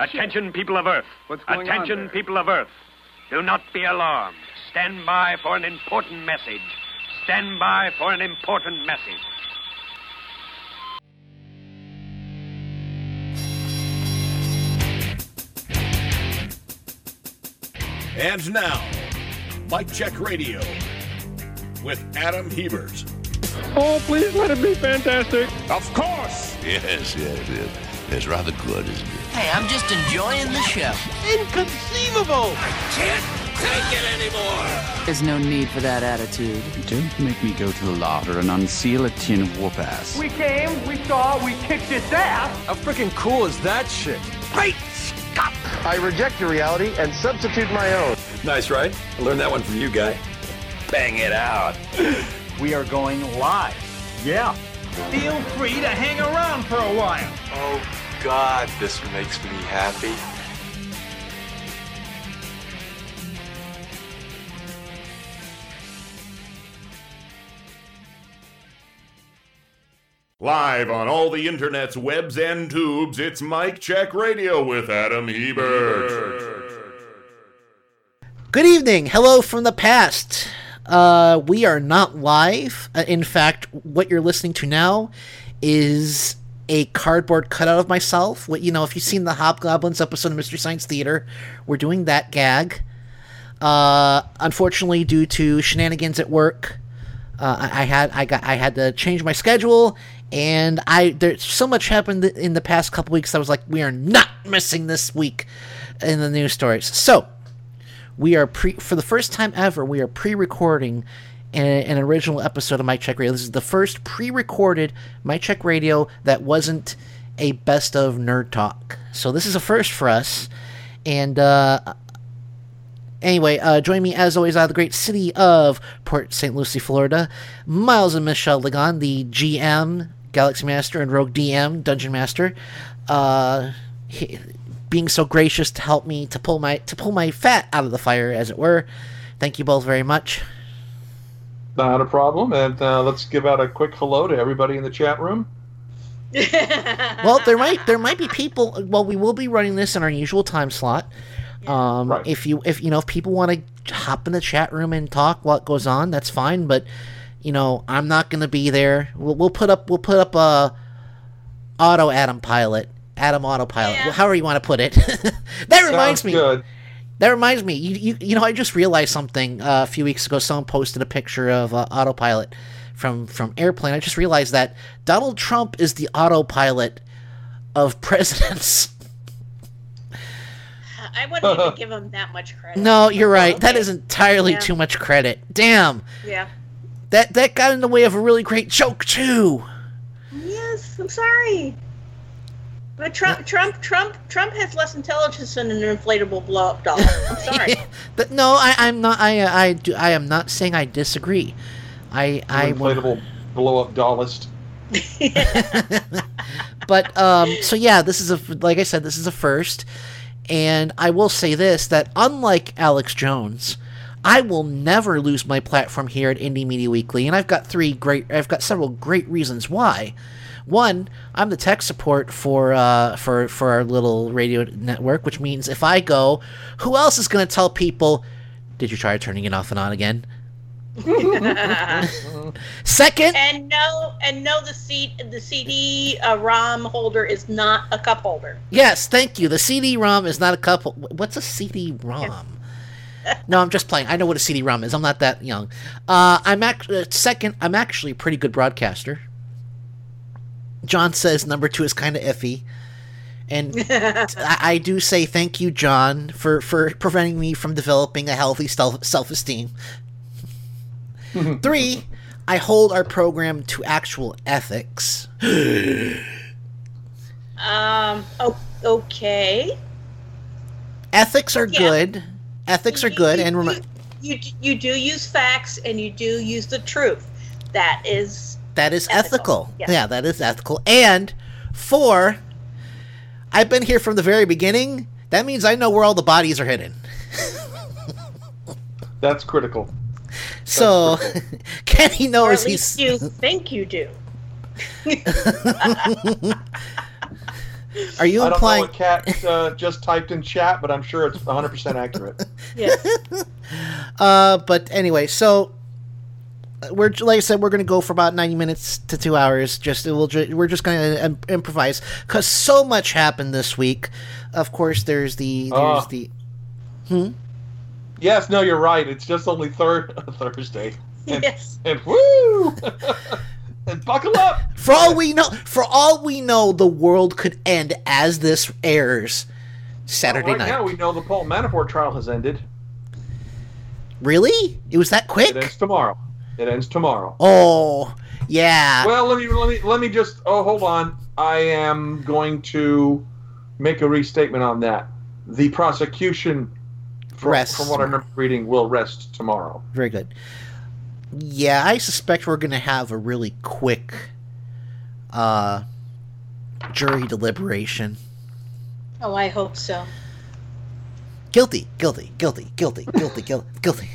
Attention, people of Earth. What's going on Attention, there? people of Earth. Do not be alarmed. Stand by for an important message. Stand by for an important message. And now, Mike Check Radio with Adam Hebert. Oh, please let it be fantastic. Of course! Yes, yes, yes. It's rather good, isn't it? Hey, I'm just enjoying the show. Inconceivable! I can't take it anymore! There's no need for that attitude. Don't make me go to the larder and unseal a tin of whoop ass. We came, we saw, we kicked its ass. How freaking cool is that shit? Great Scott! I reject your reality and substitute my own. Nice, right? I learned that one from you, guy. Bang it out. We are going live. Yeah. Feel free to hang around for a while. Oh God, this makes me happy. Live on all the internet's webs and tubes, it's Mike Check Radio with Adam Hebert. Good evening. Hello from the past. Uh, we are not live. Uh, in fact, what you're listening to now is a cardboard cutout of myself. What you know, if you've seen the Hobgoblins episode of Mystery Science Theater, we're doing that gag. Uh, unfortunately, due to shenanigans at work, uh, I, I had I got I had to change my schedule, and I there's so much happened in the past couple weeks. I was like, we are not missing this week in the news stories. So we are pre for the first time ever we are pre-recording an, original episode of Mike Check Radio this is the first pre-recorded Mike Check Radio that wasn't a best of nerd talk so this is a first for us and uh anyway uh join me as always out of the great city of port st lucie florida miles and michelle ligon the gm galaxy master and rogue dm dungeon master uh he- being so gracious to help me to pull my to pull my fat out of the fire, as it were. Thank you both very much. Not a problem. And uh, let's give out a quick hello to everybody in the chat room. Well, there might there might be people. Well, we will be running this in our usual time slot. Um, Right. If you if you know if people want to hop in the chat room and talk what goes on, that's fine. But you know, I'm not going to be there. We'll, we'll put up we'll put up a auto Adam pilot, Adam autopilot, Yeah. however you want to put it. that reminds Sounds me. good. That reminds me. You, you, you know, I just realized something uh, a few weeks ago. Someone posted a picture of uh, autopilot from from airplane. I just realized that Donald Trump is the autopilot of presidents. I wouldn't even give him that much credit. no, you're right. That Okay. is entirely Yeah. too much credit. Damn. Yeah. That that got in the way of a really great joke too. Yes, I'm sorry. But Trump, Trump, Trump, Trump has less intelligence than an inflatable blow-up doll. I'm sorry. But no, I, I'm not. I I do. I am not saying I disagree. I I would- Inflatable blow up dollist. but um so yeah this is a like i said this is a first and i will say this that unlike alex jones i will never lose my platform here at indie media weekly and i've got three great i've got several great reasons why one i'm the tech support for uh for for our little radio network which means if i go who else is going to tell people did you try turning it off and on again second and no, and no, the seat, the CD uh, ROM holder is not a cup holder. Yes, thank you. The CD-ROM is not a cup. What's a CD-ROM? no, I'm just playing. I know what a CD-ROM is. I'm not that young. Uh, I'm act- uh, second. I'm actually a pretty good broadcaster. John says number two is kind of iffy, and I, I do say thank you, John, for for preventing me from developing a healthy self self esteem. Three, I hold our program to actual ethics. Um. Oh, okay. Ethics are Yeah. good. Ethics are good, and remi- You you do use facts and you do use the truth. That is That is ethical. yes. Yeah, that is ethical. And four, I've been here from the very beginning. That means I know where all the bodies are hidden. That's critical. So Kenny or knows at least he's you think you do. Are you I don't implying? know what Cat uh, just typed in chat, but I'm sure it's 100% accurate. Yes. Uh, but anyway, so we're like I said, we're gonna go for about ninety minutes to two hours. Just we'll ju- we're just gonna im- improvise because so much happened this week. Of course, there's the there's Ah. the hmm. Yes, no, you're right. It's just only third Thursday. And, Yes. and woo! and buckle up. For all we know, for all we know, the world could end as this airs Saturday right night. now, we know the Paul Manafort trial has ended. Really? It was that quick? It ends tomorrow. It ends tomorrow. Oh, yeah. Well, let me let me let me just. Oh, hold on. I am going to make a restatement on that. The prosecution, from, Rests from what I remember reading, will rest tomorrow. Very good. Yeah, I suspect we're going to have a really quick uh, jury deliberation. Oh, I hope so. Guilty, guilty, guilty, guilty, guilty, guilty, guilty.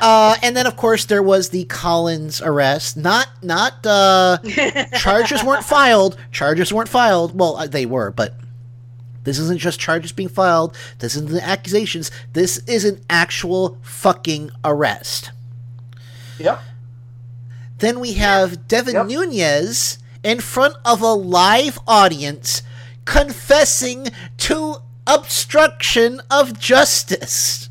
Uh, and then, of course, there was the Collins arrest. Not, not uh, charges weren't filed. Charges weren't filed. Well, uh, they were, but this isn't just charges being filed. This isn't the accusations. This is an actual fucking arrest. Yep. Then we have Devin Nunes in front of a live audience confessing to obstruction of justice.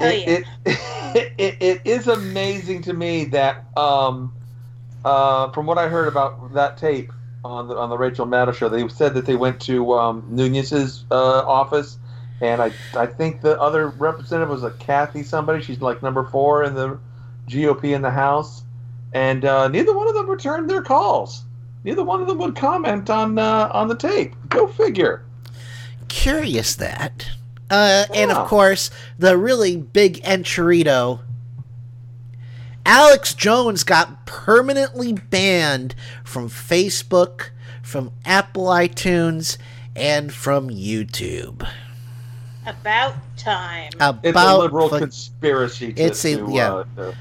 Oh, it, it, it, it is amazing to me that um, uh, from what I heard about that tape on the on the Rachel Maddow show, they said that they went to um, Nunes's uh, office, and I I think the other representative was a Kathy somebody. She's like number four in the GOP in the House, and uh, neither one of them returned their calls. Neither one of them would comment on uh, on the tape. Go figure. Curious that. Uh, And of course, the really big enchilito. Alex Jones got permanently banned from Facebook, from Apple iTunes, and from YouTube. About time. About It's a liberal fuck- conspiracy to, It's a- to, yeah. uh, to,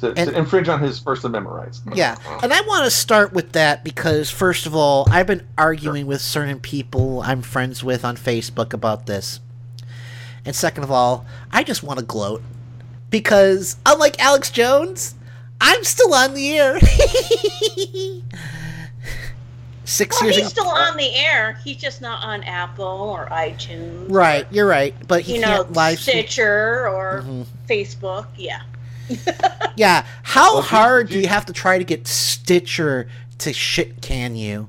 to, And- to infringe on his First Amendment rights. Yeah, and I want to start with that because, first of all, I've been arguing with certain people I'm friends with on Facebook about this. And second of all, I just want to gloat because, unlike Alex Jones, I'm still on the air. Six Well, years he's ago. still on the air. He's just not on Apple or iTunes. Right, you're right, but he you know, can't live Stitcher or Mhm. Facebook. Yeah. Yeah, how Well, he- hard do you have to try to get Stitcher to shit can you?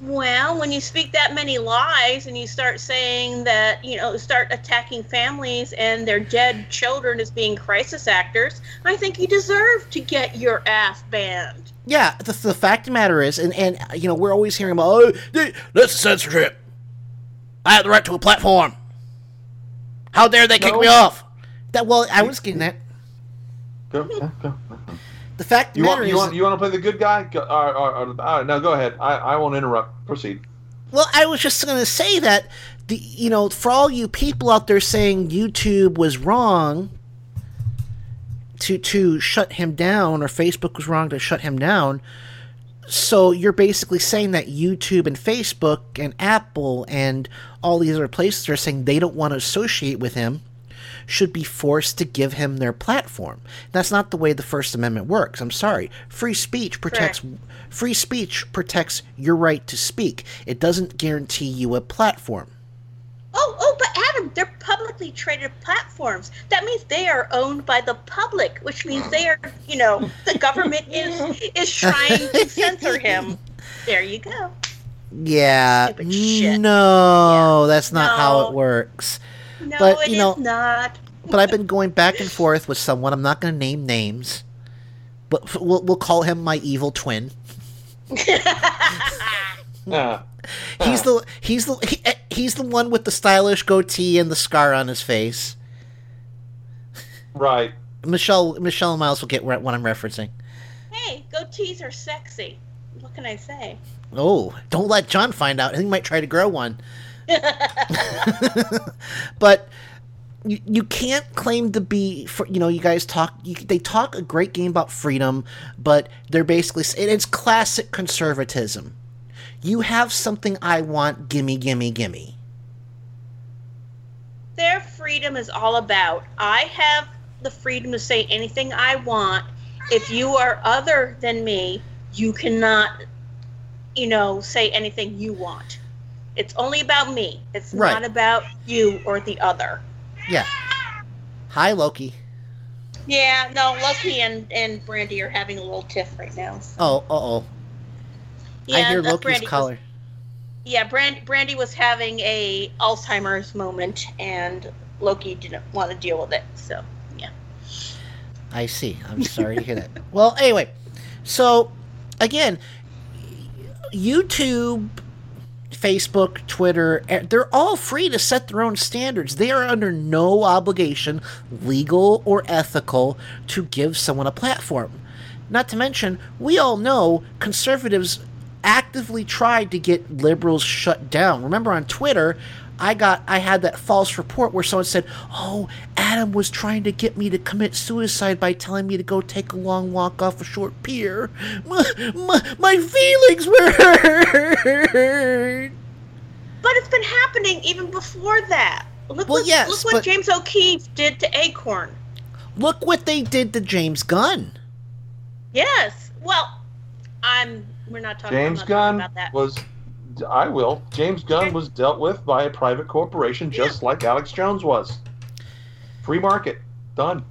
Well, when you speak that many lies and you start saying that, you know, start attacking families and their dead children as being crisis actors, I think you deserve to get your ass banned. Yeah, the, the fact of the matter is, and, and you know, we're always hearing about, oh, th- that's censorship. I have the right to a platform. How dare they kick me off? That well, I was getting that. Go, yeah, go. The fact You want, is, you want you want to play the good guy? Go, uh, uh, uh, all right, all right, all right, now go ahead. I, I won't interrupt. Proceed. well, I was just going to say that the you know, for all you people out there saying YouTube was wrong to to shut him down or Facebook was wrong to shut him down. So you're basically saying that YouTube and Facebook and Apple and all these other places are saying they don't want to associate with him should be forced to give him their platform. That's not the way the First Amendment works. I'm sorry. Free speech protects free speech protects your right to speak. It doesn't guarantee you a platform. Oh, oh, but Adam, they're publicly traded platforms. That means they are owned by the public, which means they are, you know, the government is is trying to censor him. There you go. Yeah. Stupid shit. No, that's not how it works. No, But, it you is know- not. But I've been going back and forth with someone. I'm not going to name names. But f- we'll, we'll call him my evil twin. Yeah. He's the he's the he, eh, he's the one with the stylish goatee and the scar on his face. Right. Michelle Michelle Miles will get what I'm referencing. Hey, goatees are sexy. What can I say? Oh, don't let John find out. He might try to grow one. but you, you can't claim to be for you know you guys talk you, they talk a great game about freedom but they're basically it's classic conservatism. You have something i want gimme gimme gimme. Their freedom is all about i have the freedom to say anything i want. If you are other than me you cannot you know say anything you want it's only about me it's Right. not about you or the other yeah hi loki Yeah, no, Loki and, and Brandy are having a little tiff right now. oh uh-oh i Yeah, hear that loki's Brandy was- collar Yeah, Brand, Brandy was having a Alzheimer's moment, and Loki didn't want to deal with it. So, yeah. I see. I'm sorry to hear that. Well, anyway, so again, YouTube, Facebook, Twitter, eh, they're all free to set their own standards. They are under no obligation, legal or ethical, to give someone a platform. Not to mention, we all know conservatives actively tried to get liberals shut down. Remember on Twitter, I got I had that false report where someone said, "Oh, Adam was trying to get me to commit suicide by telling me to go take a long walk off a short pier. My, my, my feelings were hurt." But it's been happening even before that. Look, Well, what, yes, look what James O'Keefe did to Acorn. Look what they did to James Gunn. Yes. Well, I'm. We're not talking. James I'm not talking Gunn about that. was. I will. James Gunn was dealt with by a private corporation, just like Alex Jones was. Free market, done.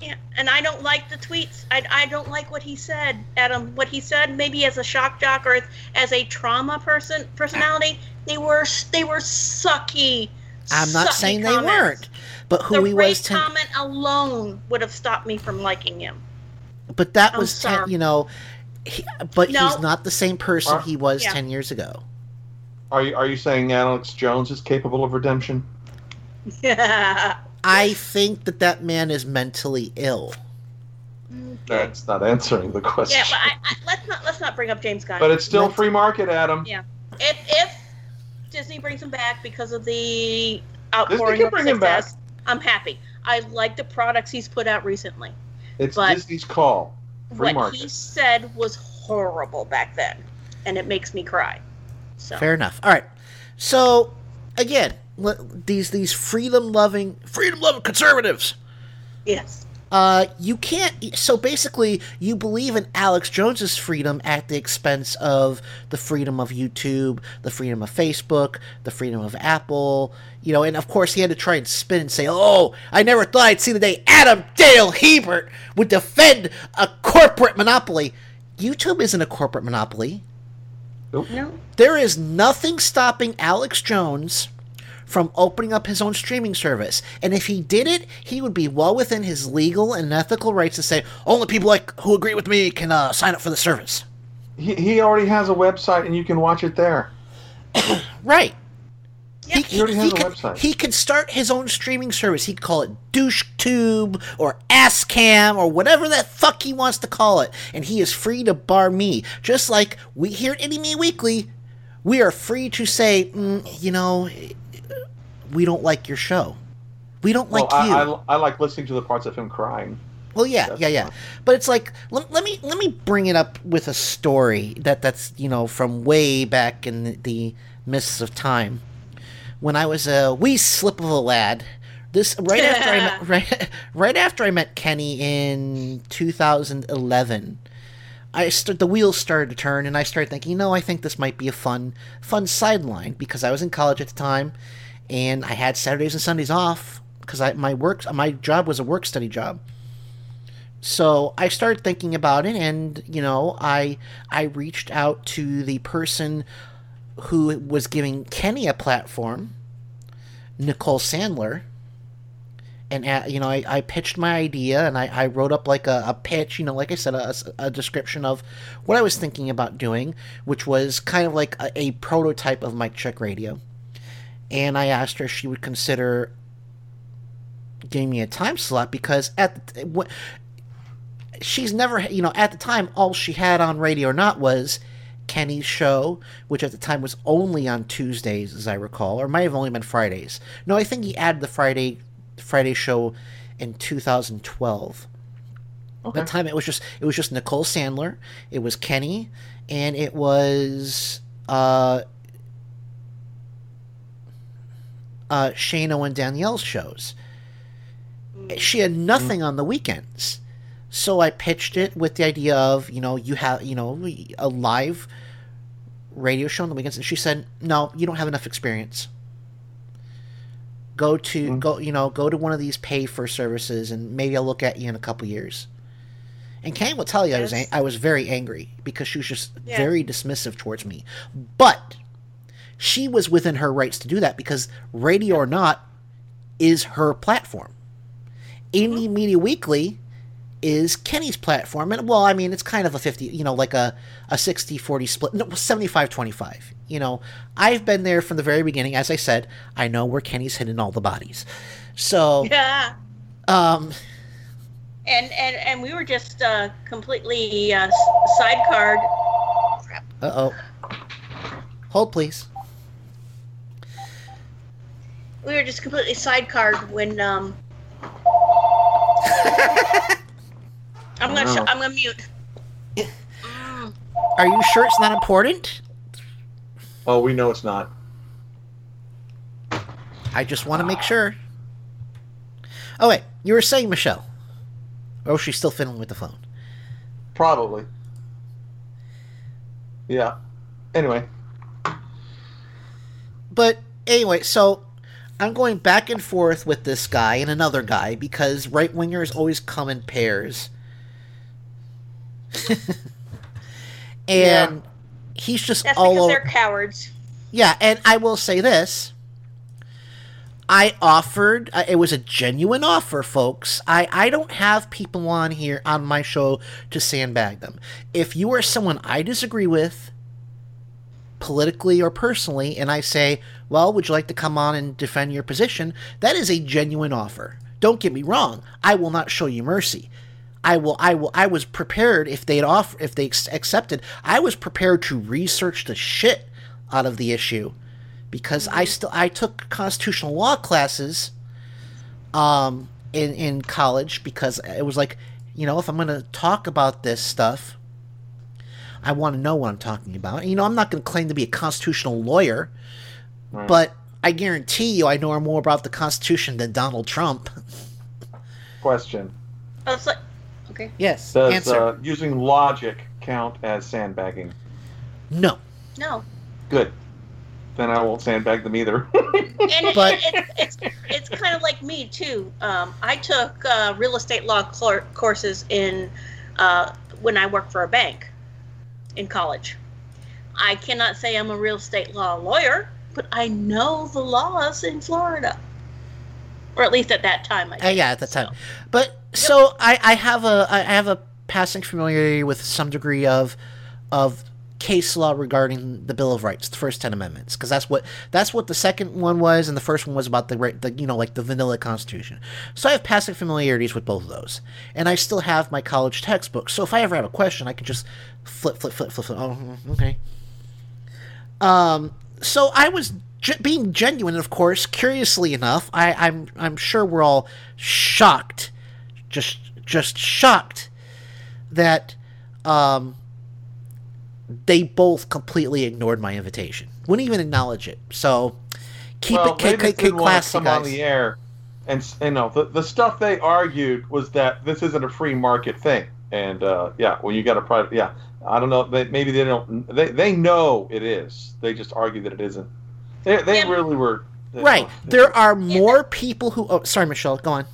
Yeah, and I don't like the tweets. I, I don't like what he said, Adam. What he said, maybe as a shock jock or as a trauma person personality, they were they were sucky. I'm not sucky saying they weren't, but who the he rape was ten- comment alone would have stopped me from liking him. but that I'm was ten, you know, he, but No. he's not the same person Are- he was Yeah. 10 years ago. Are you, are you saying Alex Jones is capable of redemption? Yeah. I think that that man is mentally ill. That's not answering the question. Yeah, but I, I, let's not let's not bring up James Gunn. But it's still free market, Adam. Yeah. If if Disney brings him back because of the outpouring can of bring him back. success, I'm happy. I like the products he's put out recently. It's but- Disney's call. Free what market. he said was horrible back then, and it makes me cry. So Fair enough. All right. So, again, these these freedom loving freedom loving conservatives. yes, Uh, you can't. So basically, you believe in Alex Jones's freedom at the expense of the freedom of YouTube, the freedom of Facebook, the freedom of Apple. You know, and of course, he had to try and spin and say, "Oh, I never thought I'd see the day Adam Dale Hebert would defend a corporate monopoly." YouTube isn't a corporate monopoly. no, There is nothing stopping Alex Jones from opening up his own streaming service. And if he did it, he would be well within his legal and ethical rights to say, only people like who agree with me can uh, sign up for the service. He, he already has a website and you can watch it there. Right. Yeah. He already has a could, website. he could start his own streaming service. He'd call it DoucheTube or AskCam or whatever that fuck he wants to call it. And he is free to bar me. Just like we here at Indie Me Weekly, we are free to say, mm, you know, we don't like your show. We don't like well, you. I, I, I like listening to the parts of him crying. Well, yeah, That's yeah, yeah. fine. But it's like let, let me let me bring it up with a story that that's you know from way back in the, the mists of time when I was a wee slip of a lad. This right after I met, right right after I met Kenny in 2011. I st- the wheels started to turn, and I started thinking, you know, I think this might be a fun, fun sideline because I was in college at the time, and I had Saturdays and Sundays off because I my work my job was a work study job. So I started thinking about it, and you know, I I reached out to the person who was giving Kenny a platform, Nicole Sandler, and uh, you know, I, I pitched my idea, and I, I wrote up like a, a pitch, you know, like I said, a, a description of what I was thinking about doing, which was kind of like a, a prototype of Mike Check Radio, and I asked her if she would consider giving me a time slot because at the, she's never, you know, at the time, all she had on radio or not was Kenny's show, which at the time was only on Tuesdays, as I recall, or might have only been Fridays. No, I think he added the Friday Friday show in 2012. Okay. That time it was just it was just Nicole Sandler, it was Kenny, and it was uh, uh, Shano and Danielle's shows. She had nothing on the weekends, so I pitched it with the idea of you know you have you know a live radio show on the weekends, and she said no, you don't have enough experience. Go to mm-hmm. go you know go to one of these pay for services, and maybe I'll look at you in a couple years. And Kane will tell you I was ang- I was very angry because she was just Yeah. very dismissive towards me. But she was within her rights to do that because radio or not is her platform. Indie mm-hmm. Media Weekly is Kenny's platform and well I mean it's kind of a 50 you know like a a 60-40 split no 75-25 you know I've been there from the very beginning as I said I know where Kenny's hidden all the bodies so Yeah. um And and and we were just uh, completely uh, s- sidecard. uh-oh hold please We were just completely sidecard when um. I'm gonna oh. sh- I'm gonna mute. are you sure it's not important Oh, we know it's not. I just want to make sure. Oh wait, you were saying Michelle. Or was she still fiddling with the phone? Probably. Yeah. Anyway. But anyway, so I'm going back and forth with this guy and another guy because right wingers always come in pairs. and he's just That's all because over. they're cowards. Yeah, and I will say this. I offered, uh, it was a genuine offer, folks. I, I don't have people on here on my show to sandbag them. If you are someone I disagree with, politically or personally, and I say, well, would you like to come on and defend your position? That is a genuine offer. Don't get me wrong. I will not show you mercy. I will. I will. I was prepared if they'd offer, if they ex- accepted. I was prepared to research the shit out of the issue because I still I took constitutional law classes um in in college because it was like you know if I'm going to talk about this stuff I want to know what I'm talking about. And, you know I'm not going to claim to be a constitutional lawyer Right. but I guarantee you I know more about the constitution than Donald Trump. Question. Oh, it's like, okay. Yes. Does Answer. uh, using logic count as sandbagging? no. No. Good. Then I won't sandbag them either. And it, But- it, it's it's kind of like me too. Um, I took uh, real estate law cl- courses in uh, when I worked for a bank in college. I cannot say I'm a real estate law lawyer, but I know the laws in Florida, or at least at that time. I Uh, yeah, at the time. But so I, I have a I have a passing familiarity with some degree of of case law regarding the Bill of Rights, the first ten amendments, because that's what that's what the second one was, and the first one was about the right, the you know like the vanilla Constitution. So I have passing familiarities with both of those, and I still have my college textbook. So if I ever have a question, I can just flip, flip, flip, flip, flip. Oh, okay. Um, so I was ge- being genuine, of course. Curiously enough, I, I'm I'm sure we're all shocked, just just shocked that um, they both completely ignored my invitation. Wouldn't even acknowledge it. So keep well, it they k- just k- didn't want classy, come on the air, and you know the the stuff they argued was that this isn't a free market thing, and uh, yeah, well you got a private, yeah, I don't know, they, maybe they don't, they they know it is, they just argue that it isn't. They they really were Right. There are more people who. Oh, sorry, Michelle. Go on.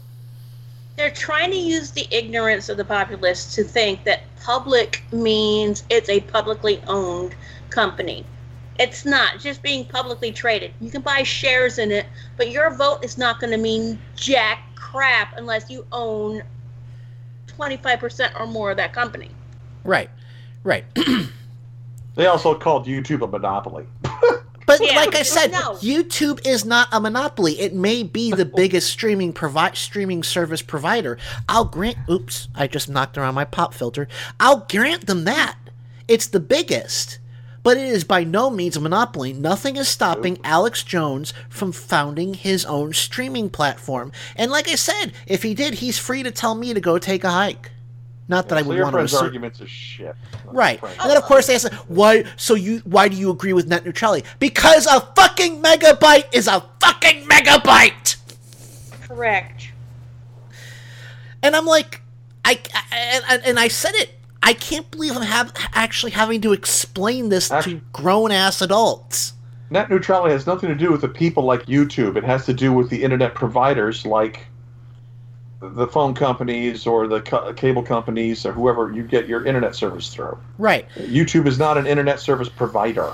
They're trying to use the ignorance of the populace to think that public means it's a publicly owned company. It's not just being publicly traded. You can buy shares in it, but your vote is not going to mean jack crap unless you own 25% or more of that company. Right. Right. They also called YouTube a monopoly. But Yeah, like I said, no. YouTube is not a monopoly. It may be the oh. biggest streaming provi- streaming service provider. I'll grant. Oops, I just knocked around my pop filter. I'll grant them that. It's the biggest. but it is by no means a monopoly. Nothing is stopping Alex Jones from founding his own streaming platform. And like I said, if he did, he's free to tell me to go take a hike. Not that I would Clear want to Friends assume. arguments are shit. Right. And then of course they ask why so you why do you agree with net neutrality? Because a fucking megabyte is a fucking megabyte. Correct. And I'm like I, I and, and I said it. I can't believe I'm have, actually having to explain this to grown ass adults. Net neutrality has nothing to do with the people like YouTube. It has to do with the internet providers like the phone companies or the co- cable companies or whoever you get your internet service through. Right. YouTube is not an internet service provider.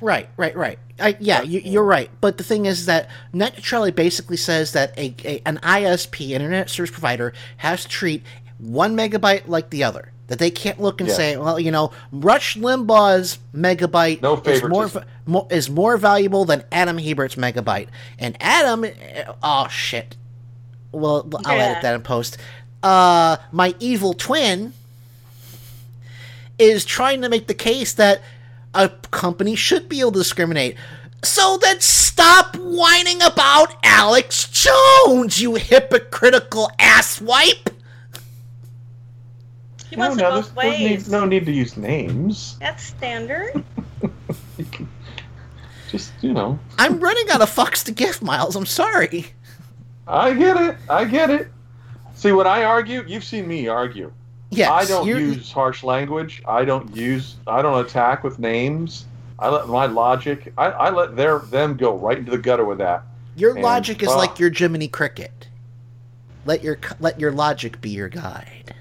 Right, right, right. I, yeah, you, you're right. But the thing is that net neutrality basically says that a, a an ISP, internet service provider, has to treat one megabyte like the other. That they can't look and Yeah. say, well, you know, Rush Limbaugh's megabyte No is more, more is more valuable than Adam Hebert's megabyte. And Adam, eh, oh shit. Well, I'll Yeah. edit that in post. Uh, my evil twin is trying to make the case that a company should be able to discriminate. So then stop whining about Alex Jones, you hypocritical asswipe! He No, wants no, it there's both ways. need, no need to use names. That's standard. Just, you know. I'm running out of fucks to give, Miles. I'm sorry. I get it. I get it. See, when I argue, you've seen me argue. Yes, I don't you're- use harsh language. I don't use. I don't attack with names. I let my logic. I, I let their them go right into the gutter with that. Your And, logic is uh, like your Jiminy Cricket. Let your let your logic be your guide.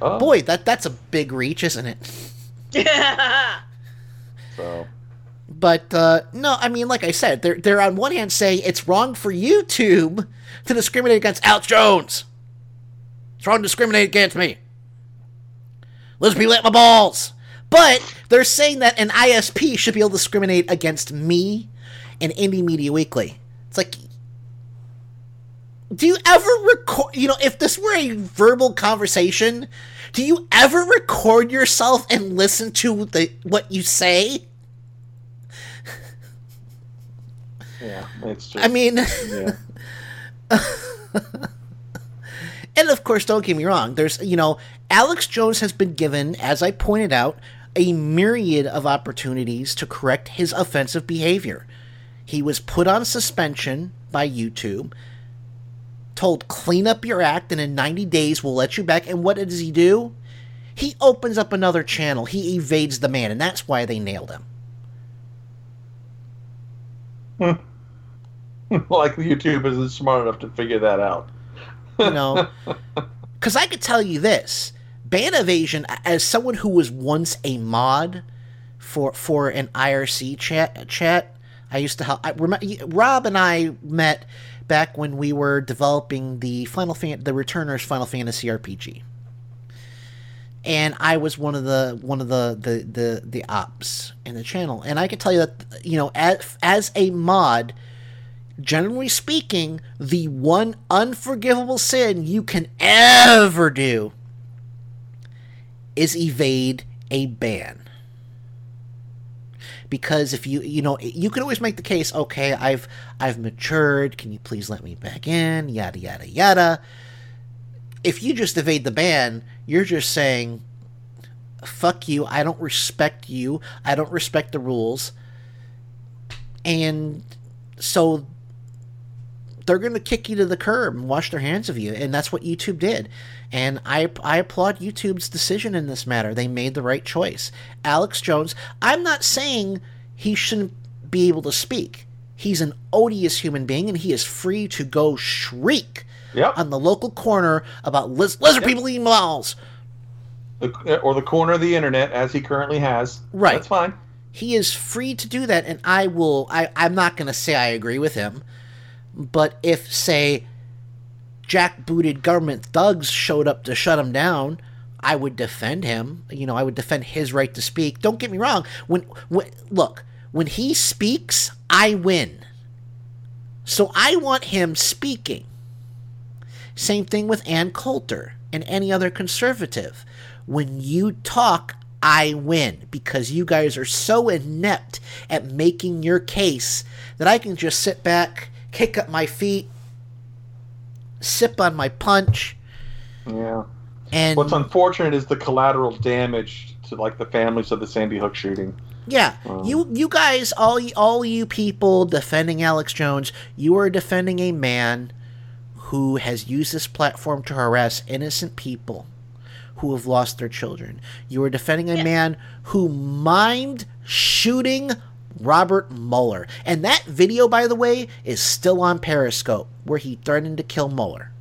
Oh. Boy, that that's a big reach, isn't it? Yeah. so But uh, no, I mean, like I said, they're they're on one hand saying it's wrong for YouTube to discriminate against Alex Jones. It's wrong to discriminate against me. Let's be let my balls. But they're saying that an ISP should be able to discriminate against me and Indie Media Weekly. It's like, do you ever record? You know, if this were a verbal conversation, do you ever record yourself and listen to the what you say? Yeah, it's just. I mean, yeah. and of course, don't get me wrong. There's, you know, Alex Jones has been given, as I pointed out, a myriad of opportunities to correct his offensive behavior. He was put on suspension by YouTube, told clean up your act, and in 90 days we'll let you back. And what does he do? He opens up another channel. He evades the man, and that's why they nailed him. Hmm. like YouTube isn't smart enough to figure that out. you know because i could tell you this ban evasion as someone who was once a mod for for an irc chat chat i used to help I remember rob and i met back when we were developing the final fan the returners final fantasy rpg and i was one of the one of the the the, the ops in the channel and i can tell you that you know as as a mod generally speaking, the one unforgivable sin you can ever do is evade a ban. Because if you you know you can always make the case, okay, I've I've matured. Can you please let me back in? Yada yada yada. If you just evade the ban, you're just saying, "Fuck you! I don't respect you. I don't respect the rules." And so they're going to kick you to the curb and wash their hands of you and that's what youtube did and I, I applaud youtube's decision in this matter they made the right choice alex jones i'm not saying he shouldn't be able to speak he's an odious human being and he is free to go shriek Yep. on the local corner about liz- lizard people eating balls The, or the corner of the internet, as he currently has. Right. That's fine. he is free to do that and i will I, i'm not going to say i agree with him but if say jack-booted government thugs showed up to shut him down i would defend him. You know i would defend his right to speak. Don't get me wrong. When, when look when he speaks i win. So i want him speaking. Same thing with ann coulter and any other conservative. When you talk I win because you guys are so inept at making your case that I can just sit back, kick up my feet, sip on my punch. Yeah. And what's unfortunate is the collateral damage to like the families of the Sandy Hook shooting. Yeah, um, you you guys, all all you people defending Alex Jones, you are defending a man who has used this platform to harass innocent people who have lost their children. You are defending a yeah. man who mimed shooting Robert Mueller. And that video, by the way, is still on Periscope, where he threatened to kill Mueller.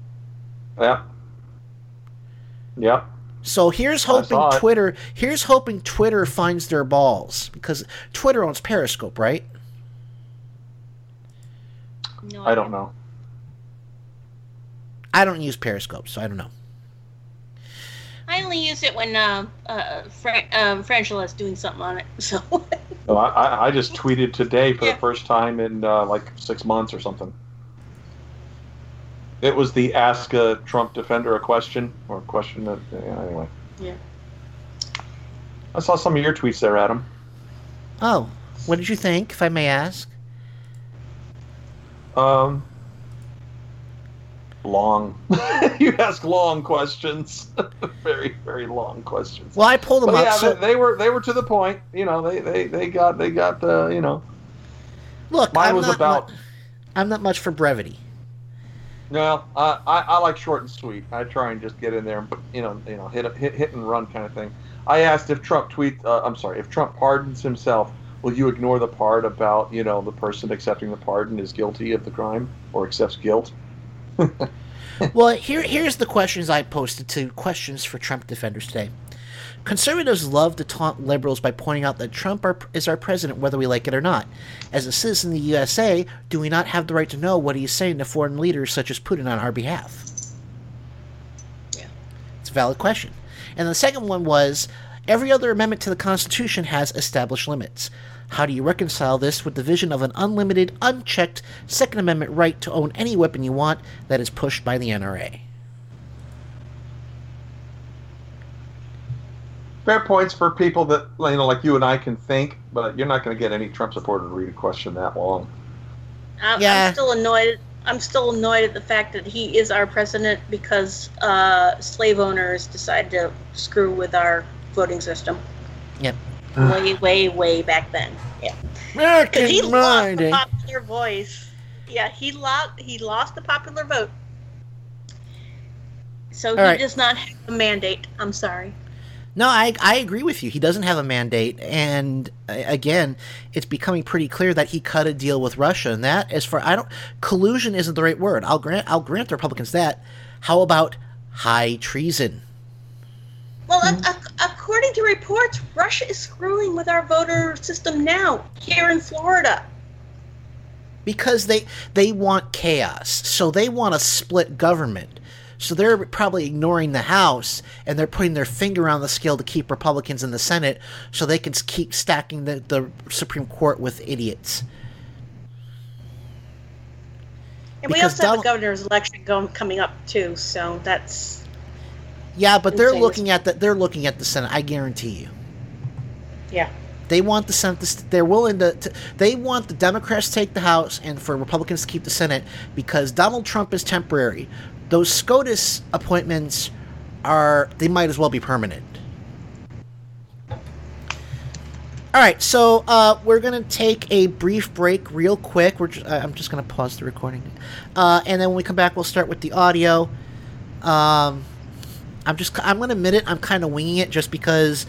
Yeah. Yep. So here's hoping Twitter. Here's hoping Twitter finds their balls because Twitter owns Periscope, right? No, I don't know. I don't use Periscope, so I don't know. I only use it when uh, uh, Fra- um, Frangela's doing something on it. So. no, I, I just tweeted today for yeah. the first time in uh, like six months or something. It was the ask a Trump defender a question or a question that yeah, anyway. Yeah. I saw some of your tweets there, Adam. Oh, what did you think, if I may ask? Um, long. you ask long questions, very very long questions. Well, I pulled them but up. Yeah, so... they, they, were they were to the point. You know, they they, they got they got the you know. Look, mine I'm was not about. Mu- I'm not much for brevity. No, uh, I I like short and sweet. I try and just get in there and you know you know hit hit hit and run kind of thing. I asked if Trump tweet. Uh, I'm sorry, if Trump pardons himself, will you ignore the part about you know the person accepting the pardon is guilty of the crime or accepts guilt? Well, here here's the questions I posted to questions for Trump defenders today. Conservatives love to taunt liberals by pointing out that Trump are, is our president whether we like it or not. As a citizen of the USA, do we not have the right to know what he's saying to foreign leaders such as Putin on our behalf? Yeah. It's a valid question. And the second one was every other amendment to the Constitution has established limits. How do you reconcile this with the vision of an unlimited, unchecked Second Amendment right to own any weapon you want that is pushed by the NRA? Fair points for people that you know, like you and I, can think, but you're not going to get any Trump supporter to read a question that long. I'm, yeah. I'm still annoyed. I'm still annoyed at the fact that he is our president because uh, slave owners decided to screw with our voting system. Yep. Way, way, way back then. Yeah. Because he lost the popular voice. Yeah, he lost. He lost the popular vote. So All he right. does not have a mandate. I'm sorry. No, I, I agree with you. He doesn't have a mandate, and uh, again, it's becoming pretty clear that he cut a deal with Russia, and that, as far I don't, collusion isn't the right word. I'll grant I'll grant the Republicans that. How about high treason? Well, mm-hmm. a, according to reports, Russia is screwing with our voter system now here in Florida. Because they they want chaos, so they want a split government. So they're probably ignoring the House and they're putting their finger on the scale to keep Republicans in the Senate so they can keep stacking the, the Supreme Court with idiots. And we also have a governor's election going, coming up too, so that's yeah, but they're looking at the they're looking at the Senate. I guarantee you. Yeah. They want the Senate. They're willing to, to, They want the Democrats to take the House and for Republicans to keep the Senate because Donald Trump is temporary those SCOTUS appointments are they might as well be permanent. All right, so uh, we're gonna take a brief break, real quick. We're just, I'm just gonna pause the recording, uh, and then when we come back, we'll start with the audio. Um, I'm just I'm gonna admit it. I'm kind of winging it just because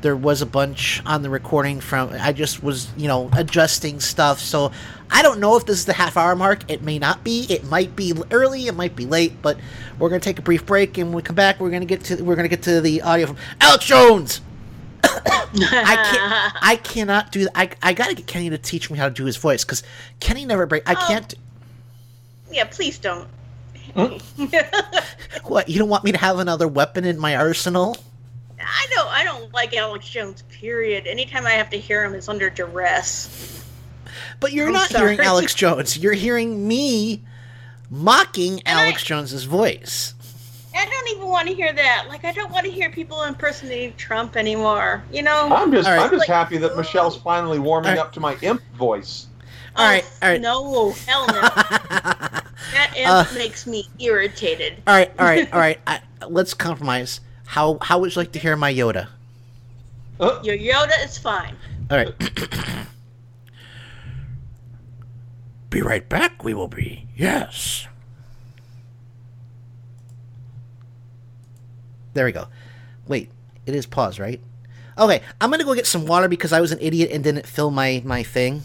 there was a bunch on the recording from I just was, you know, adjusting stuff. So I don't know if this is the half hour mark. It may not be. It might be early, it might be late, but we're going to take a brief break and when we come back we're going to get to we're to get to the audio from Alex Jones. I can't I cannot do that. I I got to get Kenny to teach me how to do his voice cuz Kenny never break I oh. can't Yeah, please don't. what, you don't want me to have another weapon in my arsenal? I don't I don't like Alex Jones. Period. Anytime I have to hear him, it's under duress. But you're I'm not sorry. hearing Alex Jones. You're hearing me mocking and Alex I, Jones's voice. I don't even want to hear that. Like, I don't want to hear people impersonating Trump anymore. You know? I'm just, All right. I'm just Like- happy that Michelle's finally warming All right. up to my imp voice. All right, all right. No, hell no. that imp Uh, makes me irritated. All right, all right, all right. I, let's compromise. How how would you like to hear my Yoda? Your Yoda is fine. All right. be right back. We will be. Yes. There we go. Wait, it is pause, right? Okay, I'm gonna go get some water because I was an idiot and didn't fill my my thing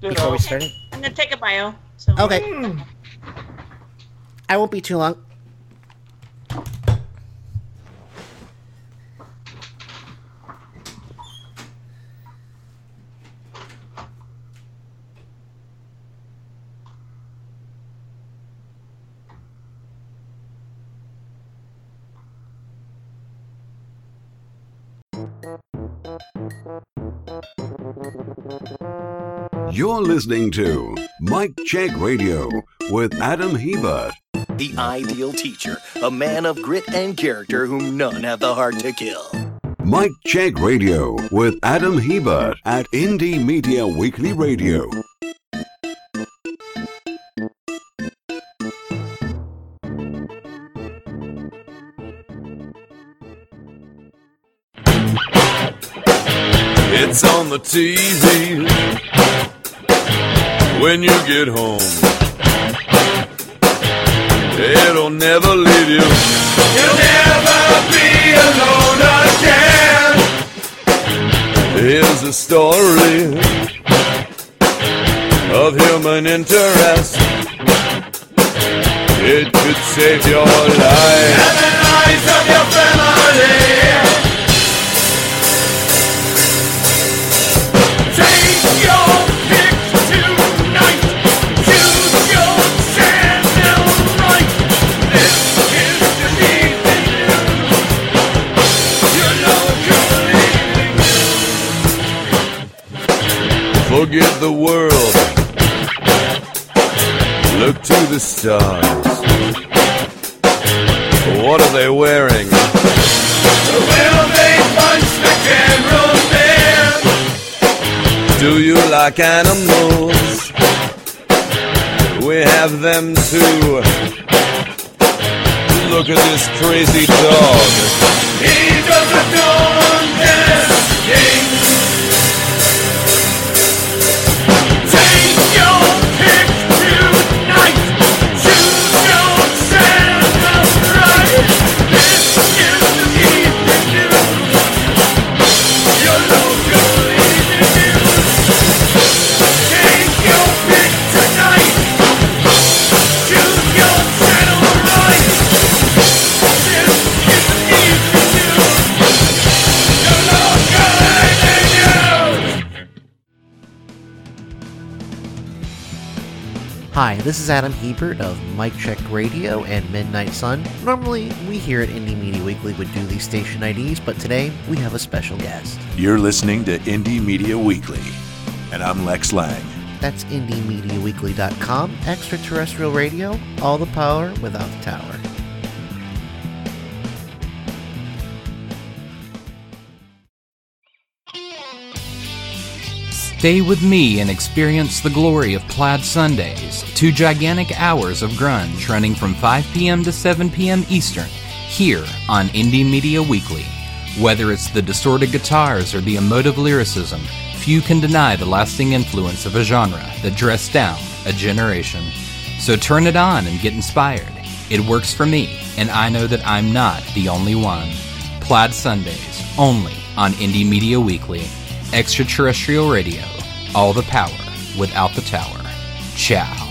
before we started. I'm gonna take a bio. So. Okay. I won't be too long. You're listening to Mike Check Radio with Adam Hebert. The ideal teacher, a man of grit and character whom none have the heart to kill. Mike Check Radio with Adam Hebert at Indie Media Weekly Radio. It's on the TV when you get home. It'll never leave you. You'll never be alone again. Here's a story of human interest. It could save your life. And the lives of your family. Local evening news. Forget the world. Look to the stars. What are they wearing? Will they punch the cameraman? Do you like animals? We have them too. Look at this crazy dog. He does a your pick Hi, this is Adam Hebert of Mike Check Radio and Midnight Sun. Normally, we here at Indie Media Weekly would do these station IDs, but today we have a special guest. You're listening to Indie Media Weekly, and I'm Lex Lang. That's IndieMediaWeekly.com, extraterrestrial radio, all the power without the tower. Stay with me and experience the glory of Plaid Sundays, two gigantic hours of grunge running from 5 p.m. to 7 p.m. Eastern, here on Indie Media Weekly. Whether it's the distorted guitars or the emotive lyricism, few can deny the lasting influence of a genre that dressed down a generation. So turn it on and get inspired. It works for me, and I know that I'm not the only one. Plaid Sundays, only on Indie Media Weekly. Extraterrestrial Radio. All the power without the tower. Ciao.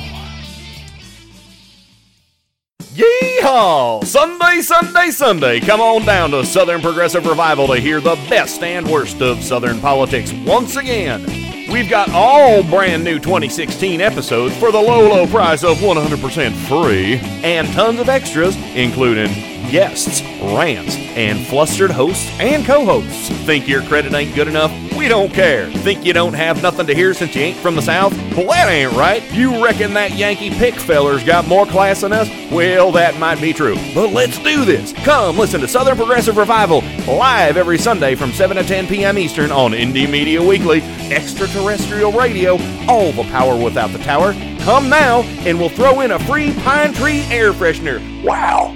Yeehaw! Sunday, Sunday, Sunday. Come on down to Southern Progressive Revival to hear the best and worst of Southern politics once again. We've got all brand new 2016 episodes for the low, low price of 100% free, and tons of extras, including guests, rants, and flustered hosts and co hosts. Think your credit ain't good enough? We don't care. Think you don't have nothing to hear since you ain't from the South? Well, that ain't right. You reckon that Yankee pick feller's got more class than us? Well, that might be true. But let's do this. Come listen to Southern Progressive Revival live every Sunday from 7 to 10 p.m. Eastern on Indie Media Weekly, extraterrestrial radio, all the power without the tower. Come now, and we'll throw in a free pine tree air freshener. Wow!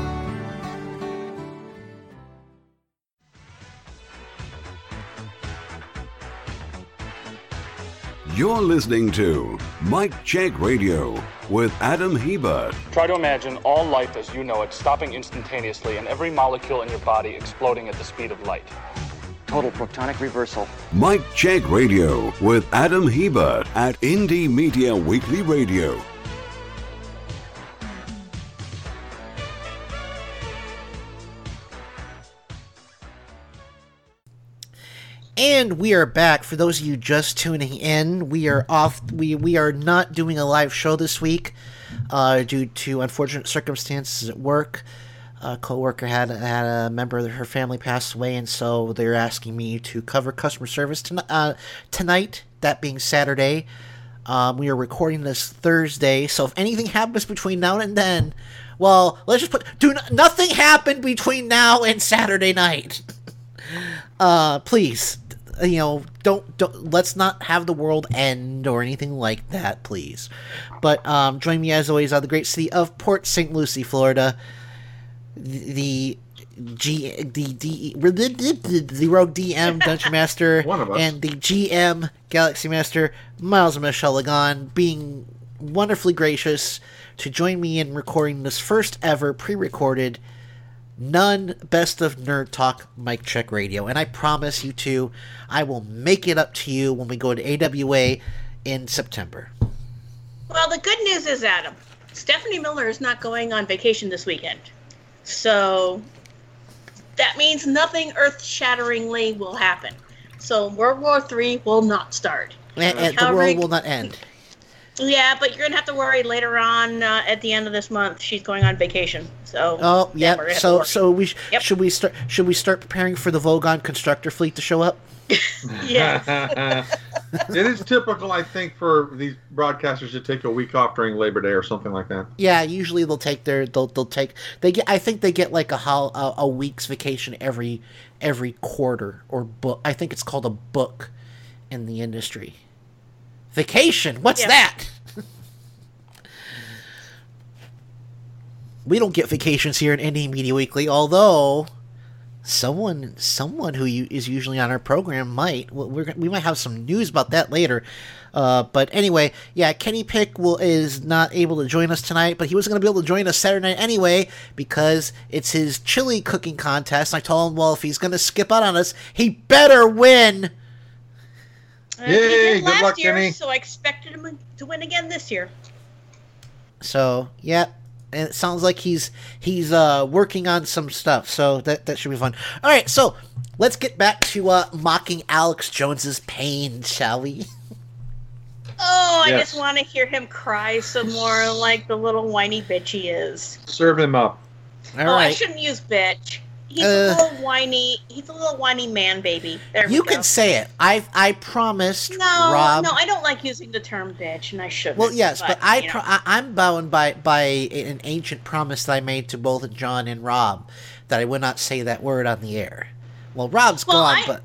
You're listening to Mike Check Radio with Adam Hebert. Try to imagine all life as you know it stopping instantaneously and every molecule in your body exploding at the speed of light. Total protonic reversal. Mike Check Radio with Adam Hebert at Indie Media Weekly Radio. And we are back. For those of you just tuning in, we are off. We we are not doing a live show this week uh, due to unfortunate circumstances at work. A coworker had had a member of her family pass away, and so they're asking me to cover customer service uh, tonight. That being Saturday, um, we are recording this Thursday. So if anything happens between now and then, well, let's just put do nothing happen between now and Saturday night. uh, please, you know, don't, don't let's not have the world end or anything like that, please. But um, join me as always of the great city of Port St. Lucie, Florida. The G the D the Rogue DM Dungeon Master and the GM Galaxy Master Miles and Michelle Lagan being wonderfully gracious to join me in recording this first ever pre-recorded none best of nerd talk Mike Check Radio and i promise you two i will make it up to you when we go to awa in september Well, the good news is, Adam, Stephanie Miller is not going on vacation this weekend. So that means nothing earth shatteringly will happen. So World War III will not start. and, and the world will not end Yeah, but you're going to have to worry later on uh, at the end of this month. She's going on vacation. So oh yeah, yeah we're gonna have to so so we sh- should we start should we start preparing for the vogon constructor fleet to show up yeah. it is typical, I think, for these broadcasters to take a week off during Labor Day or something like that. Yeah, usually they'll take their they'll they'll take they get I think they get like a hol, a, a week's vacation every every quarter or book. I think it's called a book in the industry. Vacation. What's Yeah. that? we don't get vacations here in Indie Media Weekly, although someone someone who is usually on our program might Well, we might have some news about that later uh, but anyway yeah kenny pick will is not able to join us tonight but he was going to be able to join us saturday night anyway because it's his chili cooking contest i told him well if he's going to skip out on us he better win Yay, did good last luck, year, Kenny. so I expected him to win again this year. so yeah and it sounds like he's he's uh working on some stuff so that that should be fun all right so let's get back to uh mocking alex jones's pain shall we Oh, I Yes. just want to hear him cry some more like the little whiny bitch he is. Serve him up. all oh, I shouldn't use bitch. He's Uh, a little whiny. He's a little whiny man baby. There you can say it i i promised No, rob no, I don't like using the term bitch, and I shouldn't. Well, yes, but, I, pro- I I'm bound by by an ancient promise that I made to both John and Rob that I would not say that word on the air. Well, Rob's Well, gone, I- but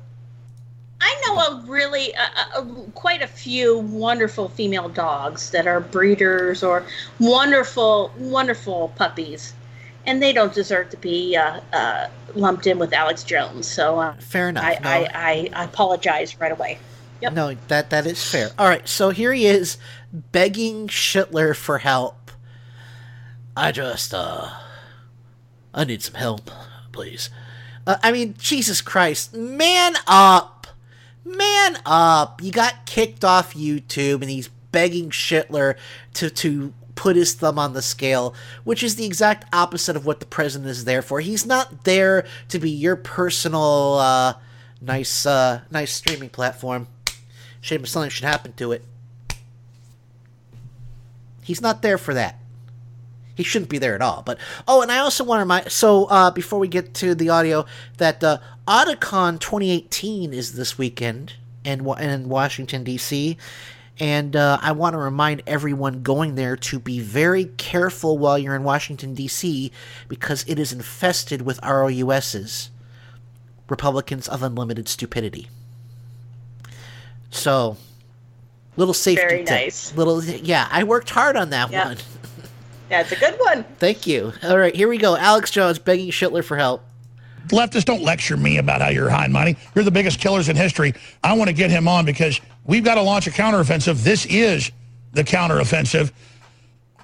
I know a really uh, uh, quite a few wonderful female dogs that are breeders or wonderful, wonderful puppies, and they don't deserve to be uh, uh, lumped in with Alex Jones. So uh, fair enough. I, no, I, I, I apologize right away. Yep. no, that that is fair. All right, so here he is begging Schitler for help. I just uh, I need some help, please. Uh, I mean, Jesus Christ, man up! man up. You got kicked off YouTube and he's begging Schittler to, to put his thumb on the scale, which is the exact opposite of what the president is there for. He's not there to be your personal, uh, nice, uh, nice streaming platform. Shame if something should happen to it. He's not there for that. He shouldn't be there at all. But oh, and I also want to remind. So uh, before we get to the audio, that uh, Otakon 2018 is this weekend in in Washington D.C. And uh, I want to remind everyone going there to be very careful while you're in Washington, D.C., because it is infested with ROUSs, Republicans of Unlimited Stupidity. So, little safety Very tip. nice. Little, yeah, I worked hard on that Yeah. one. That's a good one. Thank you. All right, here we go. Alex Jones begging Schittler for help. Leftists don't lecture me about how you're high hiding money. You're the biggest killers in history. I want to get him on because we've got to launch a counteroffensive. This is the counteroffensive.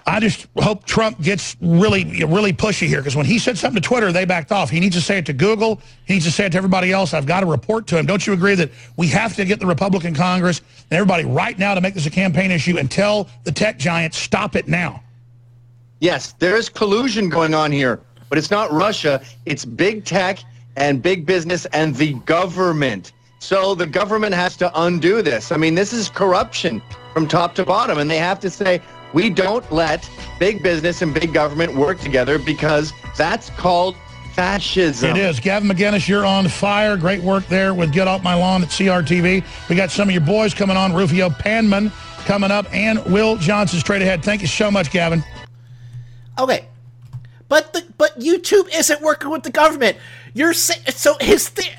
I just hope Trump gets really, really pushy here because when he said something to Twitter, they backed off. He needs to say it to Google. He needs to say it to everybody else. I've got to report to him. Don't you agree that we have to get the Republican Congress and everybody right now to make this a campaign issue and tell the tech giants, stop it now? Yes, there is collusion going on here, but it's not Russia. It's big tech and big business and the government. So the government has to undo this. I mean, this is corruption from top to bottom, and they have to say, we don't let big business and big government work together because that's called fascism. It is. Gavin McInnes, you're on fire. Great work there with Get Off My Lawn at CRTV. We got some of your boys coming on. Rufio Panman coming up, and Will Johnson straight ahead. Thank you so much, Gavin. Okay, but the but YouTube isn't working with the government. You're saying so his thing.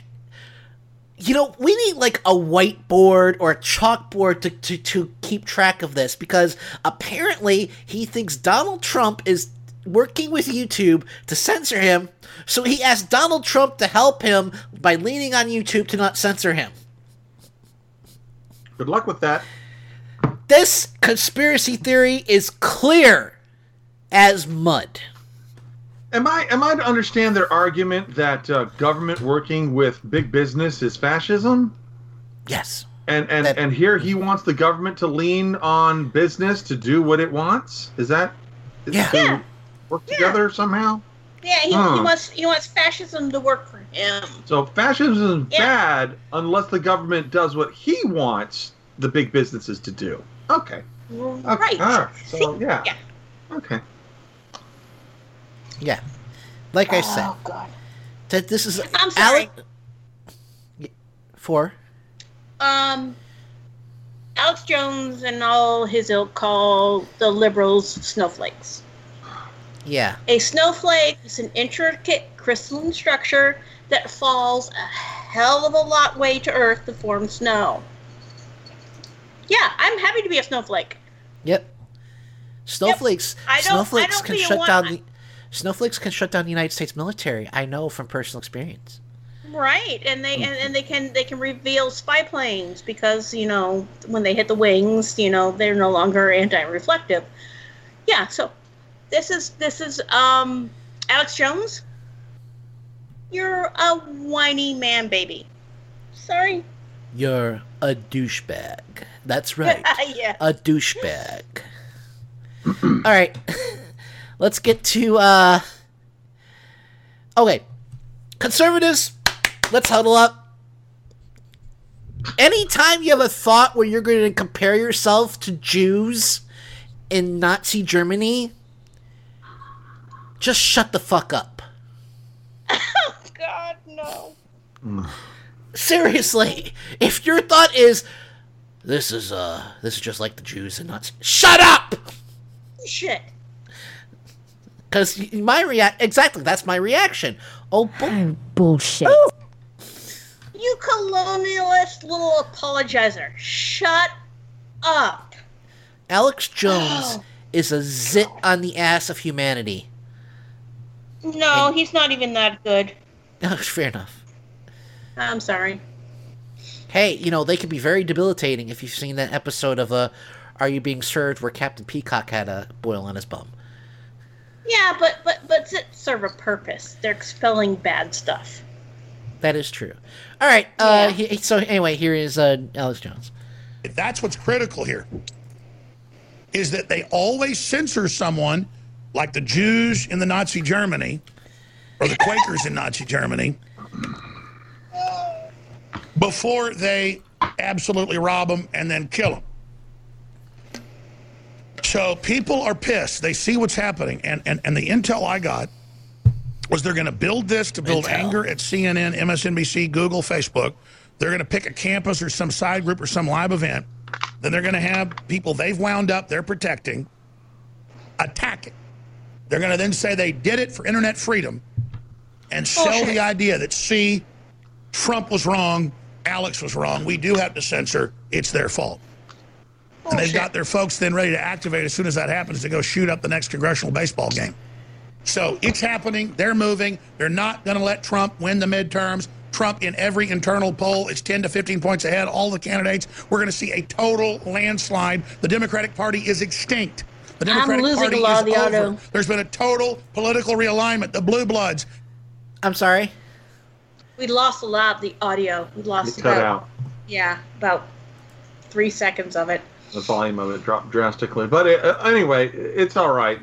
You know, we need like a whiteboard or a chalkboard to, to, to keep track of this because apparently he thinks Donald Trump is working with YouTube to censor him. So he asked Donald Trump to help him by leaning on YouTube to not censor him. Good luck with that. This conspiracy theory is clear as mud. Am I am I to understand their argument that uh, government working with big business is fascism? Yes. And and and here he wants the government to lean on business to do what it wants. Is that is yeah. to work together somehow? Yeah, he, he wants he wants fascism to work for him. So fascism is Yeah. bad unless the government does what he wants the big businesses to do. Okay. Okay. Right. All right. So yeah. Yeah. Okay. Yeah. Like I said, Oh God. that this is I'm sorry. Ale- for Um, Alex Jones and all his ilk call the liberals snowflakes. yeah. A snowflake is an intricate crystalline structure that falls a hell of a lot way to Earth to form snow. Yeah, I'm happy to be a snowflake. Yep. Snowflakes. I don't- I snowflakes can shut down the. Snowflakes can shut down the United States military. I know from personal experience. Right, and they and, and they can they can reveal spy planes because you know when they hit the wings, you know they're no longer anti-reflective. Yeah, so this is this is um Alex Jones. You're a whiny man, baby. Sorry. You're a douchebag. That's right. yeah. A douchebag. All right. Let's get to uh Okay. Conservatives, let's huddle up. Anytime you have a thought where you're going to compare yourself to Jews in Nazi Germany, just shut the fuck up. God no. Seriously, if your thought is this is uh this is just like the Jews and Nazis, shut up. Shit. Because my react exactly that's my reaction. Oh, bull- bullshit. You colonialist little apologizer. Shut up. Alex Jones is a zit on the ass of humanity. No, he's not even that good. Oh, fair enough. I'm sorry. Hey, you know they can be very debilitating if you've seen that episode of uh, "Are You Being Served?" where Captain Peacock had a boil on his bum. Yeah, but but but it serve a purpose. They're expelling bad stuff. That is true. All right. Uh, he, so anyway, here is uh, Alex Jones. That's what's critical here. Is that they always censor someone like the Jews in the Nazi Germany or the Quakers in Nazi Germany before they absolutely rob them and then kill them. So people are pissed. They see what's happening. And, and, and the intel I got was they're going to build this to build Intel. anger at CNN, MSNBC, Google, Facebook. They're going to pick a campus or some side group or some live event. Then they're going to have people they've wound up, they're protecting, attack it. They're going to then say they did it for internet freedom and sell the idea that, see, Trump was wrong, Alex was wrong. We do have to censor. It's their fault. And they've got their folks then ready to activate as soon as that happens to go shoot up the next congressional baseball game. So it's happening. They're moving. They're not going to let Trump win the midterms. Trump in every internal poll is 10 to 15 points ahead. All the candidates. We're going to see a total landslide. The Democratic Party is extinct. The I'm Democratic losing Party a lot is of the over. auto. There's been a total political realignment. The blue bloods. I'm sorry. We lost a lot of the audio. We lost You cut about out. yeah, about three seconds of it. The volume of it dropped drastically. But it, uh, anyway, it's all right.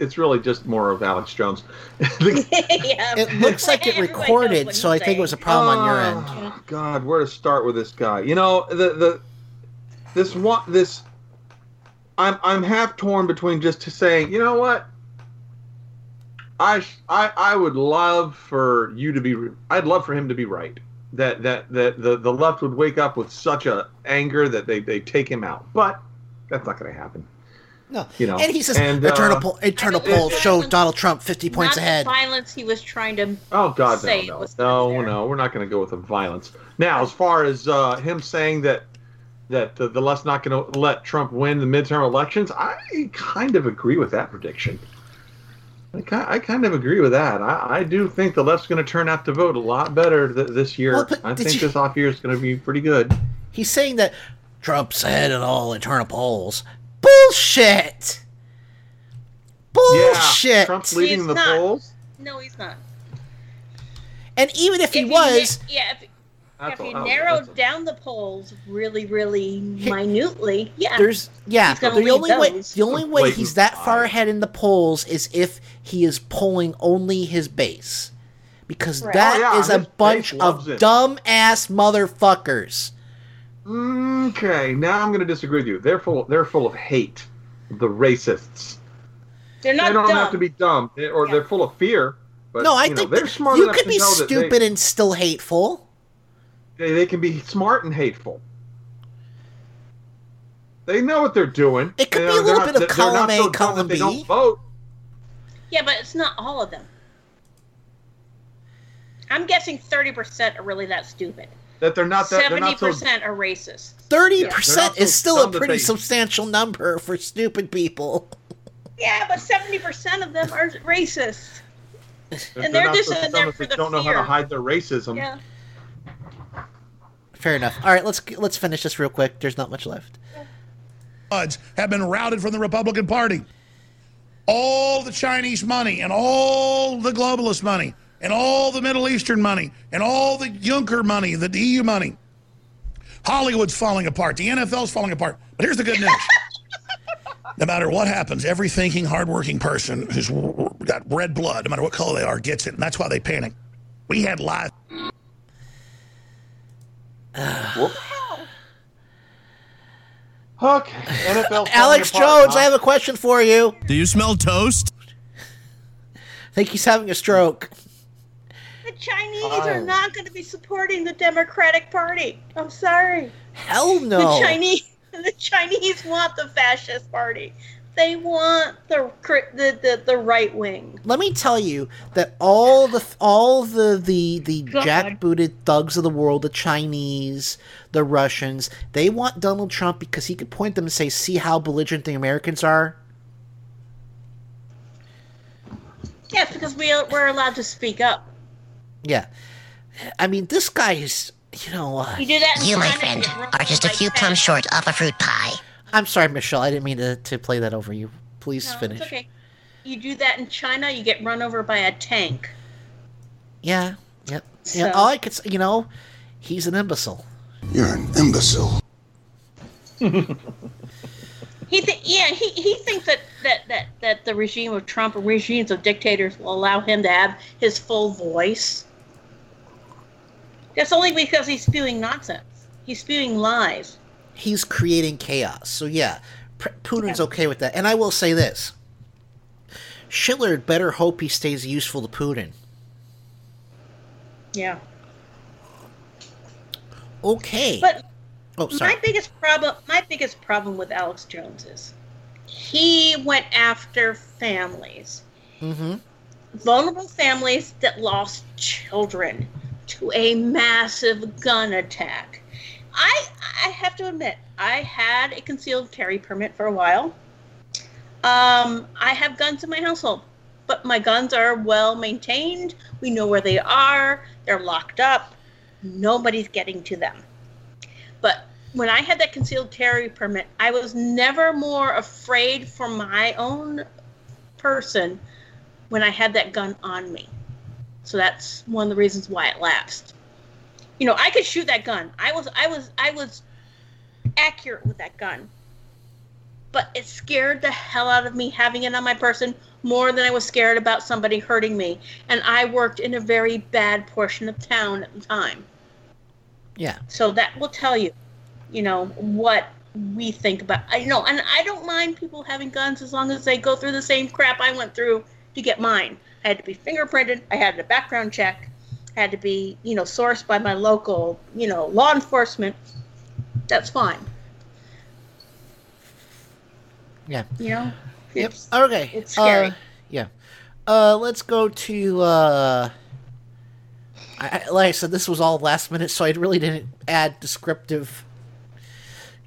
It's really just more of Alex Jones. yeah. It looks like it recorded, so I he's think it was a saying. problem on your Oh, end. God, where to start with this guy? You know, the the this one this I'm I'm half torn between just to saying, you know what? I I I would love for you to be I'd love for him to be right. That that that the the left would wake up with such a anger that they they take him out. But that's not going to happen. No. You know. And he says and, internal uh, poll, internal poll it's- shows Donald Trump 50 points Not ahead. the violence he was trying to. Oh God, say no, no, was no, no. We're not going to go with the violence. Now, as far as uh, him saying that that the, the left's not going to let Trump win the midterm elections, I kind of agree with that prediction. I, kind of agree with that. I, I do think the left's going to turn out to vote a lot better th- this year. Well, I think you- this off year is going to be pretty good. He's saying that Trump's ahead in all internal polls. Bullshit! Bullshit! Yeah, Trump's leading He's the not. polls. No, he's not. And even if he If you was, na- yeah, if, That's if you oh, narrowed that's down the polls really, really minutely, yeah. there's yeah, He's the lead only way the only way Blatant he's that far ahead in the polls is if he is polling only his base. Because Right. that Oh, yeah, is a bunch of loves him. dumb ass motherfuckers. Okay, now I'm going to disagree with you. They're full. They're full of hate. The racists. They're not they don't dumb. have to be dumb, they- or they're full of fear. But no, I you know, think they're smart you enough could to be know that they- stupid and still hateful. They, they can be smart and hateful. They know what they're doing. It could They be a are little not- bit of they're column A, so column B. don't vote. Yeah, but it's not all of them. I'm guessing 30% are really that stupid. That they're not that. They're not so. 70% are racist. Thirty Yeah, they're percent not so is still a pretty they- substantial number for stupid people. Yeah, but 70% of them are racist. They're, And they're just so in there for they the don't know how to hide their racism. Yeah. Fair enough. All right, let's let's finish this real quick. There's not much left. have been routed from the Republican Party. All the Chinese money and all the globalist money and all the Middle Eastern money and all the Juncker money, the EU money. Hollywood's falling apart. The NFL's falling apart. But here's the good news. no matter what happens, every thinking, hardworking person who's got red blood, no matter what color they are, gets it. And that's why they panic. We had live. Okay. NFL. Alex Jones, I have a question for you. Do you smell toast? I think he's having a stroke. The Chinese Oh. are not going to be supporting the Democratic Party. I'm sorry. Hell no. The Chinese, the Chinese want the fascist party. They want the the the, the right wing. Let me tell you that all the all the the the God. jackbooted thugs of the world, the Chinese, the Russians, they want Donald Trump because he could point them and say, "See how belligerent the Americans are." Yes, because we are, we're allowed to speak up. Yeah, I mean, this guy is, you know. Uh, You do that. You, my friend, are just a few plums short of a fruit pie. I'm sorry, Michelle. I didn't mean to, to play that over you. Please No, finish. It's okay. You do that in China, you get run over by a tank. Yeah. Yep. You know, all I could say, you know, he's an imbecile. You're an imbecile. He th- yeah, he, he thinks that, that, that, that the regime of Trump or regimes of dictators will allow him to have his full voice. That's only because he's spewing nonsense. He's spewing lies. He's creating chaos. So yeah, P- Putin's okay with that. And I will say this: Schiller better hope he stays useful to Putin. Yeah. Okay. But oh, sorry. my biggest problem my biggest problem with Alex Jones is he went after families. Mm-hmm. vulnerable families that lost children to a massive gun attack. I I have to admit, I had a concealed carry permit for a while. Um, I have guns in my household, but my guns are well maintained. We know where they are. They're locked up. Nobody's getting to them. But when I had that concealed carry permit, I was never more afraid for my own person when I had that gun on me. So that's one of the reasons why it lapsed. You know, I could shoot that gun. I was I was I was accurate with that gun. But it scared the hell out of me having it on my person more than I was scared about somebody hurting me. And I worked in a very bad portion of town at the time. Yeah. So that will tell you, you know, what we think about. I know, and I don't mind people having guns as long as they go through the same crap I went through to get mine. I had to be fingerprinted. I had a background check. Had to be, you know, sourced by my local, you know, law enforcement. That's fine. Yeah. You know. Yep. Okay. It's scary. Uh, yeah. Uh, let's go to. Uh, I, like I said, this was all last minute, so I really didn't add descriptive.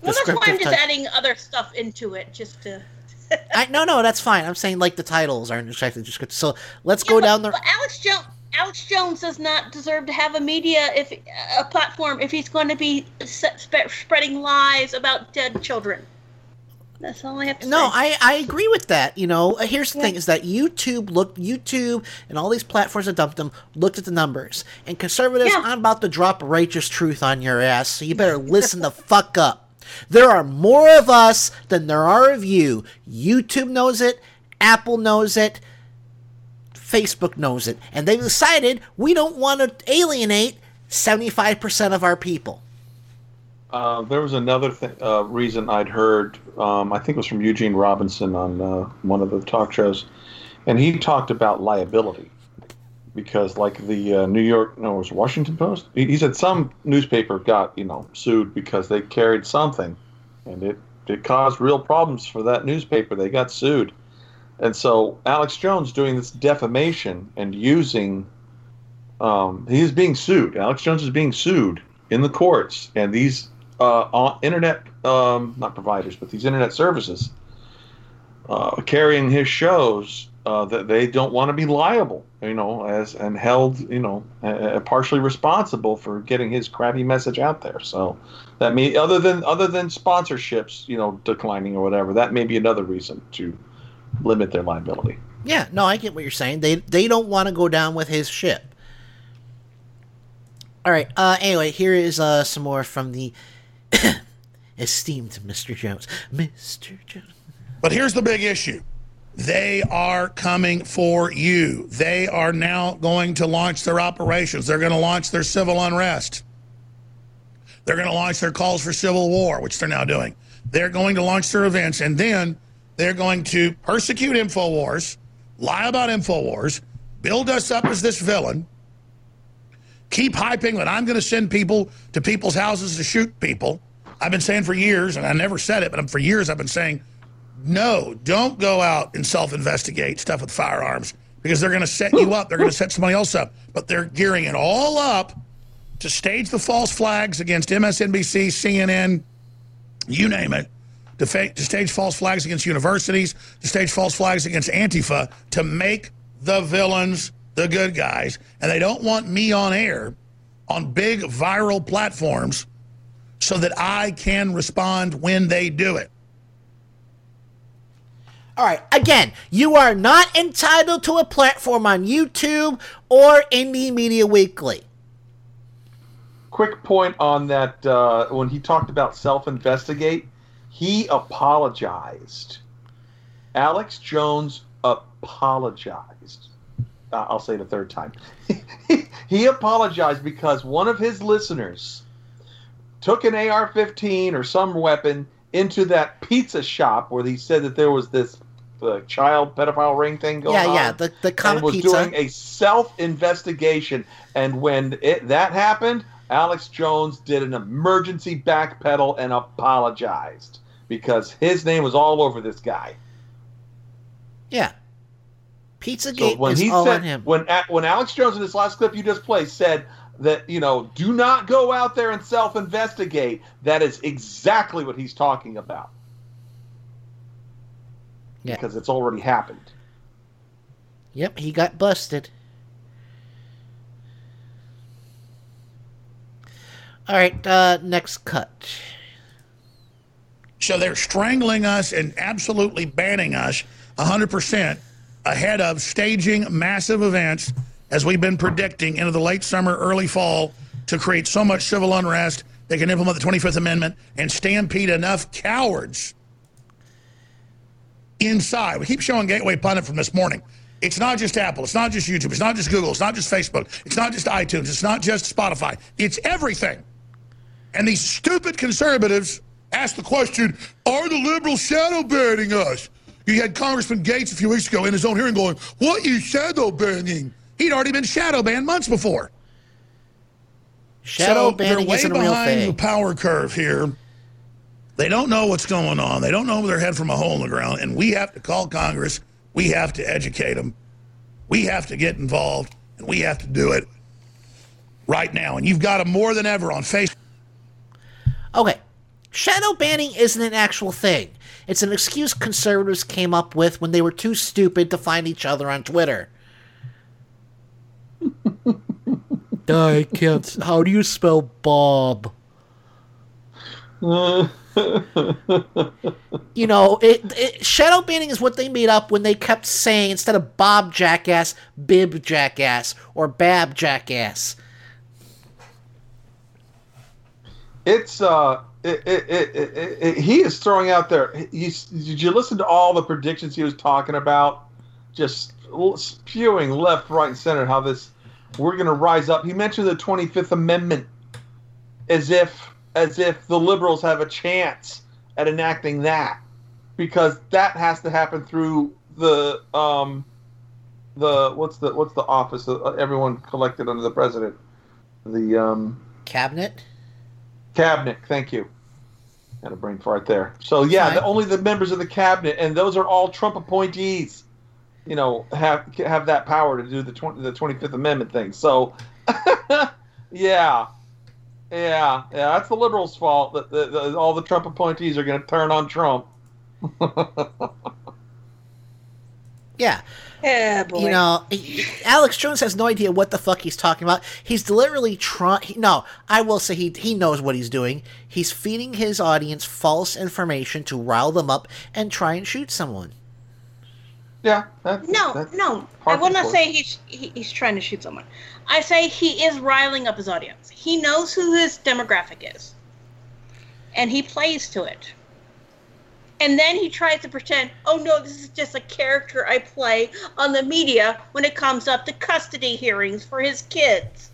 Well, that's why I'm just adding other stuff into it, just to. I, no, no, that's fine. I'm saying like the titles aren't exactly descriptive. So let's go down the. But Alex Jones, Alex Jones does not deserve to have a media if a platform if he's going to be spreading lies about dead children. That's all I have to No, say. I, I agree with that. You know, Uh, here's the Yeah. thing: is that YouTube looked YouTube and all these platforms that dumped them looked at the numbers, and conservatives, I'm about to drop righteous truth on your ass, so you better listen the fuck up. There are more of us than there are of you. YouTube knows it, Apple knows it, Facebook knows it, and they've decided we don't want to alienate seventy five percent of our people. Uh, there was another th- uh, reason I'd heard. Um, I think it was from Eugene Robinson on uh, one of the talk shows, and he talked about liability because, like the uh, New York, no, it was Washington Post. He, he said some newspaper got you know sued because they carried something, and it it caused real problems for that newspaper. They got sued, and so Alex Jones doing this defamation and using. Um, he's being sued. Alex Jones is being sued in the courts, and these uh, internet, um, not providers, but these internet services uh, carrying his shows uh, that they don't want to be liable, you know, as and held, you know, partially responsible for getting his crappy message out there. So that may other than other than sponsorships, you know, declining or whatever, that may be another reason to limit their liability. Yeah, no, I get what you're saying. They they don't want to go down with his ship. All right. Uh, anyway, here is uh, some more from the esteemed Mr. Jones. Mr. Jones. But here's the big issue. They are coming for you. They are now going to launch their operations. They're going to launch their civil unrest. They're going to launch their calls for civil war, which they're now doing. They're going to launch their events, and then they're going to persecute InfoWars, lie about InfoWars, build us up as this villain, keep hyping that I'm going to send people to people's houses to shoot people. I've been saying for years, and I never said it, but for years I've been saying, no, don't go out and self-investigate stuff with firearms because they're going to set you up. They're going to set somebody else up. But they're gearing it all up to stage the false flags against MSNBC, CNN, you name it, to, fa- to stage false flags against universities, to stage false flags against Antifa, to make the villains the good guys. And they don't want me on air on big viral platforms so that I can respond when they do it. All right. Again, you are not entitled to a platform on YouTube or Indie Media Weekly. quick point on that uh, when he talked about self-investigate, he apologized. Alex Jones apologized. Uh, I'll say it a third time. he apologized because one of his listeners took an AR-15 or some weapon into that pizza shop where he said that there was this uh, child pedophile ring thing going Yeah, on. yeah, yeah. the- the and was Pizza. doing a self investigation. And when it, that happened, Alex Jones did an emergency backpedal and apologized because his name was all over this guy. Yeah. Pizzagate So when is he all said on him. when when Alex Jones in this last clip you just played said that you know do not go out there and self investigate, that is exactly what he's talking about. Yeah. Because it's already happened. Yep, he got busted. All right, uh, next cut. So they're strangling us and absolutely banning us 100% ahead of staging massive events, as we've been predicting, into the late summer, early fall to create so much civil unrest they can implement the 25th Amendment and stampede enough cowards inside. We keep showing Gateway Pundit from this morning. It's not just Apple. It's not just YouTube. It's not just Google. It's not just Facebook. It's not just iTunes. It's not just Spotify. It's everything. And these stupid conservatives ask the question, are the liberals shadow banning us? You had Congressman Gaetz a few weeks ago in his own hearing going, what you shadow banning? He'd already been shadow banned months before. Shadow so banning they're way isn't a real behind thing. the power curve here. They don't know what's going on. They don't know they're headed from a hole in the ground. And we have to call Congress. We have to educate them. We have to get involved. And we have to do it right now. And you've got them more than ever on Facebook. Okay. Shadow banning isn't an actual thing. It's an excuse conservatives came up with when they were too stupid to find each other on Twitter. I can't. How do you spell Bob? You know, it, it, shadow banning is what they made up when they kept saying instead of Bob Jackass, Bib Jackass, or Bab Jackass. It's uh, it, it, he is throwing out there. He's, did you listen to all the predictions he was talking about? Just spewing left, right, and center how this we're going to rise up. He mentioned the Twenty Fifth Amendment as if as if the liberals have a chance at enacting that because that has to happen through the um the what's the what's the office of everyone collected under the president the um cabinet cabinet thank you had a brain fart there. So yeah the, only the members of the cabinet and those are all trump appointees you know have have that power to do the 20, the 25th amendment thing. So yeah. Yeah, yeah, that's the liberals' fault that the, the, all the Trump appointees are going to turn on Trump. yeah. Yeah, boy. You know, he- Alex Jones has no idea what the fuck he's talking about. He's deliberately trying. No, I will say he he knows what he's doing. He's feeding his audience false information to rile them up and try and shoot someone. Yeah. That's, no, that's no. I par will for the not say he's he, he's trying to shoot someone. I say he is riling up his audience. He knows who his demographic is, and he plays to it. And then he tries to pretend, oh no, this is just a character I play on the media when it comes up to custody hearings for his kids.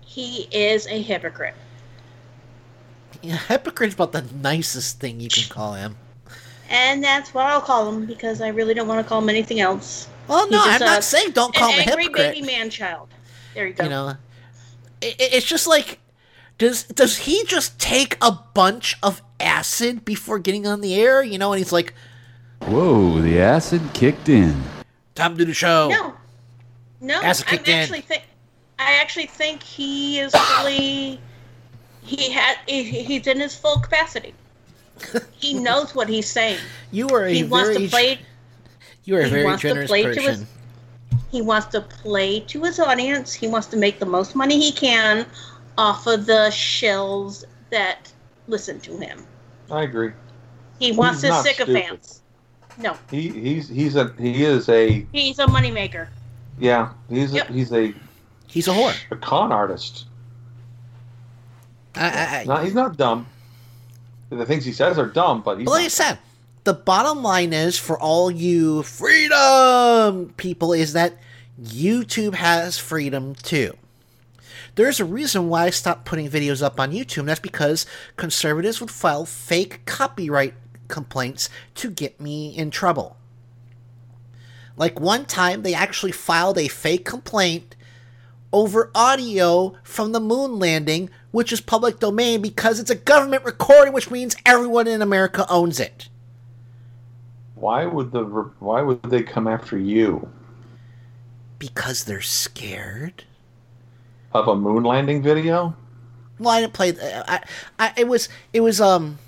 He is a hypocrite. Yeah, hypocrite's about the nicest thing you can call him. And that's what I'll call him because I really don't want to call him anything else. Well, no, I'm not saying don't call him a angry hypocrite. baby man child. There you go. You know, it- it's just like, does does he just take a bunch of acid before getting on the air? You know, and he's like, Whoa, the acid kicked in. time to do the show. No, no. Acid I kicked in. actually think I actually think he is fully. He had. He's in his full capacity. He knows what he's saying. You are a He wants to play. you are a very to generous person. his- He wants to play to his audience. He wants to make the most money he can off of the shills that listen to him. I agree. He wants He's his not sycophants. No, He he's he's a he is a he's a moneymaker. yeah he's a, he's a He's a whore. A con artist. I, I, I, No, he's not dumb. The things he says are dumb, but he's But like I said, the bottom line is for all you freedom people is that YouTube has freedom too. There's a reason why I stopped putting videos up on YouTube, and that's because conservatives would file fake copyright complaints to get me in trouble. Like one time, they actually filed a fake complaint over audio from the moon landing, which is public domain because it's a government recording, which means everyone in America owns it. Why would the why would they come after you Because they're scared. Of a moon landing video? Well, I didn't play. I, I, it was, it was, um,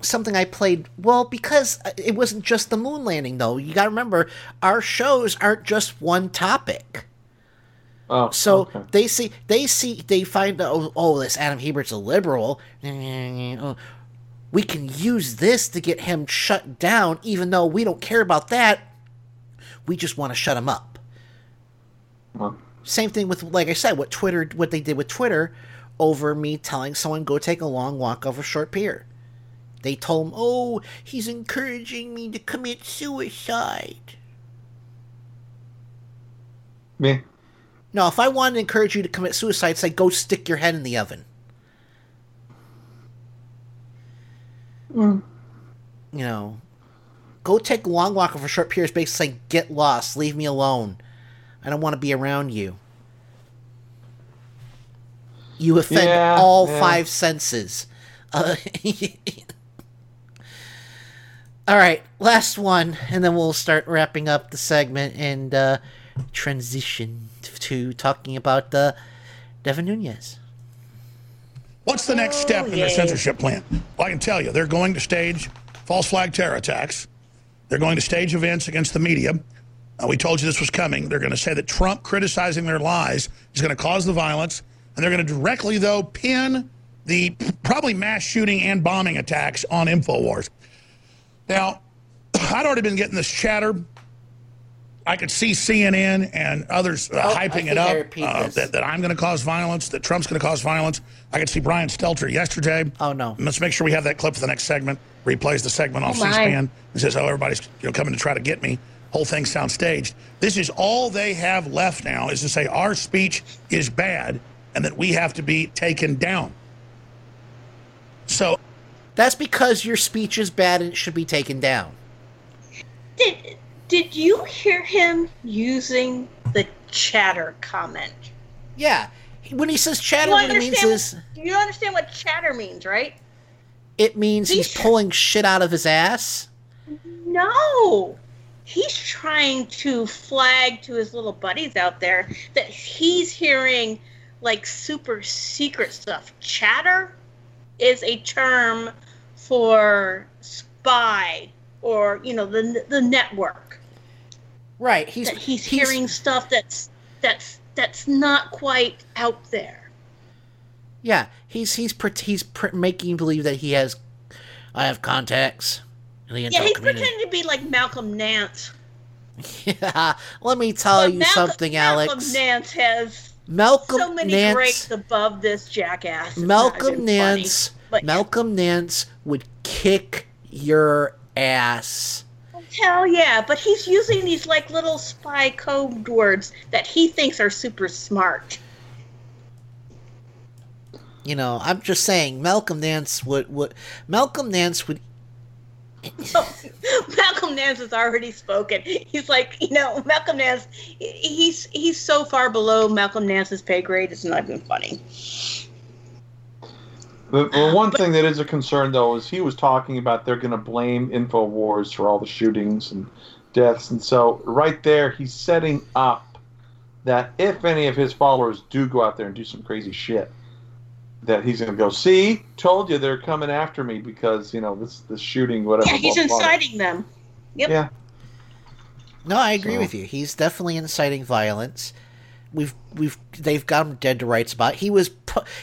something I played. Well, because it wasn't just the moon landing, though. You got to remember, our shows aren't just one topic. Oh, So okay. they see, they see, they find. Oh, oh, this Adam Hebert's a liberal. We can use this to get him shut down, even though we don't care about that. We just want to shut him up. Well, Same thing with, like I said, what Twitter, what they did with Twitter, over me telling someone go take a long walk over a short pier. They told him, "Oh, he's encouraging me to commit suicide." me. No, if I wanted to encourage you to commit suicide, say go stick your head in the oven. Mm. You know, go take a long walk over short periods. Basically, say, get lost, leave me alone. I don't want to be around you. You offend Yeah, all yeah. five senses. Uh, all right, last one, and then we'll start wrapping up the segment and uh, transition to talking about uh, Devin Nunes. What's the next step in their censorship plan? Well, I can tell you, they're going to stage false flag terror attacks. They're going to stage events against the media. Uh, we told you this was coming. They're going to say that Trump criticizing their lies is going to cause the violence. And they're going to directly, though, pin the probably mass shooting and bombing attacks on InfoWars. Now, I'd already been getting this chatter. I could see CNN and others uh, Oh, hyping it up uh, that, that I'm going to cause violence, that Trump's going to cause violence. I could see Brian Stelter yesterday. Oh no! Let's make sure we have that clip for the next segment. Where he plays the segment off my. C-SPAN and says, "Oh, everybody's you know coming to try to get me." Whole thing sounds staged. This is all they have left now is to say our speech is bad and that we have to be taken down. So That's because your speech is bad and it should be taken down. Did did you hear him using the chatter comment? Yeah, when he says chatter, You what it means understand is you understand what chatter means, right? it means he's pulling shit out of his ass. No. He's trying to flag to his little buddies out there that he's hearing like super secret stuff. Chatter is a term for spy or, you know, the the network. Right. He's that he's, hearing stuff that's that's that's not quite out there. Yeah, he's he's he's making believe that he has. I have contacts Yeah, he's community. pretending to be like Malcolm Nance. Yeah, let me tell you Malcolm- something, Alex. Malcolm Nance has Malcolm so many Nance- grades above this jackass. It's Malcolm Nance. funny. But Malcolm Nance would kick your ass. hell yeah, but he's using these like little spy code words that he thinks are super smart. You know, I'm just saying, Malcolm Nance would would Malcolm Nance would Malcolm Nance has already spoken. He's like, you know, Malcolm Nance. He's he's so far below Malcolm Nance's pay grade. It's not even funny. The, the ah, one thing that is a concern, though, is he was talking about they're going to blame InfoWars for all the shootings and deaths. And so, right there, he's setting up that if any of his followers do go out there and do some crazy shit, that he's going to go, see, told you they're coming after me because, you know, this, this shooting, whatever. Yeah, he's blah, blah, blah." inciting them. Yep. Yeah. No, I agree So- with you. He's definitely inciting violence. We've we've they've got him dead to rights about. He was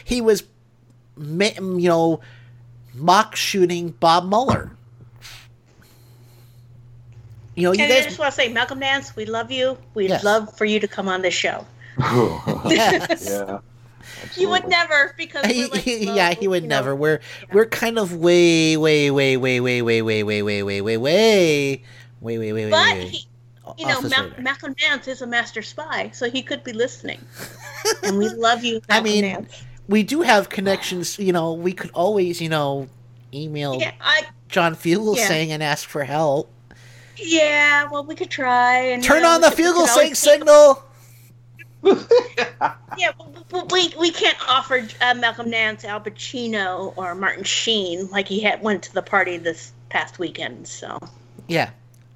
he was, you know, mock shooting Bob Mueller. You know, you and I just want to say, Malcolm Nance, we love you. We'd Yes. love for you to come on this show. Yes. yeah. You would never because we're like, he- yeah, he would you know, never. We're we're kind of way, way, way, way, way, way, way, way, way, way, way, way, way, way, way, way, But way. he, you know, off his Mal- radar. Malcolm Nance is a master spy, so he could be listening. and we love you, Malcolm I mean, Nance. we do have connections. You know, we could always, you know, email Yeah, I. John Fugel Yeah. saying and ask for help. Yeah, well, we could try and Turn you know, on the Fugelsang signal. Yeah, but- but we we can't offer uh, Malcolm Nance, Al Pacino, or Martin Sheen like he had went to the party this past weekend. So Yeah,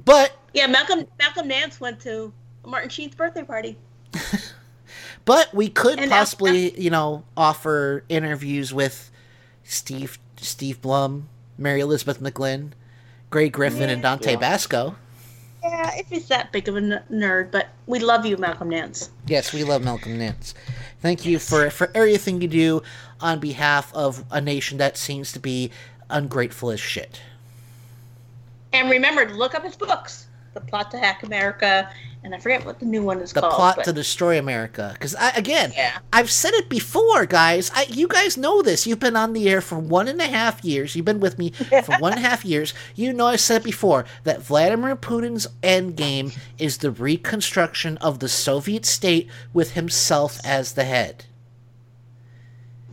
but yeah, Malcolm Malcolm Nance went to Martin Sheen's birthday party. but we could And possibly, you know, offer interviews with Steve Steve Blum, Mary Elizabeth McGlynn, Grey Griffin, and Dante Yeah. Basco. Yeah, if he's that big of a n- nerd, but we love you, Malcolm Nance. Yes, we love Malcolm Nance. Thank you for for everything you do on behalf of a nation that seems to be ungrateful as shit. And remember to look up his books, The Plot to Hack America, and I forget what the new one is The called. The plot but- to destroy America. Because again, yeah. I've said it before, guys. I, you guys know this. You've been on the air for one and a half years. You've been with me for one and a half years. You know I said it before that Vladimir Putin's end game is the reconstruction of the Soviet state with himself as the head.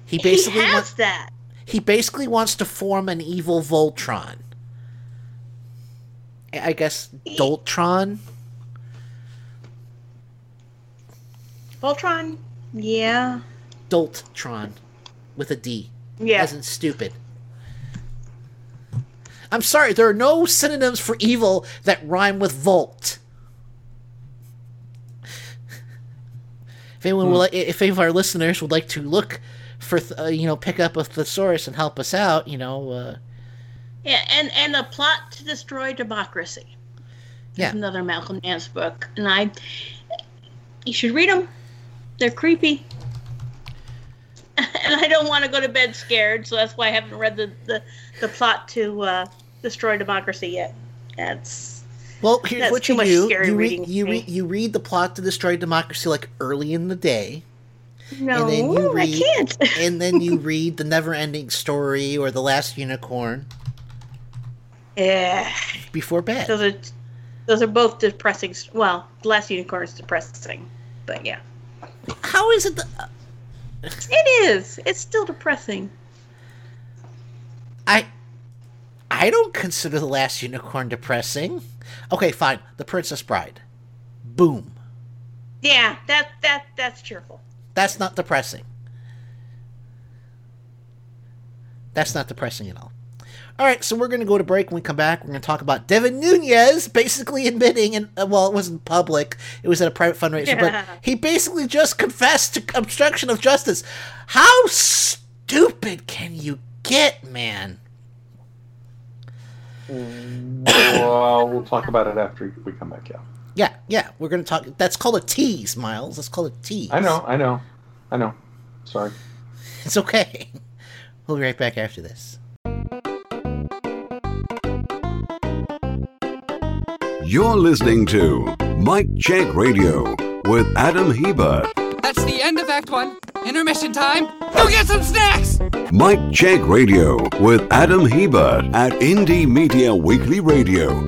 He basically he has wants, that. he basically wants to form an evil Voltron. I guess Doltron. Voltron, yeah. Doltron with a D. Yeah. As in stupid. I'm sorry, there are no synonyms for evil that rhyme with volt. If anyone Hmm. would like, if any of our listeners would like to look for, uh, you know, pick up a thesaurus and help us out, you know, uh, Yeah, and and a plot to destroy democracy. Yeah. There's another Malcolm Nance book, and I, you should read them. They're creepy, and I don't want to go to bed scared, so that's why I haven't read the the, the plot to uh, destroy democracy yet. That's well, here's That's what too you much do: scary you read, you read, you read the plot to destroy democracy like early in the day. no, and then you I can't. and then you read the never-ending story or the last unicorn yeah, before bed. those are those are both depressing. Well, the last unicorn is depressing, but yeah, How is it? The, uh, it is. It's still depressing. I I don't consider the last unicorn depressing. Okay, fine. The Princess Bride. Boom. Yeah, that that that's cheerful. That's not depressing. That's not depressing at all. All right, so we're going to go to break. When we come back, we're going to talk about Devin Nunes basically admitting, and uh, well, it wasn't public; it was at a private fundraiser, Yeah. but he basically just confessed to obstruction of justice. How stupid can you get, man? well, we'll talk about it after we come back. Yeah, Yeah, yeah, we're going to talk. That's called a tease, Miles. That's called a tease. I know, I know, I know. Sorry. It's okay. We'll be right back after this. You're listening to Mike Check Radio with Adam Hebert. That's the end of Act One. Intermission time. Go get some snacks! Mike Check Radio with Adam Hebert at Indie Media Weekly Radio.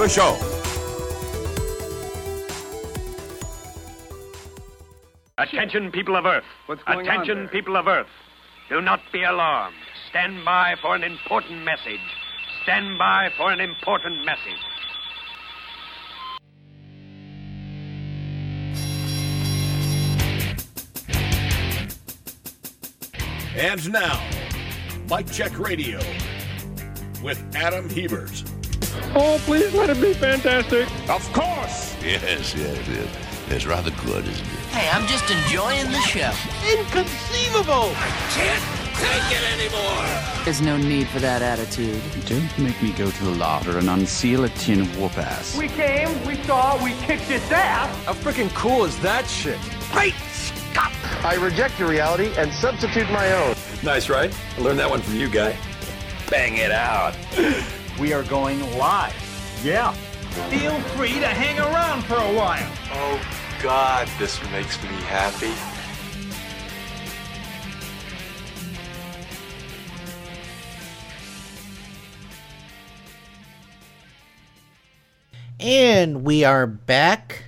The show. Attention, people of Earth. What's going on Attention, there? people of Earth. Do not be alarmed. Stand by for an important message. Stand by for an important message. And now, Mike Check Radio with Adam Hebert. Oh, please let it be fantastic. Of course. Yes, yes, yes. It's rather good, isn't it? Hey, I'm just enjoying the show. Inconceivable! I can't take it anymore! There's no need for that attitude. Don't make me go to the larder and unseal a tin of whoop ass. We came, we saw, we kicked its ass. How freaking cool is that shit? Great Scott! I reject your reality and substitute my own. Nice, right? I learned that one from you, guy. Bang it out. We are going live. Yeah. Feel free to hang around for a while. Oh, God, this makes me happy. And we are back.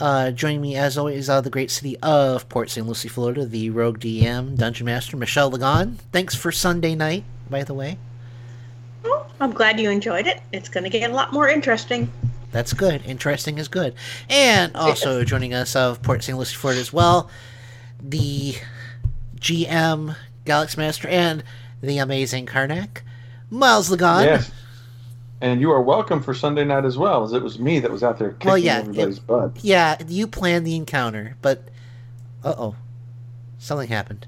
Uh, joining me, as always, out of the great city of Port St. Lucie, Florida, the Rogue DM Dungeon Master Michelle Lagon. Thanks for Sunday night, by the way. I'm glad you enjoyed it. It's going to get a lot more interesting. That's good. Interesting is good. And also joining us of Port St. Lucie, Florida as well, the GM Galaxy Master and the amazing Karnak, Miles Lagon. Yes. And you are welcome for Sunday night as well, as it was me that was out there kicking Well, yeah, everybody's it- butt. Yeah, you planned the encounter, but uh oh, something happened.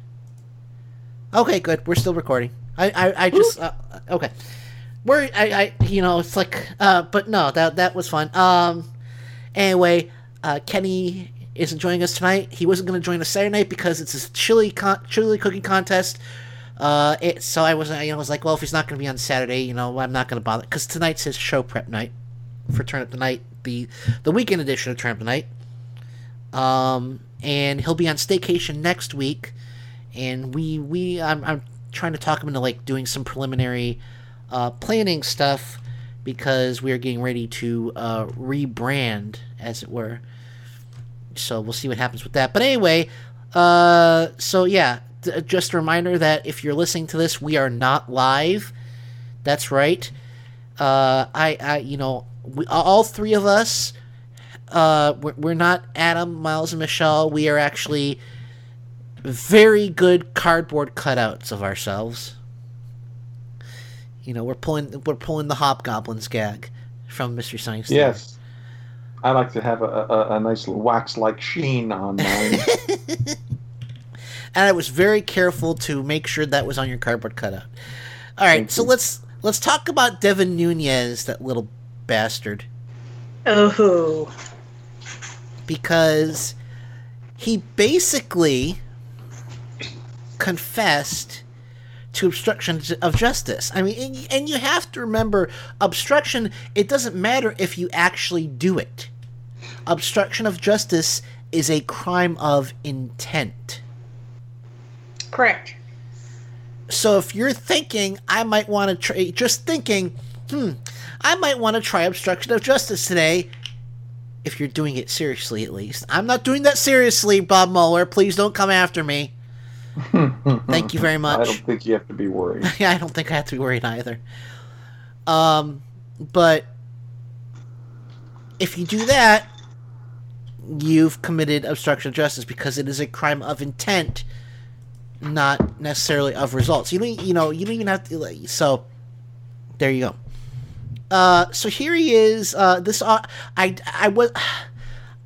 Okay, good. We're still recording. I I, I just uh, okay. We're I, I you know it's like uh but no that that was fun. Um anyway, uh Kenny isn't joining us tonight. He wasn't going to join us Saturday night because it's his chili con- chili cooking contest. Uh, it, so I was, you know, I was like, well, if he's not going to be on Saturday, you know, I'm not going to bother because tonight's his show prep night for Turn Up the Night, the the weekend edition of Turn Up the Night. Um, and he'll be on staycation next week, and we we I'm I'm trying to talk him into like doing some preliminary uh, planning stuff because we are getting ready to uh, rebrand, as it were. So we'll see what happens with that. But anyway, uh, so yeah, th- just a reminder that if you're listening to this, we are not live. That's right. Uh, I, I, you know, we, all three of us, uh, we're, we're not Adam, Miles, and Michelle. We are actually very good cardboard cutouts of ourselves. You know, we're pulling we're pulling the hobgoblins gag from Mystery Science. Theater. Yes. I like to have a, a, a nice wax-like sheen on mine. and I was very careful to make sure that was on your cardboard cutout. All right, Thank so you. let's let's talk about Devin Nunes, that little bastard, Oh. because he basically confessed to obstruction of justice. I mean, and, and you have to remember, obstruction. It doesn't matter if you actually do it. Obstruction of justice is a crime of intent. Correct. So if you're thinking, I might want to try, just thinking, hmm, I might want to try obstruction of justice today. If you're doing it seriously, at least. I'm not doing that seriously, Bob Mueller. Please don't come after me. Thank you very much. I don't think you have to be worried. yeah, I don't think I have to be worried either. Um, but if you do that, you've committed obstruction of justice because it is a crime of intent, not necessarily of results. You don't, you know, you don't even have to. So there you go. Uh, so here he is. Uh, this uh, I I was.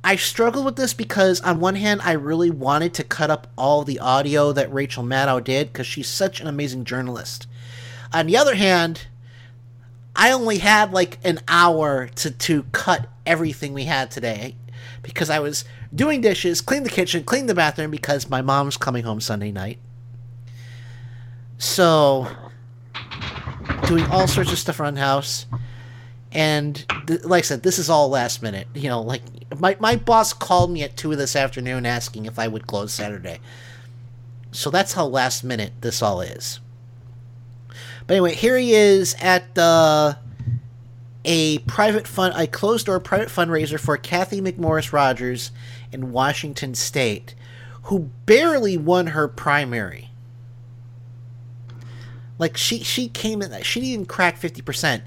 I struggled with this because on one hand I really wanted to cut up all the audio that Rachel Maddow did because she's such an amazing journalist. On the other hand, I only had like an hour to, to cut everything we had today because I was doing dishes, clean the kitchen, clean the bathroom because my mom's coming home Sunday night. So, doing all sorts of stuff around the house. And th- like I said, this is all last minute. You know, like my, my boss called me at 2 this afternoon asking if I would close Saturday. So that's how last minute this all is. But anyway, here he is at the a private fund, a closed door private fundraiser for Cathy McMorris Rodgers in Washington State, who barely won her primary. Like she she came in, she didn't crack fifty percent,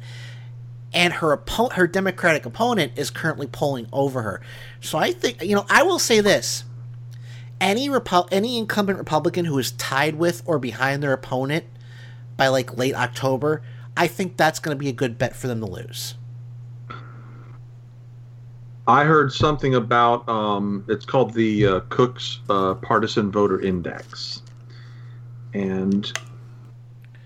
and her oppo- her Democratic opponent is currently polling over her. So I think you know I will say this: any Repu- any incumbent Republican who is tied with or behind their opponent by like late October, I think that's going to be a good bet for them to lose. I heard something about um, it's called the uh, Cook's uh, Partisan Voter Index, and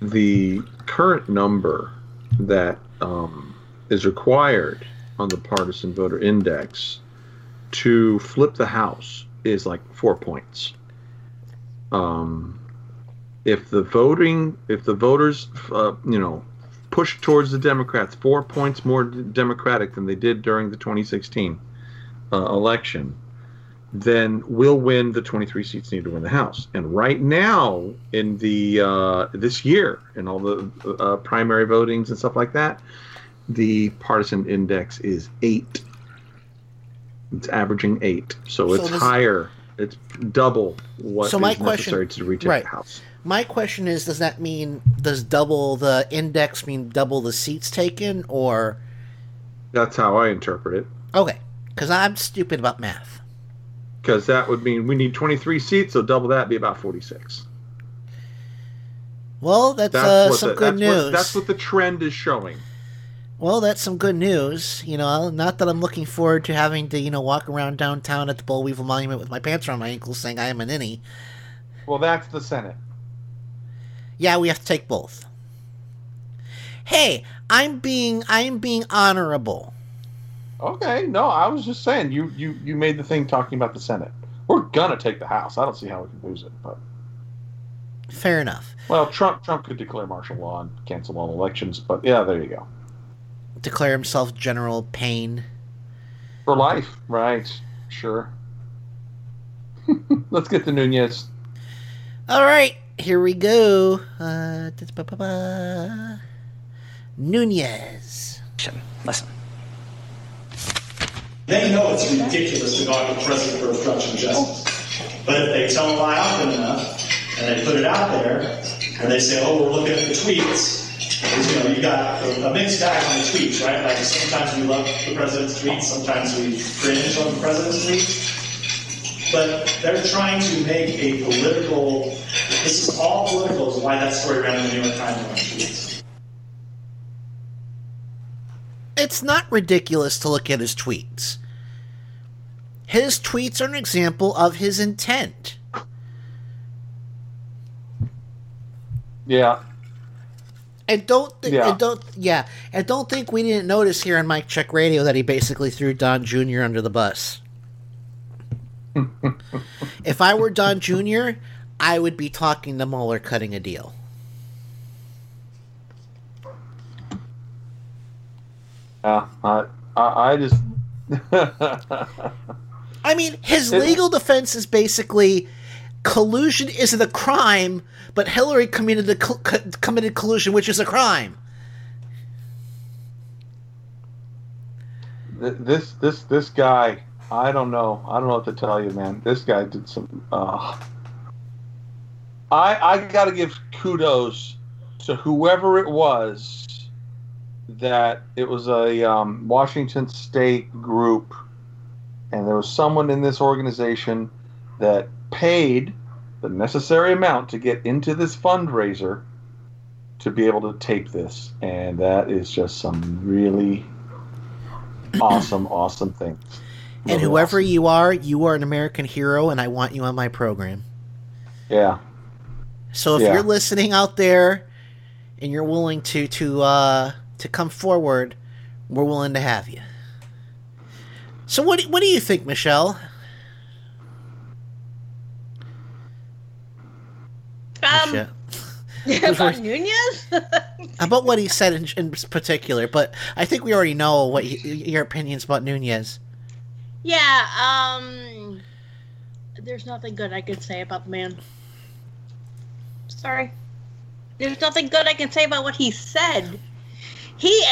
the current number that um, is required on the Partisan Voter Index to flip the House is like four points. Um, if the voting, if the voters, uh, you know, push towards the Democrats four points more Democratic than they did during the 2016 uh, election, then we'll win the 23 seats needed to win the House. And right now, in the uh, this year, in all the uh, primary votings and stuff like that, the partisan index is eight. It's averaging eight, so So it's this- higher. It's double what So is my question- necessary to retake right. the House. My question is: Does that mean does double the index mean double the seats taken, or That's how I interpret it. okay? Because I'm stupid about math. Because that would mean we need 23 seats, so double that be about 46. Well, that's, That's uh, some good that's news. What, that's what the trend is showing. Well, that's some good news. You know, not that I'm looking forward to having to, you know, walk around downtown at the Boll Weevil Monument with my pants around my ankles saying I am an innie. Well, that's the Senate. Yeah, we have to take both. Hey, I'm being I'm being honorable. Okay, no, I was just saying you you you made the thing talking about the Senate. We're gonna take the House. I don't see how we can lose it, but Fair enough. well, Trump Trump could declare martial law and cancel all elections, but yeah, there you go. Declare himself General Payne. For life, right? Sure. Let's get to Nunes. All right, here we go. Uh. Nunes. Listen. They know it's ridiculous to go after the president for obstruction of justice. But if they tell a lie often enough, and they put it out there, and they say, oh, we're looking at the tweets, because, you know, you got a, a mixed bag on the tweets, right? Like sometimes we love the president's tweets, sometimes we cringe on the president's tweets. But they're trying to make a political. This is all political. Is why that story ran in the New York Times on tweets. It's not ridiculous to look at his tweets. His tweets are an example of his intent. Yeah. And don't th- Yeah. and don't yeah, and don't think we didn't notice here on Mike Check Radio that he basically threw Don Jr. under the bus. if I were Don Jr., I would be talking to Mueller cutting a deal. Yeah, I, I, I just. I mean, his legal defense is basically collusion isn't a crime, but Hillary committed the co- committed collusion, which is a crime. This this this guy i don't know i don't know what to tell you man this guy did some uh i i gotta give kudos to whoever it was that it was a um, washington state group and there was someone in this organization that paid the necessary amount to get into this fundraiser to be able to tape this and that is just some really awesome, awesome thing. And whoever you are, you are an American hero, and I want you on my program. Yeah. So if Yeah. you're listening out there, and you're willing to to uh, to come forward, we're willing to have you. So what do, what do you think, Michelle? Um, Michelle? about Nunes? About what he said in, in particular, but I think we already know what y- your opinions about Nunes. yeah, um. There's nothing good I can say about the man. Sorry. There's nothing good I can say about what he said. He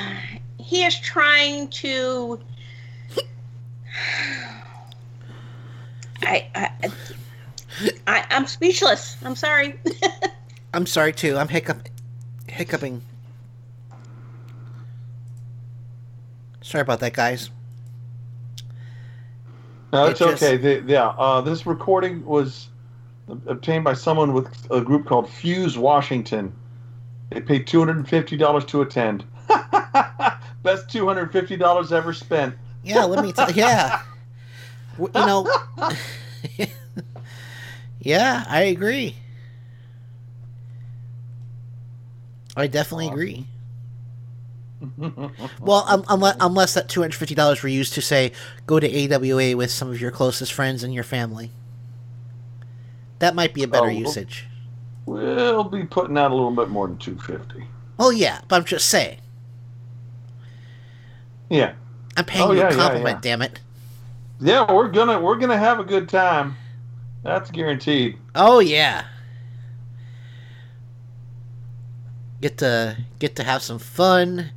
he is trying to I I, I I'm speechless. I'm sorry. I'm sorry too. I'm hiccup, hiccuping. Sorry about that, guys. No, It it's just- okay. The, yeah, uh, this recording was obtained by someone with a group called Fuse Washington. They paid two hundred and fifty dollars to attend. Best two hundred fifty dollars ever spent. Yeah, let me tell. Yeah, you know. Yeah, I agree. I definitely agree. Well, um, unless, unless that two hundred fifty dollars were used to say go to AWA with some of your closest friends and your family, that might be a better Oh, well- usage. We'll be putting out a little bit more than two fifty. Oh yeah, but I'm just saying. Yeah. I'm paying Oh, you yeah, a yeah, compliment. yeah. Damn it. Yeah, we're gonna we're gonna have a good time. That's guaranteed. Oh yeah. Get to get to have some fun.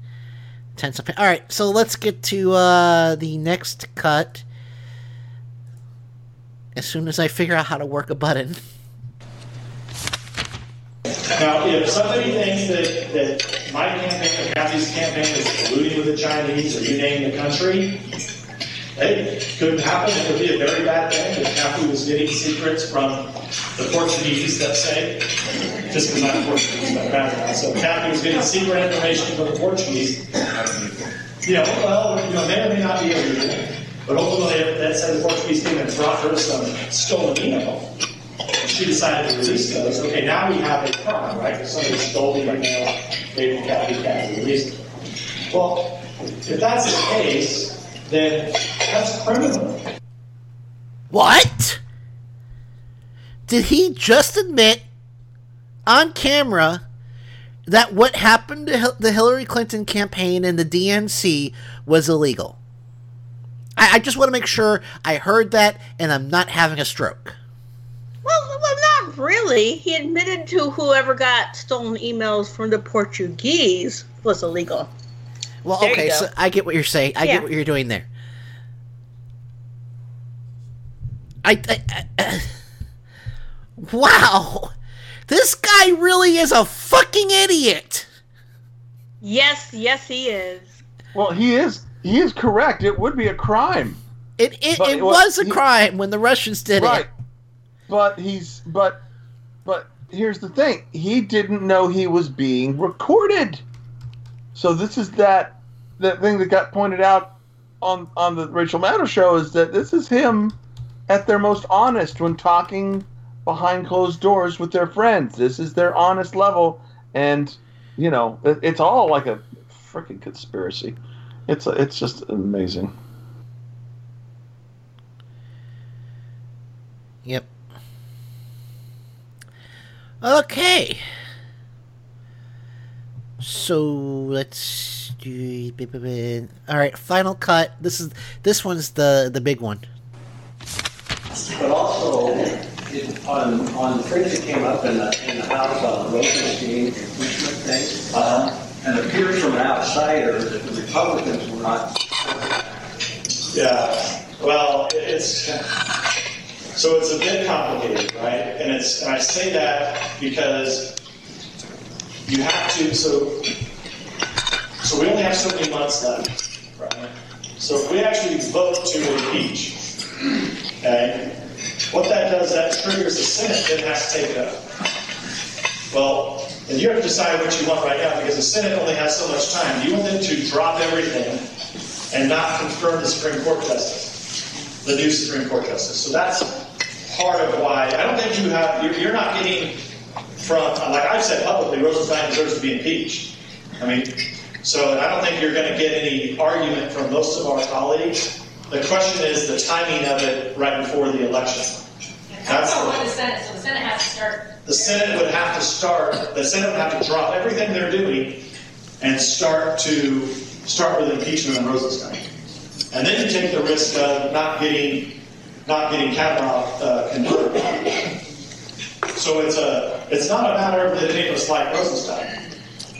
Tense up. All right, so let's get to uh, the next cut. As soon as I figure out how to work a button. Now, if somebody thinks that, that my campaign or Cathy's campaign is colluding with the Chinese or you name the country, it could happen. It would be a very bad thing if Cathy was getting secrets from the Portuguese, let's say, just because I'm Portuguese by background. So Cathy was getting secret information from the Portuguese. You know, well, you know, may or may not be illegal, but ultimately, that said the Portuguese came and brought her some stolen email she decided to release those. Okay, now we have a crime, right? Somebody stole the email, they Cathy, Cathy released it. Well, if that's the case, then that's criminal. What? Did he just admit on camera that what happened to the Hillary Clinton campaign and the DNC was illegal? I, I just want to make sure I heard that and I'm not having a stroke. Well, well, not really. He admitted to whoever got stolen emails from the Portuguese was illegal. Well, There okay, so I get what you're saying. I Yeah. get what you're doing there. I, I, I- wow, this guy really is a fucking idiot. Yes, yes, he is. Well, he is he is correct. It would be a crime. It it, it it was was- a he- crime when the Russians did right. it. But he's but but here's the thing. He didn't know he was being recorded. So this is that that thing that got pointed out on on the Rachel Maddow show is that this is him at their most honest when talking behind closed doors with their friends. This is their honest level and you know, it, it's all like a freaking conspiracy. It's it's just amazing. Yep. Okay. So let's do. All right, final cut. This is this one's the the big one. But also, it, on, on the things that came up in the, in the House on the Rosenstein impeachment thing, uh, and it appears from an outsider that the Republicans were not. Yeah, well, it's, so it's a bit complicated, right? And it's, and I say that because you have to, so, so we only have so many months left, right? So if we actually vote to impeach, okay, what that does, that triggers the Senate then has to take it up. Well, and you have to decide what you want right now because the Senate only has so much time. Do you want them to drop everything and not confirm the Supreme Court justice, the new Supreme Court justice? So that's part of why I don't think you have. You're, you're not getting from like I've said publicly, Rosenstein deserves to be impeached. I mean, so I don't think you're going to get any argument from most of our colleagues. The question is the timing of it right before the election. That's the, the Senate, so the Senate has to start. the Senate would have to start, the Senate would have to drop everything they're doing and start to, start with impeachment on Rosenstein. And then you take the risk of not getting, not getting Kavanaugh uh, convicted. So it's a, it's not a matter of that any of us like Rosenstein.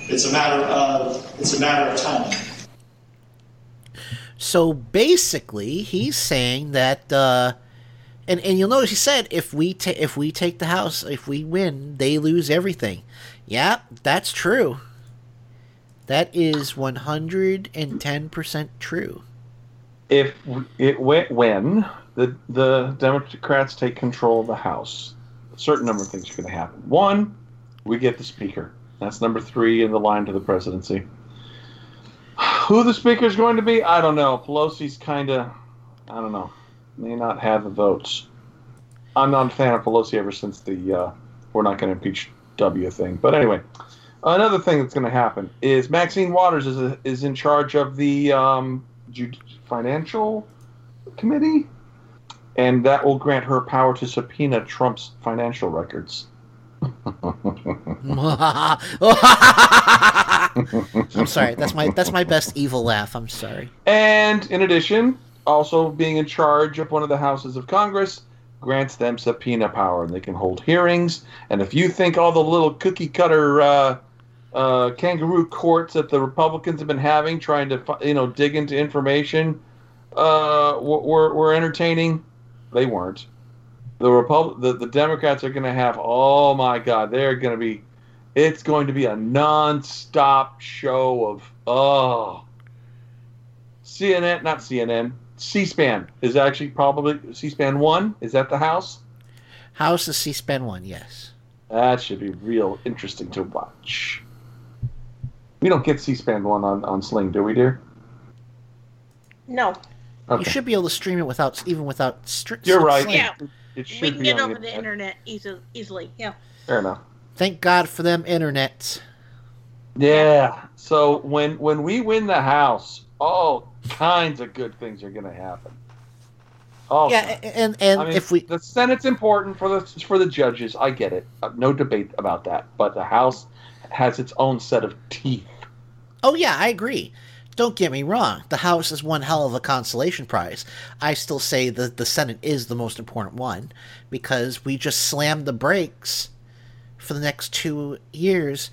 It's a matter of, it's a matter of timing. So basically, he's saying that, uh, and and you'll notice he said if we ta- if we take the house, if we win, they lose everything. Yeah, that's true. That is one hundred and ten percent true. if it went when the the Democrats take control of the House, a certain number of things are going to happen. One, we get the Speaker. That's number three in the line to the presidency. Who the Speaker is going to be, I don't know. Pelosi's kind of, I don't know, may not have the votes. I'm not a fan of Pelosi ever since the uh, we're not going to impeach W thing. But anyway, another thing that's going to happen is Maxine Waters is a, is in charge of the um, financial committee, and that will grant her power to subpoena Trump's financial records. I'm sorry. That's my that's my best evil laugh. I'm sorry. And in addition, also being in charge of one of the houses of Congress grants them subpoena power, and they can hold hearings. And if you think all the little cookie cutter uh, uh, kangaroo courts that the Republicans have been having, trying to you know dig into information, uh, were were entertaining, they weren't. The Repub- the, the Democrats are going to have. Oh my God, they're going to be. It's going to be a non-stop show of oh. CNN, not CNN, C-SPAN is actually probably C-SPAN one. Is that the House? House is C-SPAN one. Yes. That should be real interesting to watch. We don't get C-SPAN one on, on Sling, do we, dear? No. You should be able to stream it without even without. Stri- You're right. Yeah. It should We can be get on over the internet easy, easily. Yeah. Fair enough. Thank God for them internets. Yeah. So when when we win the House, all kinds of good things are going to happen. All Yeah, kinds. and and I mean, if we the Senate's important for the for the judges, I get it. Uh, no debate about that. But the House has its own set of teeth. Oh yeah, I agree. Don't get me wrong. The House is one hell of a consolation prize. I still say that the Senate is the most important one because we just slammed the brakes for the next two years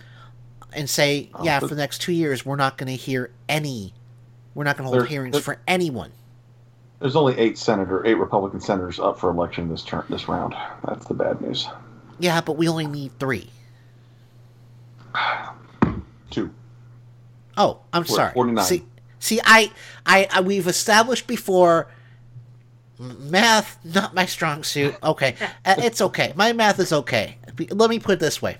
and say, Oh, yeah, for the next two years, we're not going to hear any. We're not going to hold hearings for anyone. There's only eight senator, eight Republican senators up for election this turn this round. That's the bad news. Yeah, but we only need three. Two. Oh, I'm We're sorry. 49. See, see, I, I, I, we've established before. Math, not my strong suit. Okay, Uh, it's okay. My math is okay. Let me put it this way.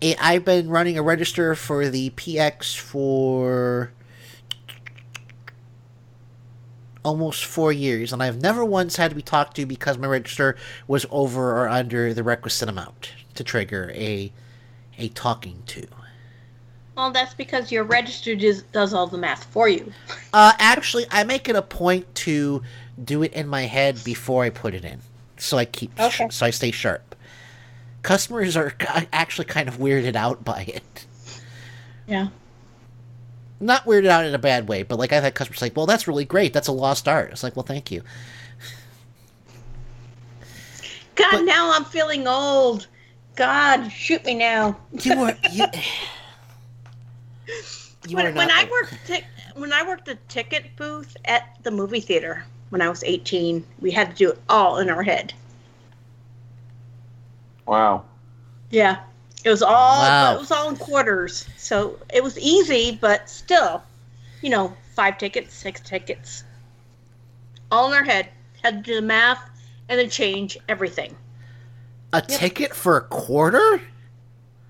I- I've been running a register for the PX for almost four years, and I've never once had to be talked to because my register was over or under the requisite amount to trigger a a talking to. Well, that's because your register just does all the math for you. Uh, actually, I make it a point to do it in my head before I put it in, so I keep Okay. so I stay sharp. Customers are actually kind of weirded out by it. Yeah. Not weirded out in a bad way, but like I've had customers like, "Well, that's really great. That's a lost art." It's like, "Well, thank you." God, now I'm feeling old. God, shoot me now. You were you. you when, when I worked tic- when I worked the ticket booth at the movie theater when I was 18, we had to do it all in our head. Wow. Yeah, it was all Wow. it was all in quarters, so it was easy, but still, you know, five tickets, six tickets, all in our head. Had to do the math and then change everything. a ticket for a quarter?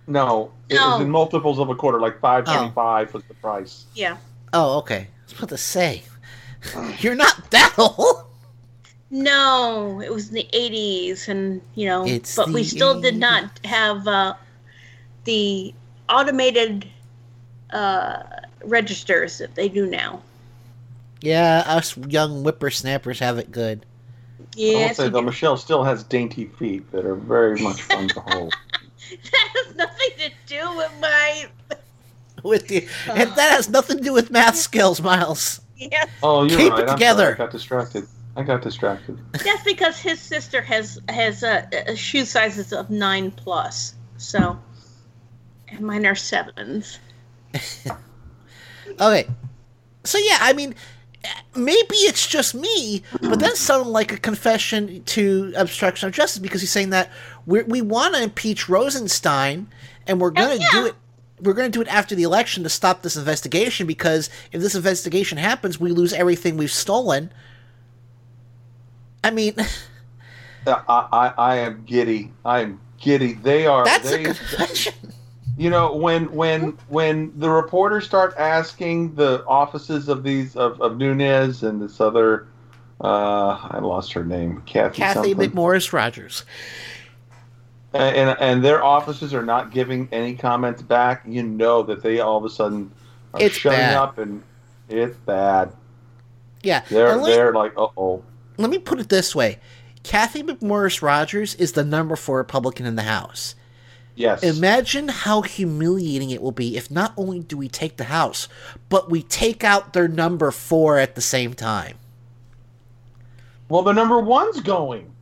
No, it No. was in multiples of a quarter, like five twenty-five was the price. Yeah. Oh, okay. I was about to say, you're not that old. No, it was in the 80s, and you know, It's but we the still did not have uh, the automated uh, registers that they do now. Yeah, us young whippersnappers have it good. Yeah, I will Yes, say though. Michelle still has dainty feet that are very much fun to hold. that has nothing to do with my. With the, and that has nothing to do with math skills, Miles. Yes, Oh, you're Keep right. it together. I got distracted. I got distracted. that's because his sister has has uh, uh, shoe sizes of nine plus, so and mine are sevens. Okay. So yeah, I mean, maybe it's just me, but that sounded like a confession to obstruction of justice because he's saying that we we want to impeach Rosenstein, and we're going to do it. We're going to do it after the election to stop this investigation because if this investigation happens, we lose everything we've stolen. I mean, I, I, I am giddy. I am giddy. They are. that's they, a confession. You know, when when when the reporters start asking the offices of these of, of Nunes and this other, uh, I lost her name, Cathy. Cathy something. McMorris Rodgers. and, and and their offices are not giving any comments back. You know that they all of a sudden are It's shutting bad. up, and it's bad. Yeah, They're they're like, uh oh. let me put it this way Cathy McMorris Rodgers is the number four Republican in the House. Yes. Imagine how humiliating it will be if not only do we take the House, but we take out their number four at the same time. Well, the number one's going.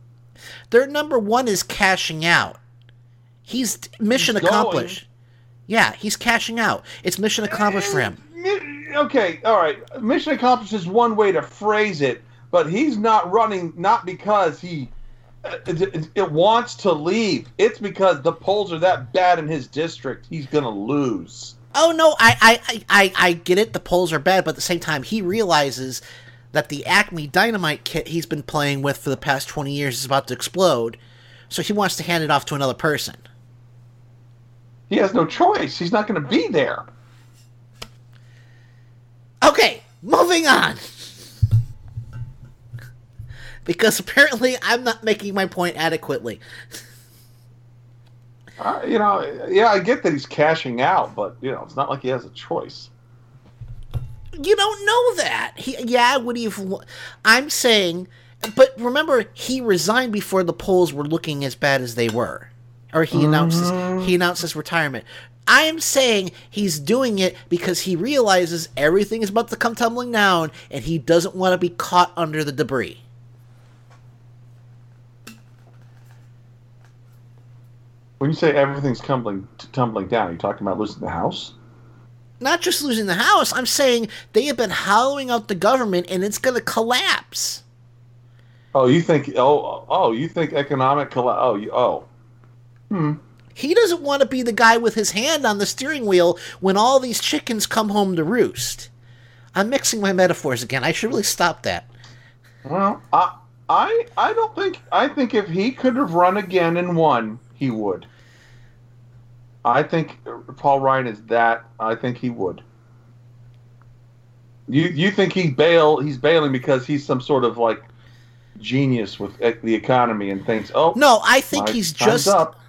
Their number one is cashing out. He's mission He's going. accomplished. Yeah, he's cashing out. It's mission eh, accomplished for him. Okay, all right. Mission accomplished is one way to phrase it, but he's not running not because he it, it- wants to leave. It's because the polls are that bad in his district. He's gonna lose. Oh no, I, I, I, I, I get it. The polls are bad, but at the same time, he realizes that the Acme Dynamite kit he's been playing with for the past twenty years is about to explode, so he wants to hand it off to another person. He has no choice. He's not going to be there. Okay, moving on. Because apparently I'm not making my point adequately. Uh, you know, yeah, I get that he's cashing out, but you know, it's not like he has a choice. You don't know that. He, yeah, would he have? I'm saying, but remember, he resigned before the polls were looking as bad as they were, or he announced his, he announced his retirement. I am saying he's doing it because he realizes everything is about to come tumbling down, and he doesn't want to be caught under the debris. When you say everything's tumbling tumbling down, are you talking about losing the house? Not just losing the house. I'm saying they have been hollowing out the government, and it's going to collapse. Oh, you think? Oh, oh, you think economic collapse? Oh, you, oh. Hmm. He doesn't want to be the guy with his hand on the steering wheel when all these chickens come home to roost. I'm mixing my metaphors again. I should really stop that. Well, I, I, I don't think. I think if he could have run again and won, he would. I think Paul Ryan is that. I think he would. You, you think he bail? He's bailing because he's some sort of like genius with the economy and thinks, oh No, I think he's just. up.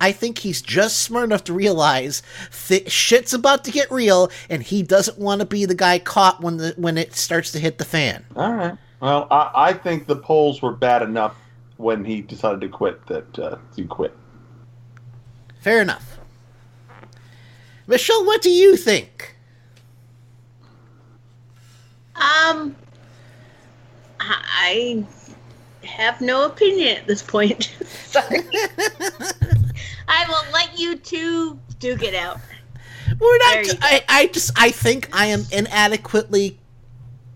I think he's just smart enough to realize th- shit's about to get real, and he doesn't want to be the guy caught when the when it starts to hit the fan. All right. Well, I, I think the polls were bad enough when he decided to quit that uh, he quit. Fair enough. Michelle, what do you think? Um, I have no opinion at this point. Sorry. I will let you two duke it out. We're not. There I, I just. I think I am inadequately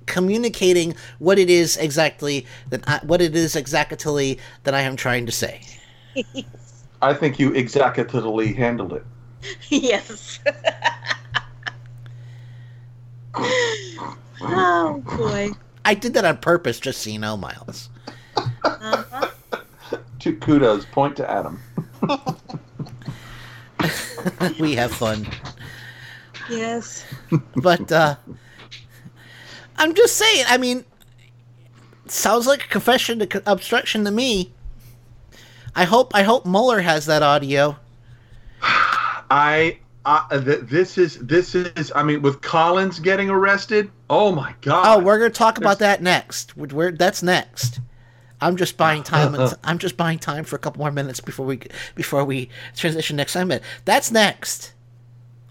communicating what it is exactly that I, what it is exactly that I am trying to say. I think you executively handled it. yes. oh boy. I did that on purpose, just so you know, Miles. Uh-huh. Two kudos. Point to Adam. we have fun. Yes. but uh I'm just saying, I mean sounds like a confession to co- obstruction to me. I hope I hope Mueller has that audio. I, I th- this is this is. I mean, with Collins getting arrested. Oh my God. Oh, we're going to talk about that next. We're, we're- that's next. I'm just buying time. and- I'm just buying time for a couple more minutes before we before we transition next segment. That's next.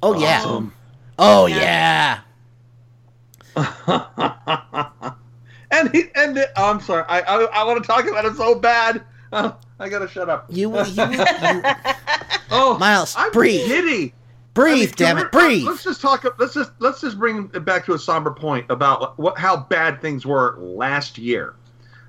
Oh yeah. Awesome. Oh yeah. and he and the, oh, I'm sorry. I I, I want to talk about it so bad. Uh, I gotta shut up. You you, you oh Miles, I'm breathe. Giddy. Breathe, damn it, breathe. Let's just talk. Let's just let's just bring it back to a somber point about what how bad things were last year.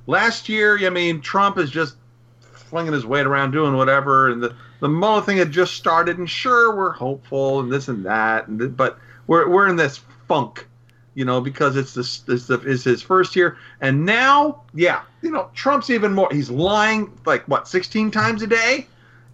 Last year, I mean, Trump is just flinging his weight around, doing whatever, and the the Mueller thing had just started. And sure, we're hopeful and this and that, and but we're we're in this funk, you know, because it's this it's, the, it's his first year, and now, yeah, you know, Trump's even more. He's lying like what, sixteen times a day.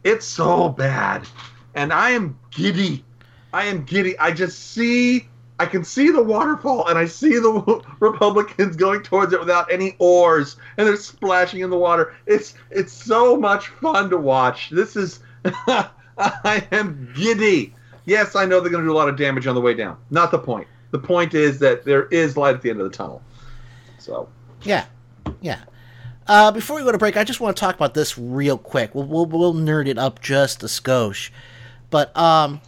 It's so bad, and I am giddy. I am giddy. I just see. I can see the waterfall, and I see the Republicans going towards it without any oars, and they're splashing in the water. It's it's so much fun to watch. This is. I am giddy. Yes, I know they're going to do a lot of damage on the way down. Not the point. The point is that there is light at the end of the tunnel. So. Yeah, yeah. Uh, before we go to break, I just want to talk about this real quick. We'll we'll, we'll nerd it up just a skosh, but um,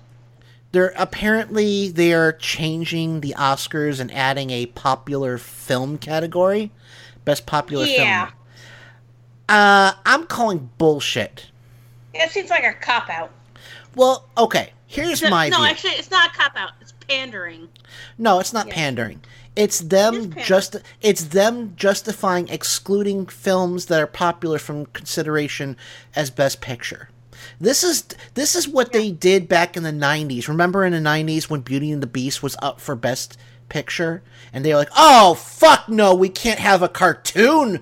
they're apparently they are changing the Oscars and adding a popular film category, best popular Yeah. film. Uh, I'm calling bullshit. It seems like a cop out. Well, okay. Here's no, my no, view. actually, it's not a cop out. It's pandering. No, it's not pandering. It's them just it's them justifying excluding films that are popular from consideration as best picture. This is this is what they did back in the 90s. Remember in the 90s when Beauty and the Beast was up for best picture and they were like, "Oh, fuck no, we can't have a cartoon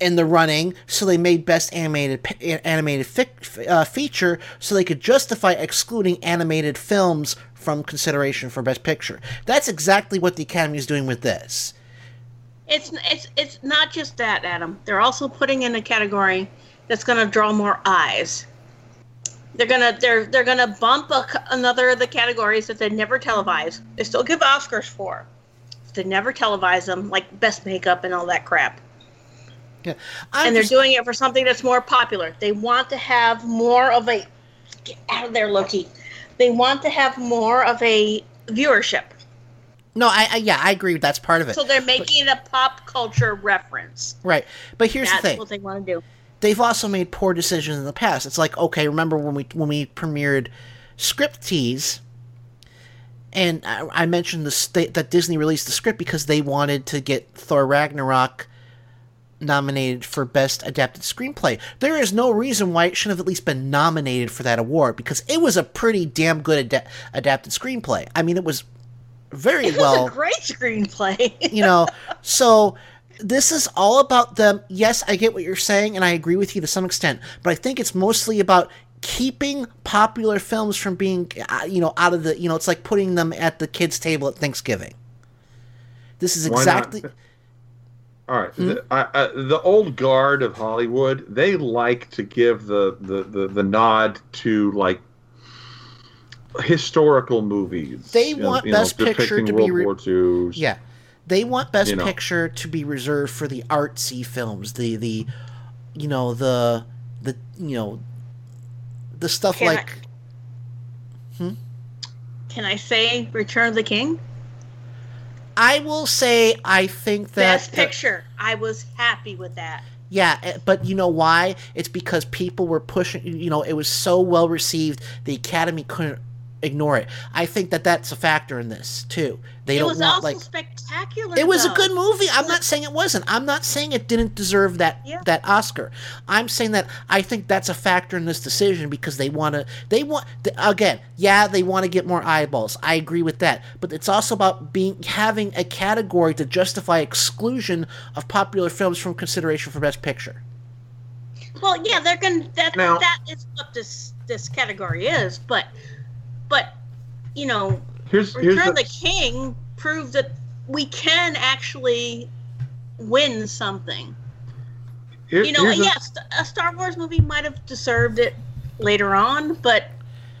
in the running, so they made best animated animated fic, uh, feature, so they could justify excluding animated films from consideration for best picture. That's exactly what the Academy is doing with this. It's it's it's not just that, Adam. They're also putting in a category that's going to draw more eyes. They're gonna they're they're gonna bump a, another of the categories that they never televise. They still give Oscars for. They never televise them, like best makeup and all that crap. Yeah, and they're doing it for something that's more popular. They want to have more of a get out of there, Loki. They want to have more of a viewership. No, I, I yeah, I agree. That's part of it. So they're making it a pop culture reference. right, but here's That's the thing. what they want to do. they've also made poor decisions in the past. It's like, okay, remember when we when we premiered Script Tease, and I, I mentioned the state that Disney released the script because they wanted to get Thor Ragnarok nominated for best adapted screenplay. There is no reason why it should have at least been nominated for that award because it was a pretty damn good ad- adapted screenplay. I mean, it was very It was well a great screenplay. you know so this is all about them. Yes, I get what you're saying, and I agree with you to some extent, but I think it's mostly about keeping popular films from being, uh, you know, out of the, you know, it's like putting them at the kids' table at Thanksgiving. This is Why not? exactly. All right, Hmm? the, I, I, the old guard of Hollywood, they like to give the, the, the, the nod to like historical movies. They you know- want you know, Best Picture depicting to be World re- War II. Yeah, they want Best You know. Picture to be reserved for the artsy films, the the, you know the the you know, the stuff Can I- like. Hmm? Can I say Return of the King? I will say I think that Best Picture. I was happy with that. Yeah, eh, but you know why? It's because people were pushing. You know, it was so well received, the Academy couldn't ignore it. I think that that's a factor in this too. They it don't was want also like spectacular. it was a good movie. I'm not saying it wasn't. I'm not saying it didn't deserve that that Oscar. I'm saying that I think that's a factor in this decision because they want to. They want th- again. Yeah, they want to get more eyeballs. I agree with that. But it's also about being having a category to justify exclusion of popular films from consideration for Best Picture. Well, yeah, they're gonna. That Now- that is what this this category is. But but you know, Here's here's Return of the, the King proved that we can actually win something. here- you know, here's the- yes, a Star Wars movie might have deserved it later on, but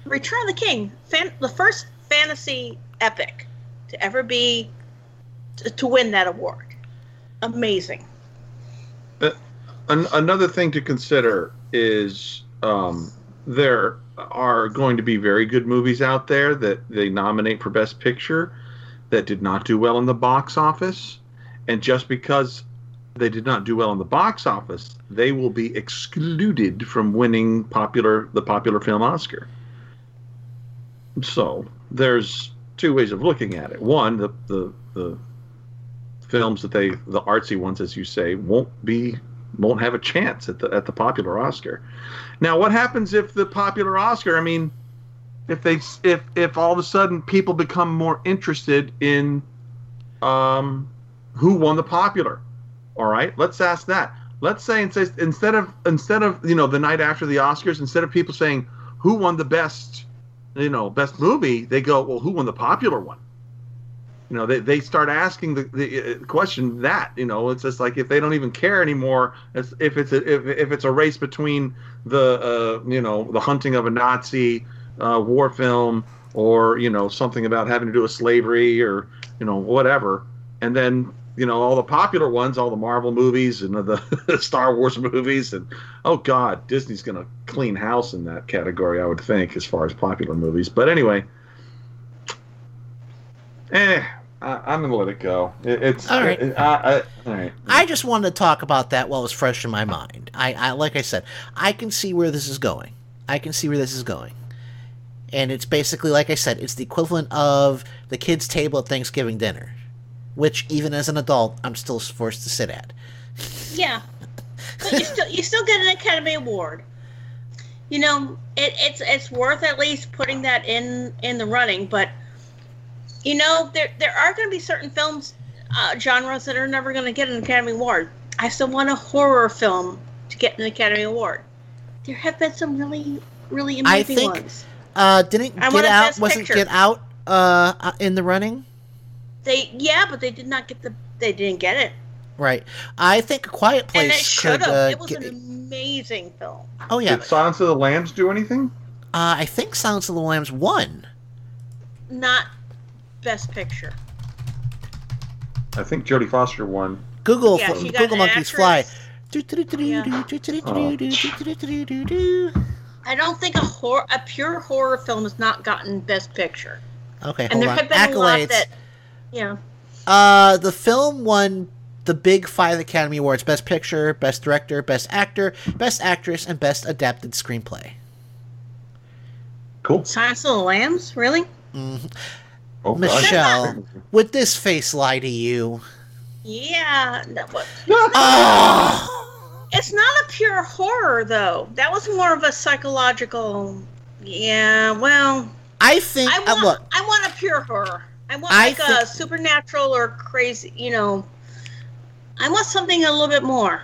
Return of the King, fan, the first fantasy epic to ever be to, to win that award, amazing. Uh, an, another thing to consider is um, there are going to be very good movies out there that they nominate for Best Picture that did not do well in the box office, and just because they did not do well in the box office, they will be excluded from winning popular the popular film Oscar. So there's two ways of looking at it. One, the the, the films that they the artsy ones as you say won't be won't have a chance at the at the popular Oscar. Now what happens if the popular Oscar, I mean if they if if all of a sudden people become more interested in um who won the popular? All right, let's ask that. Let's say instead instead of instead of you know the night after the Oscars, instead of people saying who won the best, you know, best movie, they go, well, who won the popular one? You know, they, they start asking the, the uh, question that you know it's just like if they don't even care anymore, if it's a, if, if it's a race between the uh, you know the hunting of a Nazi uh, war film or you know something about having to do with slavery or you know whatever, and then you know all the popular ones, all the Marvel movies and the Star Wars movies, and oh god, Disney's gonna clean house in that category, I would think, as far as popular movies. But anyway, eh, I, I'm gonna let it go. It, it's All right. it- I, I, all right. I just wanted to talk about that while it was fresh in my mind. I, I like I said, I can see where this is going. I can see where this is going. And it's basically like I said, it's the equivalent of the kids' table at Thanksgiving dinner, which even as an adult, I'm still forced to sit at. Yeah, but you still you still get an Academy Award. You know, it, it's it's worth at least putting that in in the running. But you know, there there are going to be certain films uh, genres that are never going to get an Academy Award. I still want a horror film to get an Academy Award. There have been some really really I amazing think ones. uh, didn't I Get Out wasn't Picture. Get Out uh, uh, in the running, They yeah, but they did not get the they didn't get it, right? I think A Quiet and it Place should have. Uh, it was get- an amazing film. oh yeah, Did Silence of the Lambs do anything? uh, I think Silence of the Lambs won. Not Best Picture. I think Jodie Foster won. Google Yeah, fl- she got Google an Monkeys Fly. I don't think a horror, a pure horror film has not gotten Best Picture. Okay, and hold there on. have been a lot that, yeah. Uh, the film won the big five Academy Awards: Best Picture, Best Director, Best Actor, Best Actress, and Best Adapted Screenplay. Cool. Silence of the Lambs, really? Mhm. Oh, Michelle, would this face lie to you? Yeah. That was, Oh! It's not a pure horror, though. That was more of a psychological. Yeah. Well, I think. I uh, want. look, I want a pure horror. I want I like a supernatural or crazy. You know. I want something a little bit more.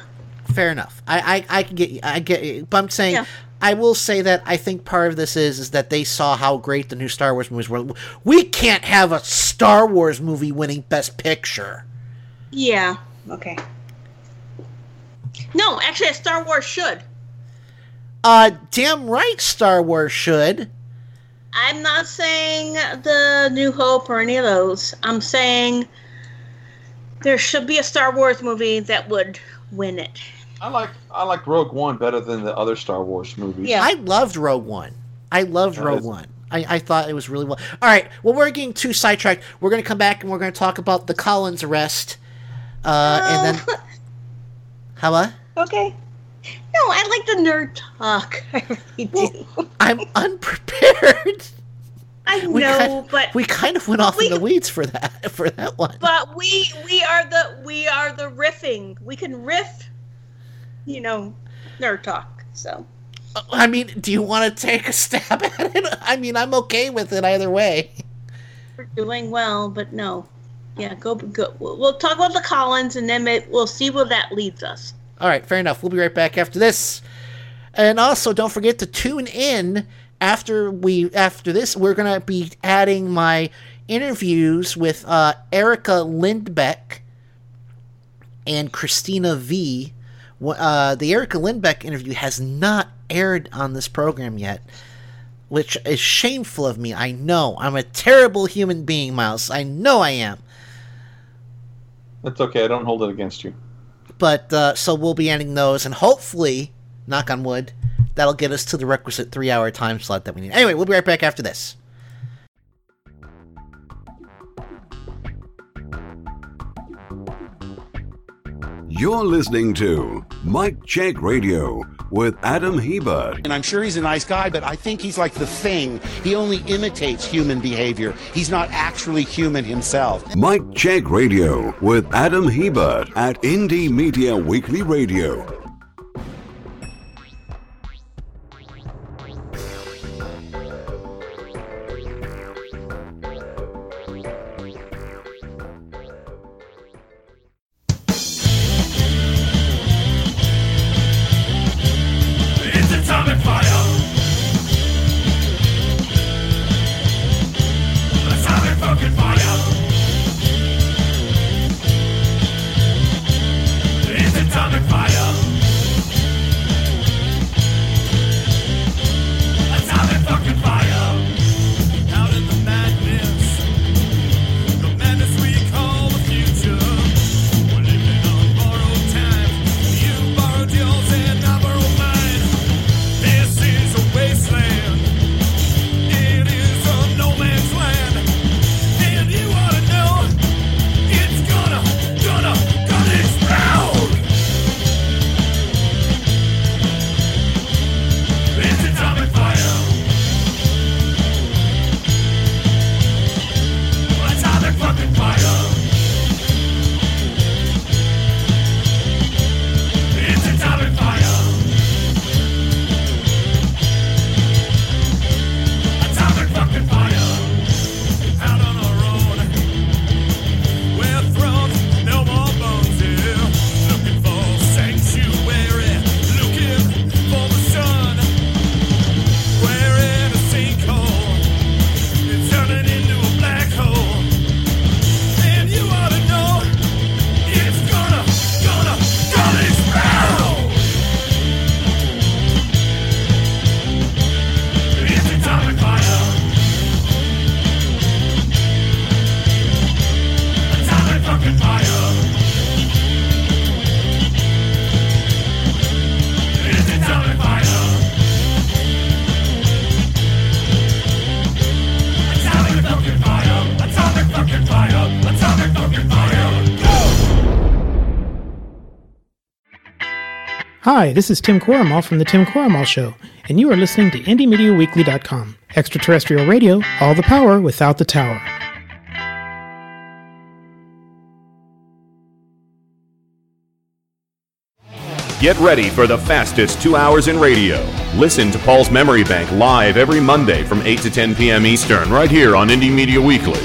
Fair enough. I I, I can get I get you. But I'm saying Yeah. I will say that I think part of this is is that they saw how great the new Star Wars movies were. We can't have a Star Wars movie winning Best Picture. Yeah. Okay. No, actually, a Star Wars should. Uh, damn right, Star Wars should. I'm not saying the New Hope or any of those. I'm saying there should be a Star Wars movie that would win it. I like I like Rogue One better than the other Star Wars movies. Yeah, I loved Rogue One. I loved That Rogue is- One. I, I thought it was really well. All right. Well, we're getting too sidetracked. We're going to come back and we're going to talk about the Collins arrest. Uh, and then. How what? Okay. No, I like the nerd talk. I really do. I'm unprepared. I We know, kind, but we kind of went off in the weeds for that for that one. but we we are the we are the riffing. We can riff, you know, nerd talk. So I mean, do you want to take a stab at it? I mean, I'm okay with it either way. we're doing well, but no. Yeah, go go. We'll talk about the Collins, and then we'll see where that leads us. All right, fair enough. We'll be right back after this. And also, don't forget to tune in after we after this. We're gonna be adding my interviews with uh, Erica Lindbeck and Christina V. Uh, the Erica Lindbeck interview has not aired on this program yet, which is shameful of me. I know I'm a terrible human being, Miles. I know I am. That's okay. I don't hold it against you. But uh, so we'll be ending those, and hopefully, knock on wood, that'll get us to the requisite three-hour time slot that we need. Anyway, we'll be right back after this. You're listening to Mike Check Radio with Adam Hebert. And I'm sure he's a nice guy, but I think he's like the thing. He only imitates human behavior. He's not actually human himself. Mike Check Radio with Adam Hebert at Indie Media Weekly Radio. Hi, this is Tim Quormal from The Tim Quormal Show, and you are listening to IndieMediaWeekly.com. Extraterrestrial radio, all the power without the tower. Get ready for the fastest two hours in radio. Listen to Paul's Memory Bank live every Monday from 8 to 10 p.m. Eastern, right here on Indie Media Weekly.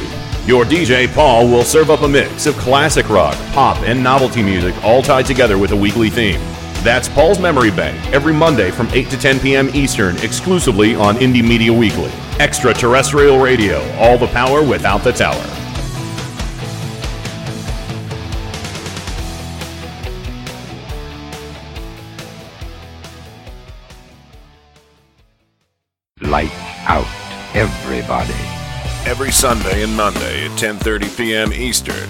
Your DJ Paul will serve up a mix of classic rock, pop, and novelty music all tied together with a weekly theme. That's Paul's Memory Bank every Monday from 8 to 10 p.m. Eastern exclusively on Indie Media Weekly. Extraterrestrial Radio, all the power without the tower. Light out, everybody. Every Sunday and Monday at 10:30 p.m. Eastern,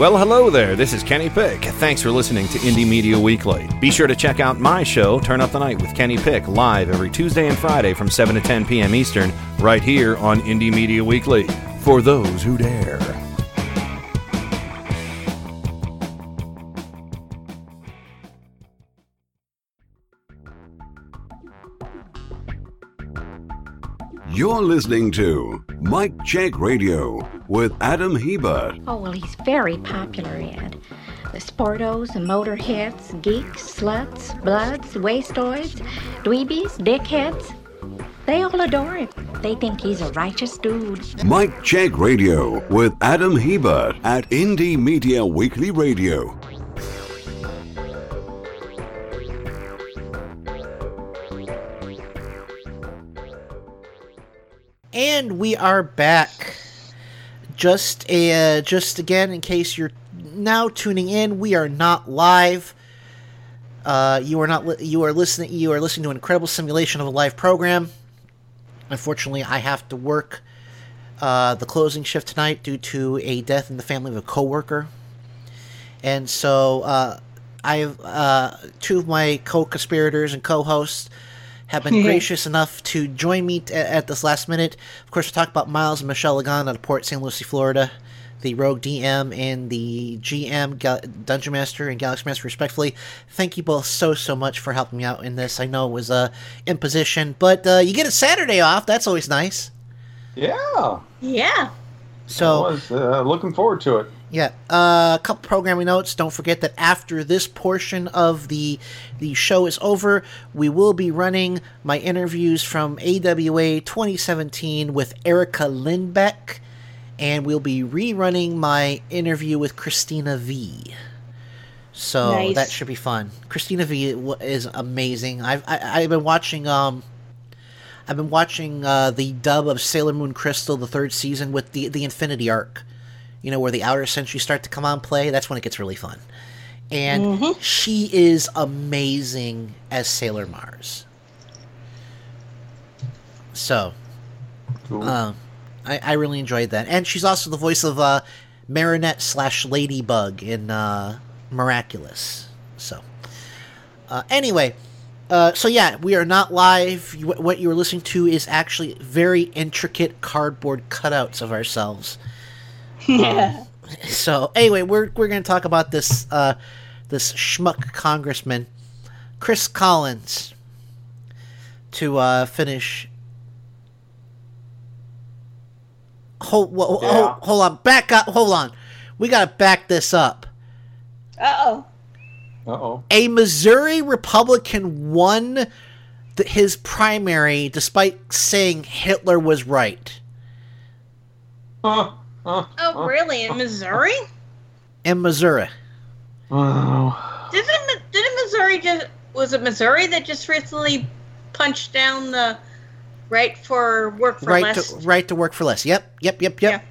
Well, hello there. This is Kenny Pick. Thanks for listening to Indie Media Weekly. Be sure to check out my show, Turn Up the Night with Kenny Pick, live every Tuesday and Friday from 7 to 10 p.m. Eastern, right here on Indie Media Weekly. For those who dare. You're listening to Mike Check Radio with Adam Hebert. Oh, well, he's very popular, Ed. The sportos, the motorheads, geeks, sluts, bloods, wastoids, dweebies, dickheads. They all adore him. They think he's a righteous dude. Mike Check Radio with Adam Hebert at Indie Media Weekly Radio. And we are back. Just a, uh, just again, in case you're now tuning in, we are not live. Uh, you are not. Li- you are listening. You are listening to an incredible simulation of a live program. Unfortunately, I have to work uh, the closing shift tonight due to a death in the family of a coworker, and so uh, I have uh, two of my co-conspirators and co-hosts have been gracious enough to join me t- at this last minute. Of course, we'll talk about Miles and Michelle Lagan out of Port St. Lucie, Florida, the Rogue DM and the GM, Gal- Dungeon Master and Galaxy Master, respectfully. Thank you both so, so much for helping me out in this. I know it was uh, imposition, but uh, you get a Saturday off. That's always nice. Yeah. Yeah. So, I was uh, looking forward to it. Yeah, uh, a couple programming notes. Don't forget that after this portion of the the show is over, we will be running my interviews from AWA 2017 with Erica Lindbeck, and we'll be rerunning my interview with Christina V. So Nice. that should be fun. Christina V is amazing. I've I, I've been watching um. I've been watching uh, the dub of Sailor Moon Crystal, the third season, with the the Infinity arc you know, where the outer senshi start to come on play, that's when it gets really fun. And she is amazing as Sailor Mars. So, uh, I, I really enjoyed that. And she's also the voice of uh, Marinette slash Ladybug in uh, Miraculous. So, uh, anyway, uh, so yeah, we are not live. You- What you are listening to is actually very intricate cardboard cutouts of ourselves. Yeah. So anyway, we're we're going to talk about this uh, this schmuck congressman, Chris Collins, to uh, finish. Hold, whoa, hold, Yeah. hold on, back up, hold on. We got to back this up. Uh oh. Uh oh. A Missouri Republican won th- his primary despite saying Hitler was right. Uh, Oh, really? In Missouri? In Missouri. Oh. Didn't didn't Missouri just was it Missouri that just recently punched down the right for work for right less? to right to work for less. Yep, yep, yep, yep.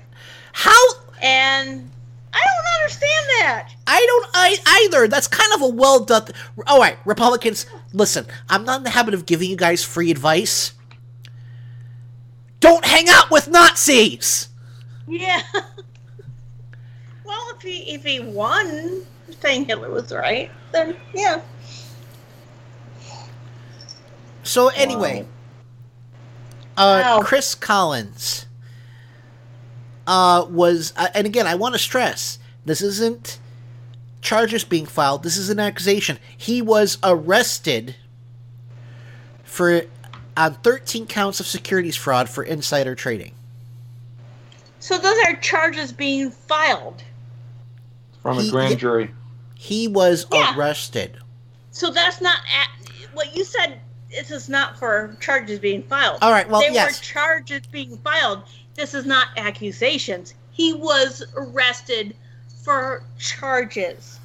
How And I don't understand that. I don't I either. That's kind of a well done. All right, Republicans, listen. I'm not in the habit of giving you guys free advice. Don't hang out with Nazis. Yeah. well, if he if he won saying Hitler was right, then yeah. So anyway, uh, Chris Collins uh, was, uh, and again, I want to stress this isn't charges being filed. This is an accusation. He was arrested for on 13 counts of securities fraud for insider trading. So those are charges being filed. From a grand jury. He was Yeah. arrested. So that's not a- what you said. This is not for charges being filed. All right, well, they yes. were charges being filed. This is not accusations. He was arrested for charges.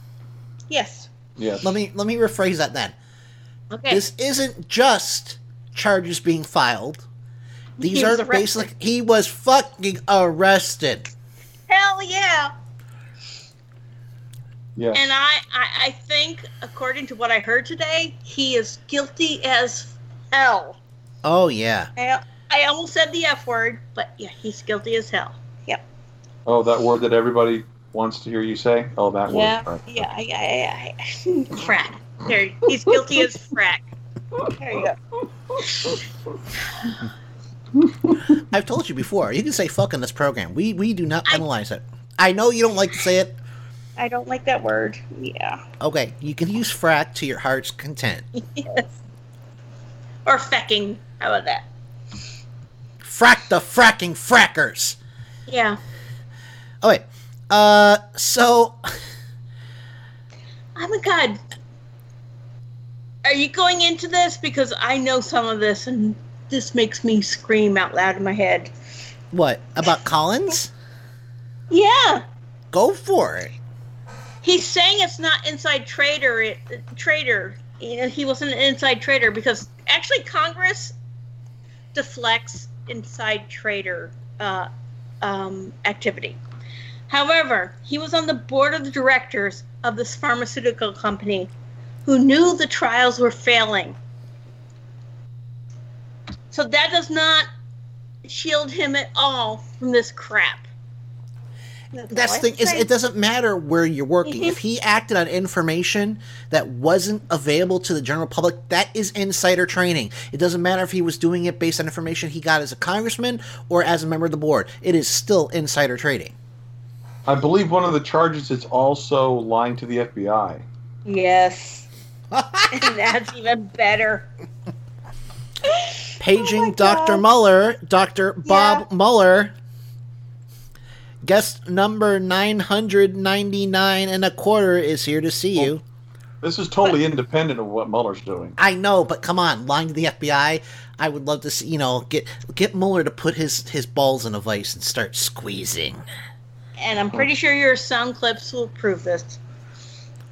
Yes. Yes. Let me let me rephrase that then. Okay. This isn't just charges being filed. These He are arrested. basically he was fucking arrested. Hell yeah. Yes. And I, I, I think, according to what I heard today, he is guilty as hell. Oh yeah. I, I almost said the F word, but yeah, he's guilty as hell. Yep. Oh, that word that everybody wants to hear you say? Oh, that Yeah. word. Right. Yeah. Yeah. Yeah. yeah. frack. There. He's guilty as frack. There you go. I've told you before. You can say fuck in this program. We we do not penalize it. I know you don't like to say it. I don't like that word. Yeah. Okay, you can use frack to your heart's content. yes. Or fecking. How about that? Frack the fracking frackers. Yeah. Okay. Uh so Oh my god. Are you going into this? Because I know some of this and this makes me scream out loud in my head. what? About Collins? Yeah. Go for it. He's saying it's not inside trader it, trader. You know, he wasn't an inside trader because actually Congress deflects inside trader uh, um, activity. However, he was on the board of the directors of this pharmaceutical company who knew the trials were failing. So that does not shield him at all from this crap. That's all the thing is it doesn't matter where you're working. Mhm. If he acted on information that wasn't available to the general public, that is insider trading. It doesn't matter if he was doing it based on information he got as a congressman or as a member of the board. It is still insider trading. I believe one of the charges is also lying to the FBI. Yes. and that's even better. Paging oh Dr. Mueller, Dr. Bob Mueller. Guest number 999 and a quarter is here to see you. Oh, this is totally independent of what Mueller's doing. I know, but come on, lying to the FBI. I would love to see, you know, get get Mueller to put his his balls in a vice and start squeezing. And I'm pretty sure your sound clips will prove this.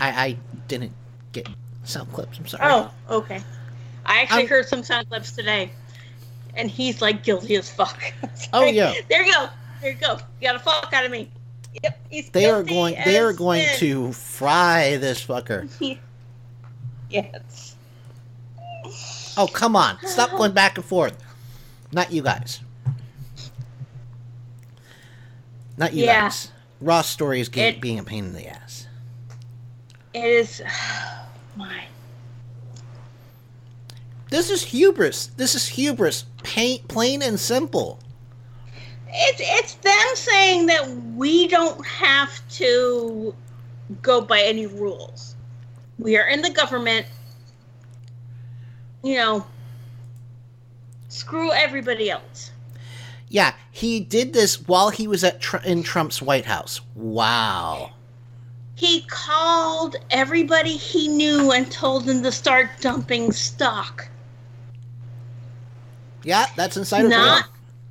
I I didn't get sound clips. I'm sorry. Oh, okay. I actually I'm- heard some sound clips today, and he's like guilty as fuck. Oh, yeah. There you go. There you go. You got a fuck out of me. Yep. He's They are going. They are going sin. to fry this fucker. yes. Oh come on! Stop going back and forth. Not you guys. Not you Yeah. guys. Ross story is It- being a pain in the ass. It is. My. This is hubris. This is hubris. Pain, plain and simple. It's it's them saying that we don't have to go by any rules. We are in the government. You know, screw everybody else. Yeah, he did this while he was at Tr- in Trump's White House. Wow. He called everybody he knew and told them to start dumping stock. Yeah, that's insider not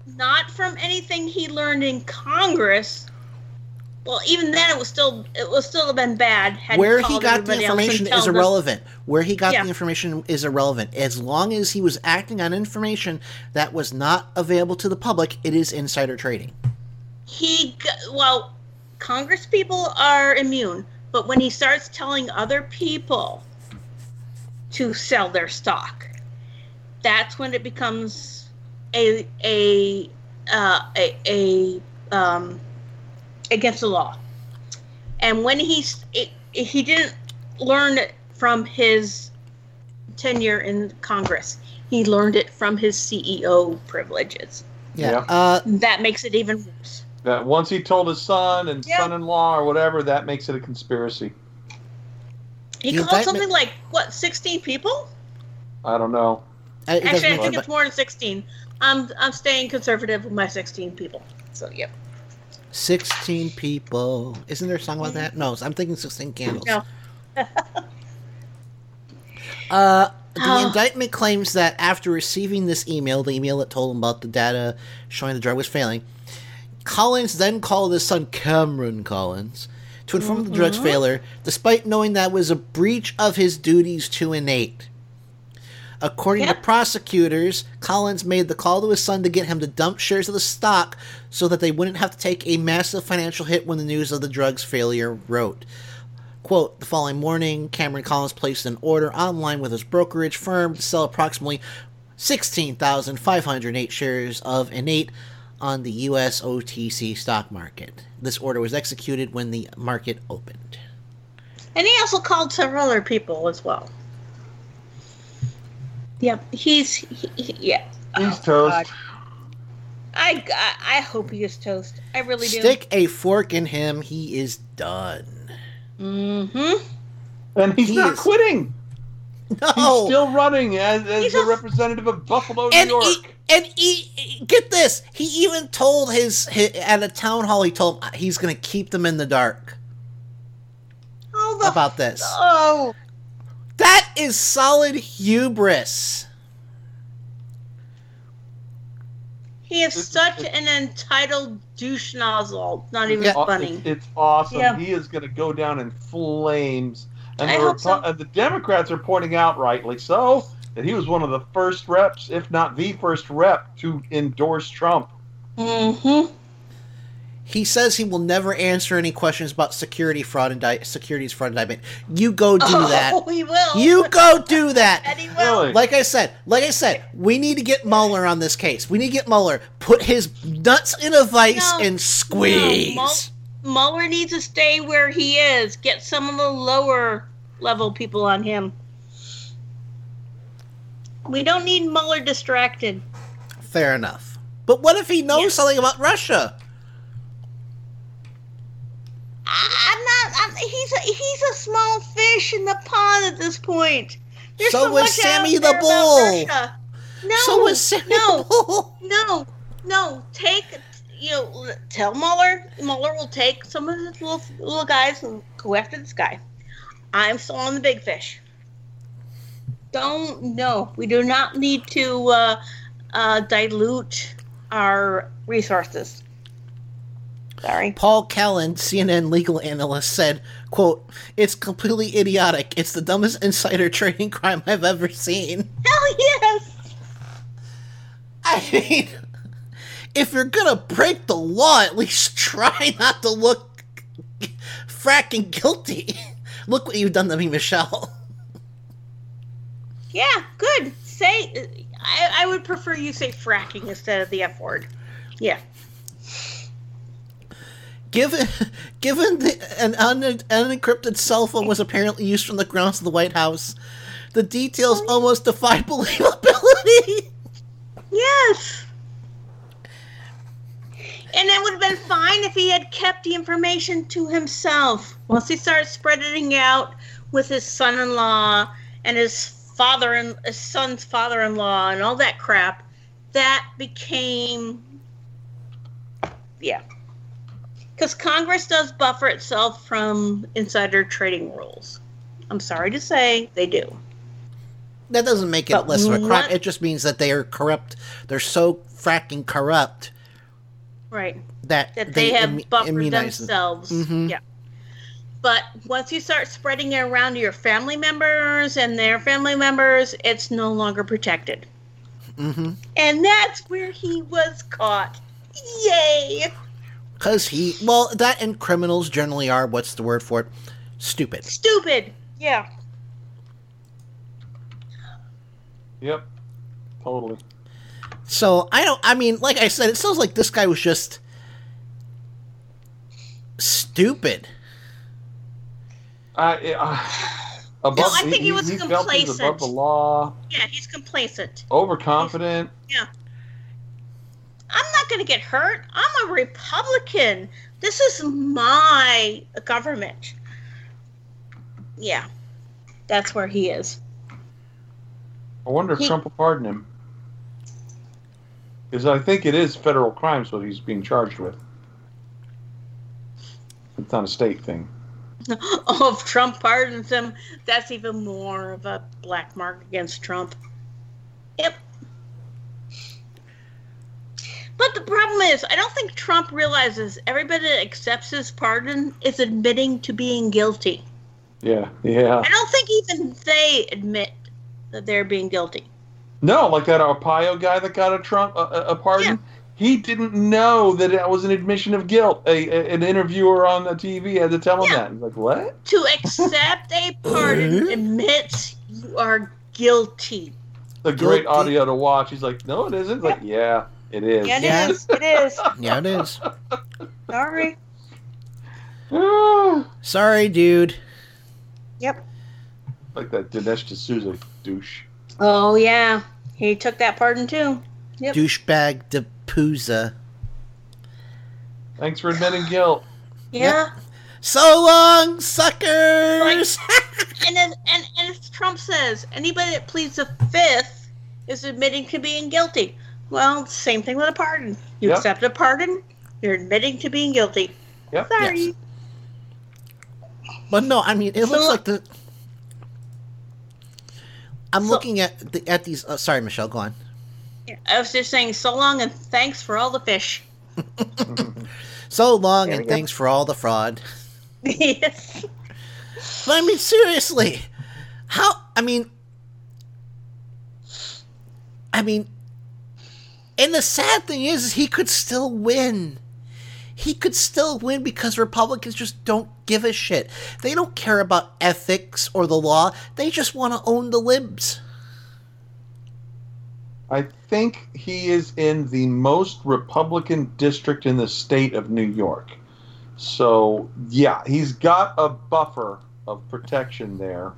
trading. not from anything he learned in Congress. Well, even then, it was still it was still have been bad. had Where he called got the everybody else and information is irrelevant. Where he got Yeah. the information is irrelevant. As long as he was acting on information that was not available to the public, it is insider trading. he well congress people are immune but when he starts telling other people to sell their stock that's when it becomes a a uh, a, a um, against the law and when he's it, he didn't learn it from his tenure in congress he learned it from his ceo privileges Yeah. Uh, that makes it even worse That once he told his son and Yeah. son-in-law or whatever, that makes it a conspiracy. He The called indictment- something like what, sixteen people? I don't know. Uh, it Actually, I think it's more than sixteen. I'm I'm staying conservative with my sixteen people. So yep. 16 people. Isn't there a song about that? No, I'm thinking 16 candles. No. Uh, the Oh. indictment claims that after receiving this email, the email that told him about the data showing the drug was failing, Collins then called his son Cameron Collins to inform of the drug's Mhm. failure, despite knowing that was a breach of his duties to Innate. According to prosecutors, Collins made the call to his son to get him to dump shares of the stock so that they wouldn't have to take a massive financial hit when the news of the drug's failure wrote. Quote, the following morning, Cameron Collins placed an order online with his brokerage firm to sell approximately 16,508 shares of Innate on the US OTC stock market. This order was executed when the market opened. And he also called several other people as well. Yep, he's he, he- yeah. He's Oh, toast. God. I, I I hope he is toast. I really do. Stick a fork in him, he is done. Mm-hmm. And he's He not is- quitting. No. He's still running as, as the representative of Buffalo, New And York. he, and he, get this, he even told his, hi at a town hall, he told he's going to keep them in the dark about this. Oh, That is solid hubris. he is such an entitled douche nozzle. Not even It's aw- funny. It's, it's awesome. Yeah. He is going to go down in flames. And I the, hope so. And the Democrats are pointing out, rightly so, that he was one of the first reps, if not the first rep, to endorse Trump. Mm-hmm. He says he will never answer any questions about security fraud and di- securities fraud indictment. You go do Oh, that. he will. You go do that. And he will. Like I said, like I said, we need to get Mueller on this case. We need to get Mueller, put his nuts in a vice No, and squeeze. No, Mull- Mueller needs to stay where he is. Get some of the lower level people on him. We don't need Mueller distracted. Fair enough. But what if he knows something about Russia? I, I'm not. I'm, he's a he's a small fish in the pond at this point. There's So so, was Sammy the Bull. No, So was Sammy no, the Bull. no, no. Take you know, tell Mueller. Mueller will take some of his little little guys and go after this guy. I'm still on the big fish. Don't no. We do not need to uh, uh, dilute our resources. Sorry. Paul Callan, CNN legal analyst, said, quote, It's completely idiotic. It's the dumbest insider trading crime I've ever seen. Hell yes. I mean, if you're gonna break the law, at least try not to look fracking guilty. Look what you've done to me, Michelle. Yeah, good. Say, I, I would prefer you say fracking instead of the F word. Yeah. Given, given the, an un, unencrypted cell phone was apparently used from the grounds of the White House, the details oh. almost defy believability. Yes. And it would have been fine if he had kept the information to himself. Once he started spreading it out with his son-in-law and his father and his son's father-in-law and all that crap, that became yeah. Because Congress does buffer itself from insider trading rules. I'm sorry to say they do. That doesn't make it But less of a crime. It just means that they are corrupt. They're so fracking corrupt Right. that, that they, have immu- buffered them. themselves. Mhm. Yeah. But once you start spreading it around to your family members and their family members, it's no longer protected. Mm-hmm. And that's where he was caught. Yay! Because he, well, that and criminals generally are, what's the word for it? Stupid. Stupid. Yeah. Yep. Totally. So I don't. I mean, like I said, it sounds like this guy was just stupid. Uh, uh, above, No, I think he was felt he was above the law, Yeah, he's complacent. overconfident. Yeah. I'm not going to get hurt. I'm a Republican. This is my government. Yeah. that's where he is. I wonder if He- Trump will pardon him. Because I think it is federal crimes what he's being charged with. It's not a state thing. Oh, if Trump pardons him, that's even more of a black mark against Trump. Yep. But the problem is, I don't think Trump realizes everybody that accepts his pardon is admitting to being guilty. Yeah, yeah. I don't think even they admit that they're being guilty. No, like that Arpaio guy that got a Trump a, a- a pardon. He didn't know that it was an admission of guilt. A, a- an interviewer on the TV had to tell him that. He's like, "What? To accept a pardon admits you are guilty. The great audio to watch." He's like, "No, it isn't." Like, yeah, it is. Yeah, it is. It is. Yeah, it is. Sorry. Sorry, dude. Yep. like that Dinesh D'Souza douche. Oh yeah, he took that pardon too. Yep. Douchebag de Pooza. Thanks for admitting guilt. Yeah. So long, suckers! and as, and and as Trump says, anybody that pleads the fifth is admitting to being guilty. Well, same thing with a pardon. You Yep. accept a pardon, you're admitting to being guilty. Yep. Sorry. But no, I mean, it So- looks like the. I'm looking at the, at these. Uh, sorry, Michelle. Go on. I was just saying so long and thanks for all the fish. So long, and go. thanks for all the fraud. yes. But I mean, seriously, how? I mean, I mean, and the sad thing is, is he could still win. He could still win because Republicans just don't give a shit. They don't care about ethics or the law. They just want to own the libs. I think he is in the most Republican district in the state of New York. So yeah, he's got a buffer of protection there.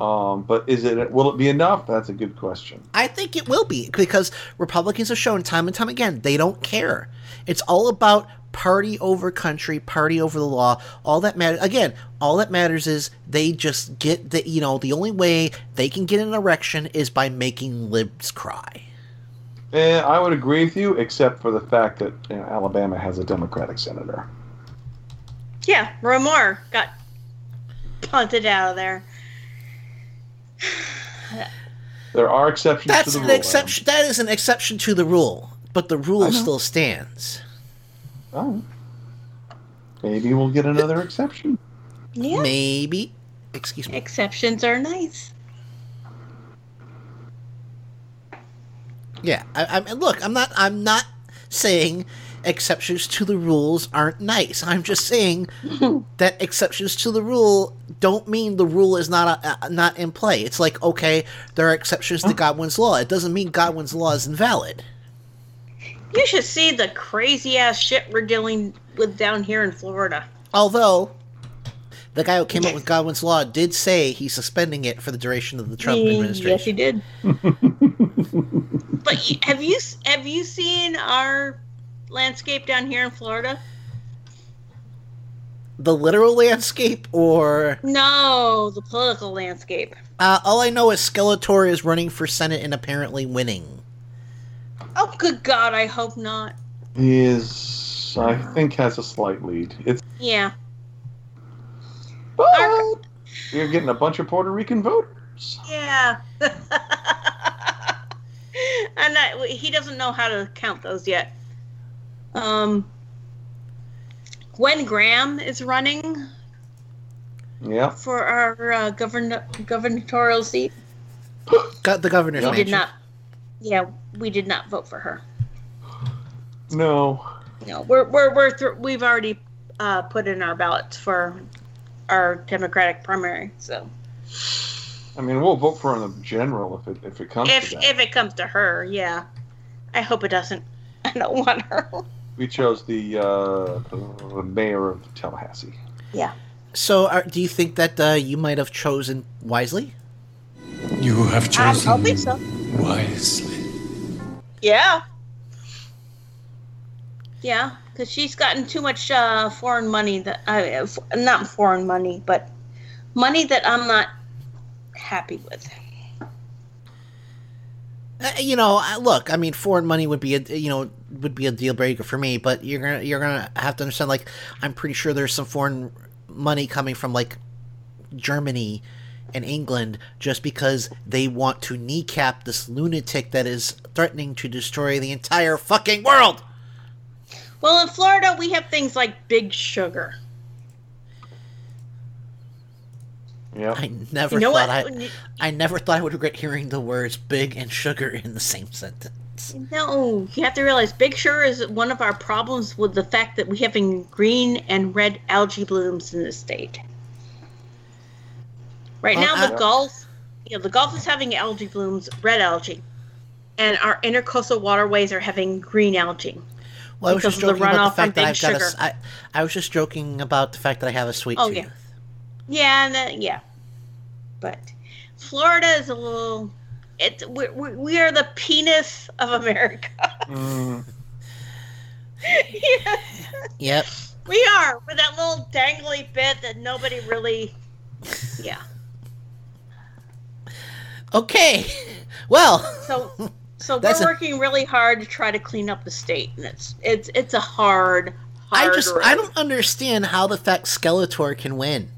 Um, but is it will it be enough? That's a good question. I think it will be because Republicans have shown time and time again they don't care. It's all about party over country, party over the law. All that matters again, all that matters is they just get the you know, the only way they can get an erection is by making libs cry. Eh, I would agree with you, except for the fact that you know, Alabama has a Democratic senator. Yeah, Roy Moore got punted out of there. There are exceptions That's to the an rule. exception that is an exception to the rule, but the rule still stands. Oh. Maybe we'll get another exception. Yeah. Maybe. Excuse me. Exceptions are nice. Yeah, I, I look. I'm not. I'm not saying exceptions to the rules aren't nice. I'm just saying that exceptions to the rule don't mean the rule is not uh, not in play. It's like okay, there are exceptions to Godwin's law. It doesn't mean Godwin's law is invalid. You should see the crazy ass shit we're dealing with down here in Florida. Although the guy who came up with Godwin's law did say he's suspending it for the duration of the Trump administration. Yes, he did. but have you have you seen our landscape down here in Florida? The literal landscape, or No, the political landscape. uh, all I know is Skeletor is running for Senate and apparently winning. Oh, good God! I hope not. He is, I think, has a slight lead. It's Yeah. but you're getting a bunch of Puerto Rican voters. Yeah. and I, he doesn't know how to count those yet. Um, Gwen Graham is running Yeah. for our uh, govern- gubernatorial seat. Got the governor's we mansion. did not. Yeah, we did not vote for her. No. No, we're we're we're thr we've already uh, put in our ballots for our Democratic primary. So I mean, we'll vote for him in the general if it if it comes if to that. if it comes to her, yeah, I hope it doesn't. I don't want her. We chose the uh, the mayor of Tallahassee. Yeah. So, are, do you think that uh, you might have chosen wisely? You have chosen I think so. wisely. Yeah. Yeah, because she's gotten too much uh, foreign money that I uh, not foreign money, but money that I'm not happy with. Uh, you know, look, I mean, foreign money would be a you know would be a deal breaker for me, but you're gonna you're gonna have to understand. Like, I'm pretty sure there's some foreign money coming from like Germany and England just because they want to kneecap this lunatic that is threatening to destroy the entire fucking world. Well, in Florida, we have things like Big Sugar. Yeah. I never You know thought what? I I never thought I would regret hearing the words big and sugar in the same sentence. No, you have to realize Big Sugar is one of our problems with the fact that we have green and red algae blooms in the state. Right now, the Gulf, you know, the Gulf is having algae blooms, red algae, and our intercoastal waterways are having green algae. Well, I was just of the joking about the fact that I've got a I, I was just joking about the fact that I have a sweet Oh tooth. yeah, yeah, and that, yeah. But Florida is a little. It's we we we are the penis of America. Mm. yes, Yep. we are with that little dangly bit that nobody really. Yeah. Okay. Well, So so we're a- working really hard to try to clean up the state, and it's it's it's a hard. I just road. I don't understand how the fact Skeletor can win.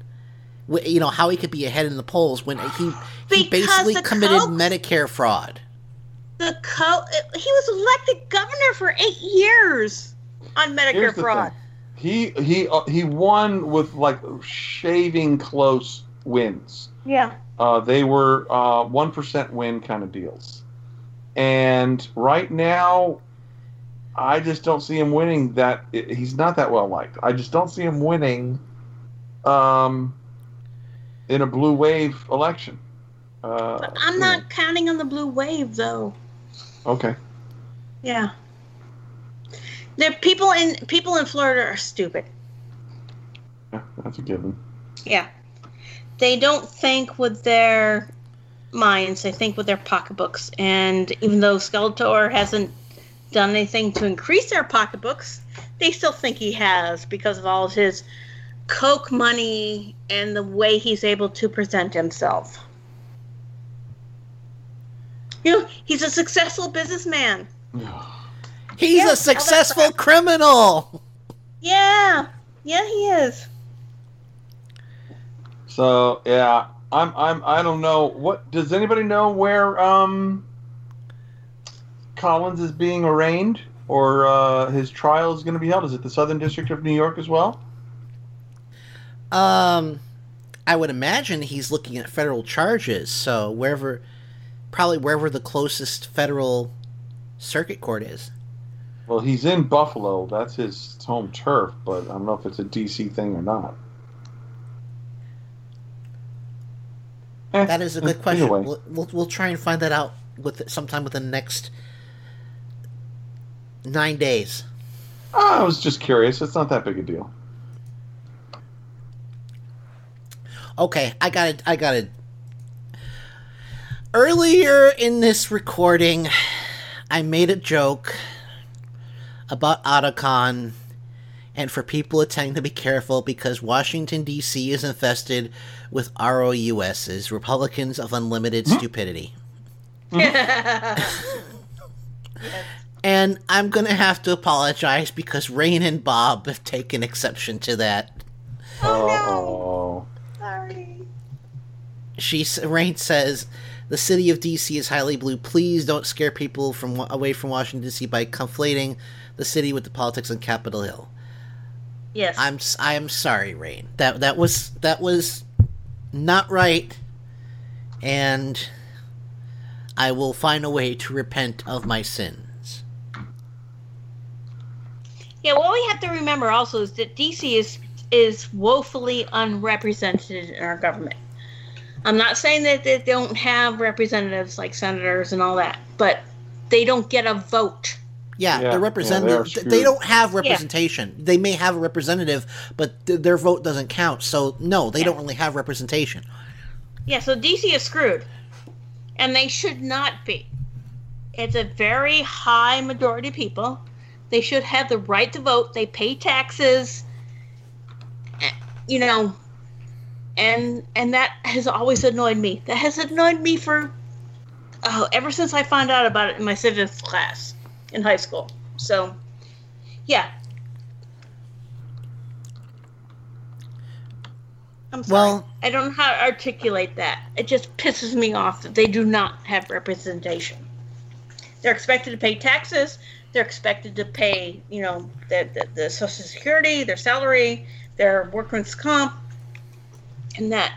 Wh- You know how he could be ahead in the polls when he he basically committed Coke- Medicare fraud. the co. He was elected governor for eight years on Medicare Here's fraud. thing. He he uh, he won with like shaving close wins. Yeah. Uh, they were uh, one win kind of deals, and right now, I just don't see him winning. That he's not that well liked. I just don't see him winning, um, in a blue wave election. Uh, I'm not counting on the blue wave though. okay. Yeah. The people in people in Florida are stupid. Yeah, that's a given. Yeah. They don't think with their minds, they think with their pocketbooks. And even though Skeletor hasn't done anything to increase their pocketbooks, they still think he has because of all of his coke money and the way he's able to present himself. You know, he's a successful businessman. He's Yeah, a successful criminal. Yeah. Yeah, he is. So yeah, I'm I'm I don't know what does anybody know where um Collins is being arraigned or uh, his trial is going to be held? Is it the Southern District of New York as well? Um, I would imagine he's looking at federal charges. So wherever, probably wherever the closest federal circuit court is. Well, he's in Buffalo. That's his home turf, but I don't know if it's a DC thing or not. Eh, That is a good question. way. We'll, we'll we'll try and find that out with sometime within the next nine days. I was just curious. It's not that big a deal. Okay, I got it. I got it. Earlier in this recording, I made a joke about Otakon and for people attending to be careful because Washington, D.C. is infested with ROUSs, Republicans of Unlimited hmm? Stupidity. Hmm? And I'm going to have to apologize because Rain and Bob have taken exception to that. Oh, Sorry. she Rain says the city of DC is highly blue. Please don't scare people from away from Washington DC by conflating the city with the politics on Capitol Hill. Yes. I'm s- I am sorry, Rain. That that was that was not right, and I will find a way to repent of my sins. Yeah, what we have to remember also is that DC is is woefully unrepresented in our government. I'm not saying that they don't have representatives like senators and all that, but they don't get a vote. Yeah, Yeah, yeah, they're th- screwed. they don't have representation. They may have a representative, but th- their vote doesn't count. So no, they don't really have representation. Yeah, so DC is screwed. And they should not be. It's a very high majority of people. They should have the right to vote. They pay taxes. You know, and and that has always annoyed me. That has annoyed me for oh ever since I found out about it in my civics class in high school. So, yeah. I'm sorry. Well- I don't know how to articulate that. It just pisses me off that they do not have representation. They're expected to pay taxes. They're expected to pay, you know, the, the, the Social Security, their salary, their workman's comp, and that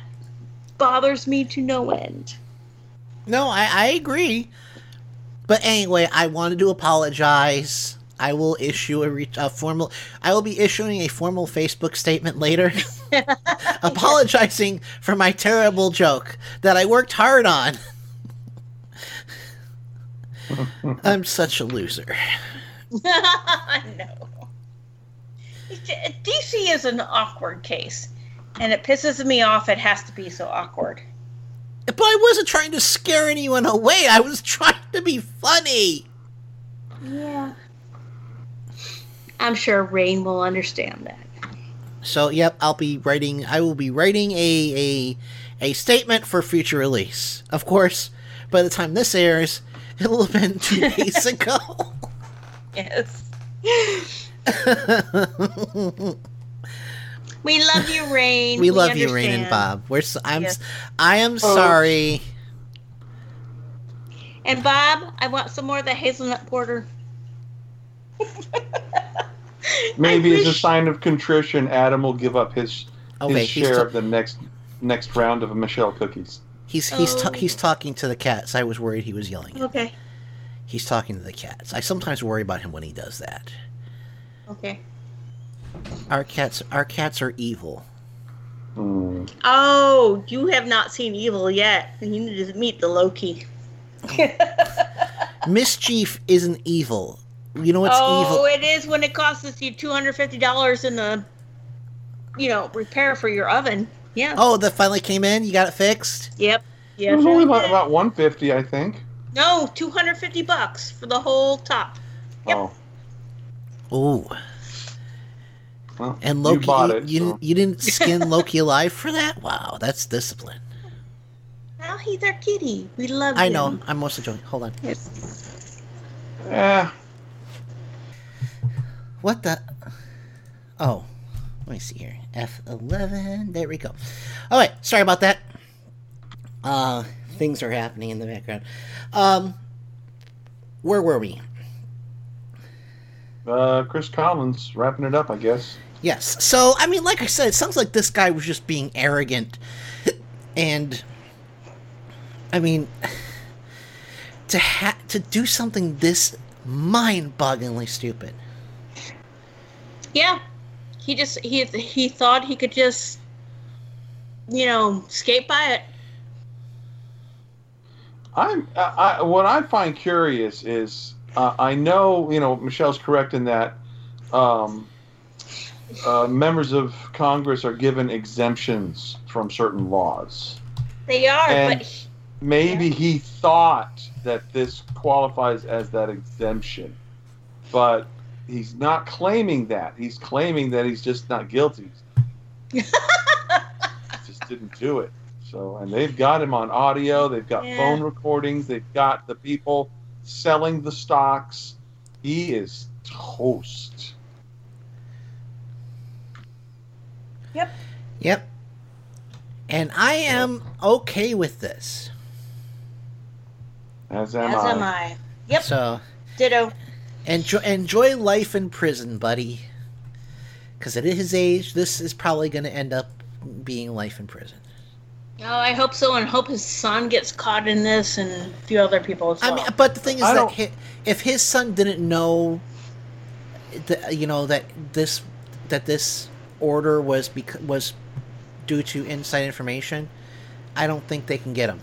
bothers me to no end. No, I, I agree. But anyway, I wanted to apologize. I will issue a, re- a formal. I will be issuing a formal Facebook statement later, apologizing for my terrible joke that I worked hard on. I'm such a loser. I know. DC is an awkward case, and it pisses me off. It has to be so awkward. But I wasn't trying to scare anyone away. I was trying to be funny. Yeah. I'm sure Rain will understand that. So, yep, I'll be writing. I will be writing a a a statement for future release. Of course, by the time this airs, it'll have been two days ago. Yes. We love you, Rain. we love you, Rain and. Bob. We're so, I'm Yes. s- I am Oh. sorry. And Bob, I want some more of the hazelnut porter. Maybe as a sign of contrition, Adam will give up his Okay, his he's share ta- of the next next round of Michelle cookies. He's he's Oh. ta- he's oh. talking to the cats. I was worried he was yelling. Okay. He's talking to the cats. I sometimes worry about him when he does that. Okay. Our cats our cats are evil. Hmm. Oh, you have not seen Evil yet. You need to meet the Loki. Mischief isn't evil. You know what's oh, evil? Oh, it is when it costs you two hundred fifty dollars in the, you know, repair for your oven. Yeah. Oh, that finally came in. You got it fixed. Yep. Yeah. It was only about, about 150, I think. No, two hundred fifty bucks for the whole top. Oh, Ooh. well, And Loki, you, it, you, so- didn't, you didn't skin Loki alive for that? Wow, that's discipline. Well, he's our kitty. We love I him. know. I'm mostly joking. Hold on. Yes. Eh, What the? Oh, let me see here. F11. There we go. All right. Sorry about that. Uh, things are happening in the background. Um, where were we? Uh, Chris Collins wrapping it up, I guess. Yes. So, I mean, like I said, it sounds like this guy was just being arrogant. And, I mean, to ha- to do something this mind-bogglingly stupid. Yeah. He just he he thought he could just, you know, skate by it. I'm I, I, what I find curious is uh, I know you know Michelle's correct in that um, uh, members of Congress are given exemptions from certain laws. They are, And but he- maybe he thought that this qualifies as that exemption, but he's not claiming that. He's claiming that he's just not guilty. Just didn't do it. So, and they've got him on audio. They've got Yeah. phone recordings. They've got the people selling the stocks. He is toast. Yep. Yep. And I am okay with this. As am as I. am I. Yep. So, Ditto. enjoy, enjoy life in prison, buddy. Because at his age, this is probably going to end up being life in prison. Oh, I hope so, and hope his son gets caught in this, and a few other people as well. I mean, but the thing is I that don't- if his son didn't know, that, you know that this that this order was bec- was due to inside information, I don't think they can get him.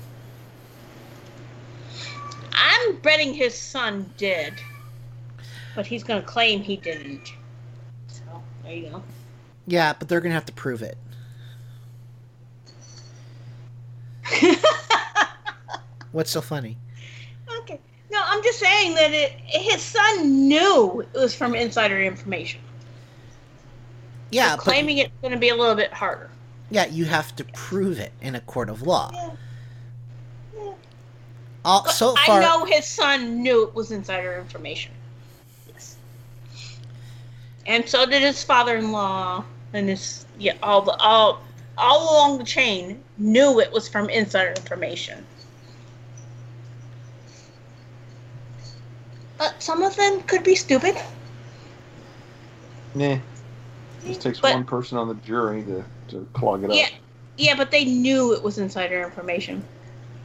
I'm betting his son did, but he's going to claim he didn't. So there you go. Yeah, but they're gonna have to prove it. What's so funny? Okay. No, I'm just saying that it, his son knew it was from insider information. Yeah, So but, claiming it's going to be a little bit harder. Yeah, you have to prove it in a court of law. All, so far, I know his son knew it was insider information. Yes. And so did his father-in-law and his yeah all the all all along the chain knew it was from insider information. But some of them could be stupid. Nah. Just takes But- one person on the jury to, to clog it up. Yeah, yeah, but they knew it was insider information.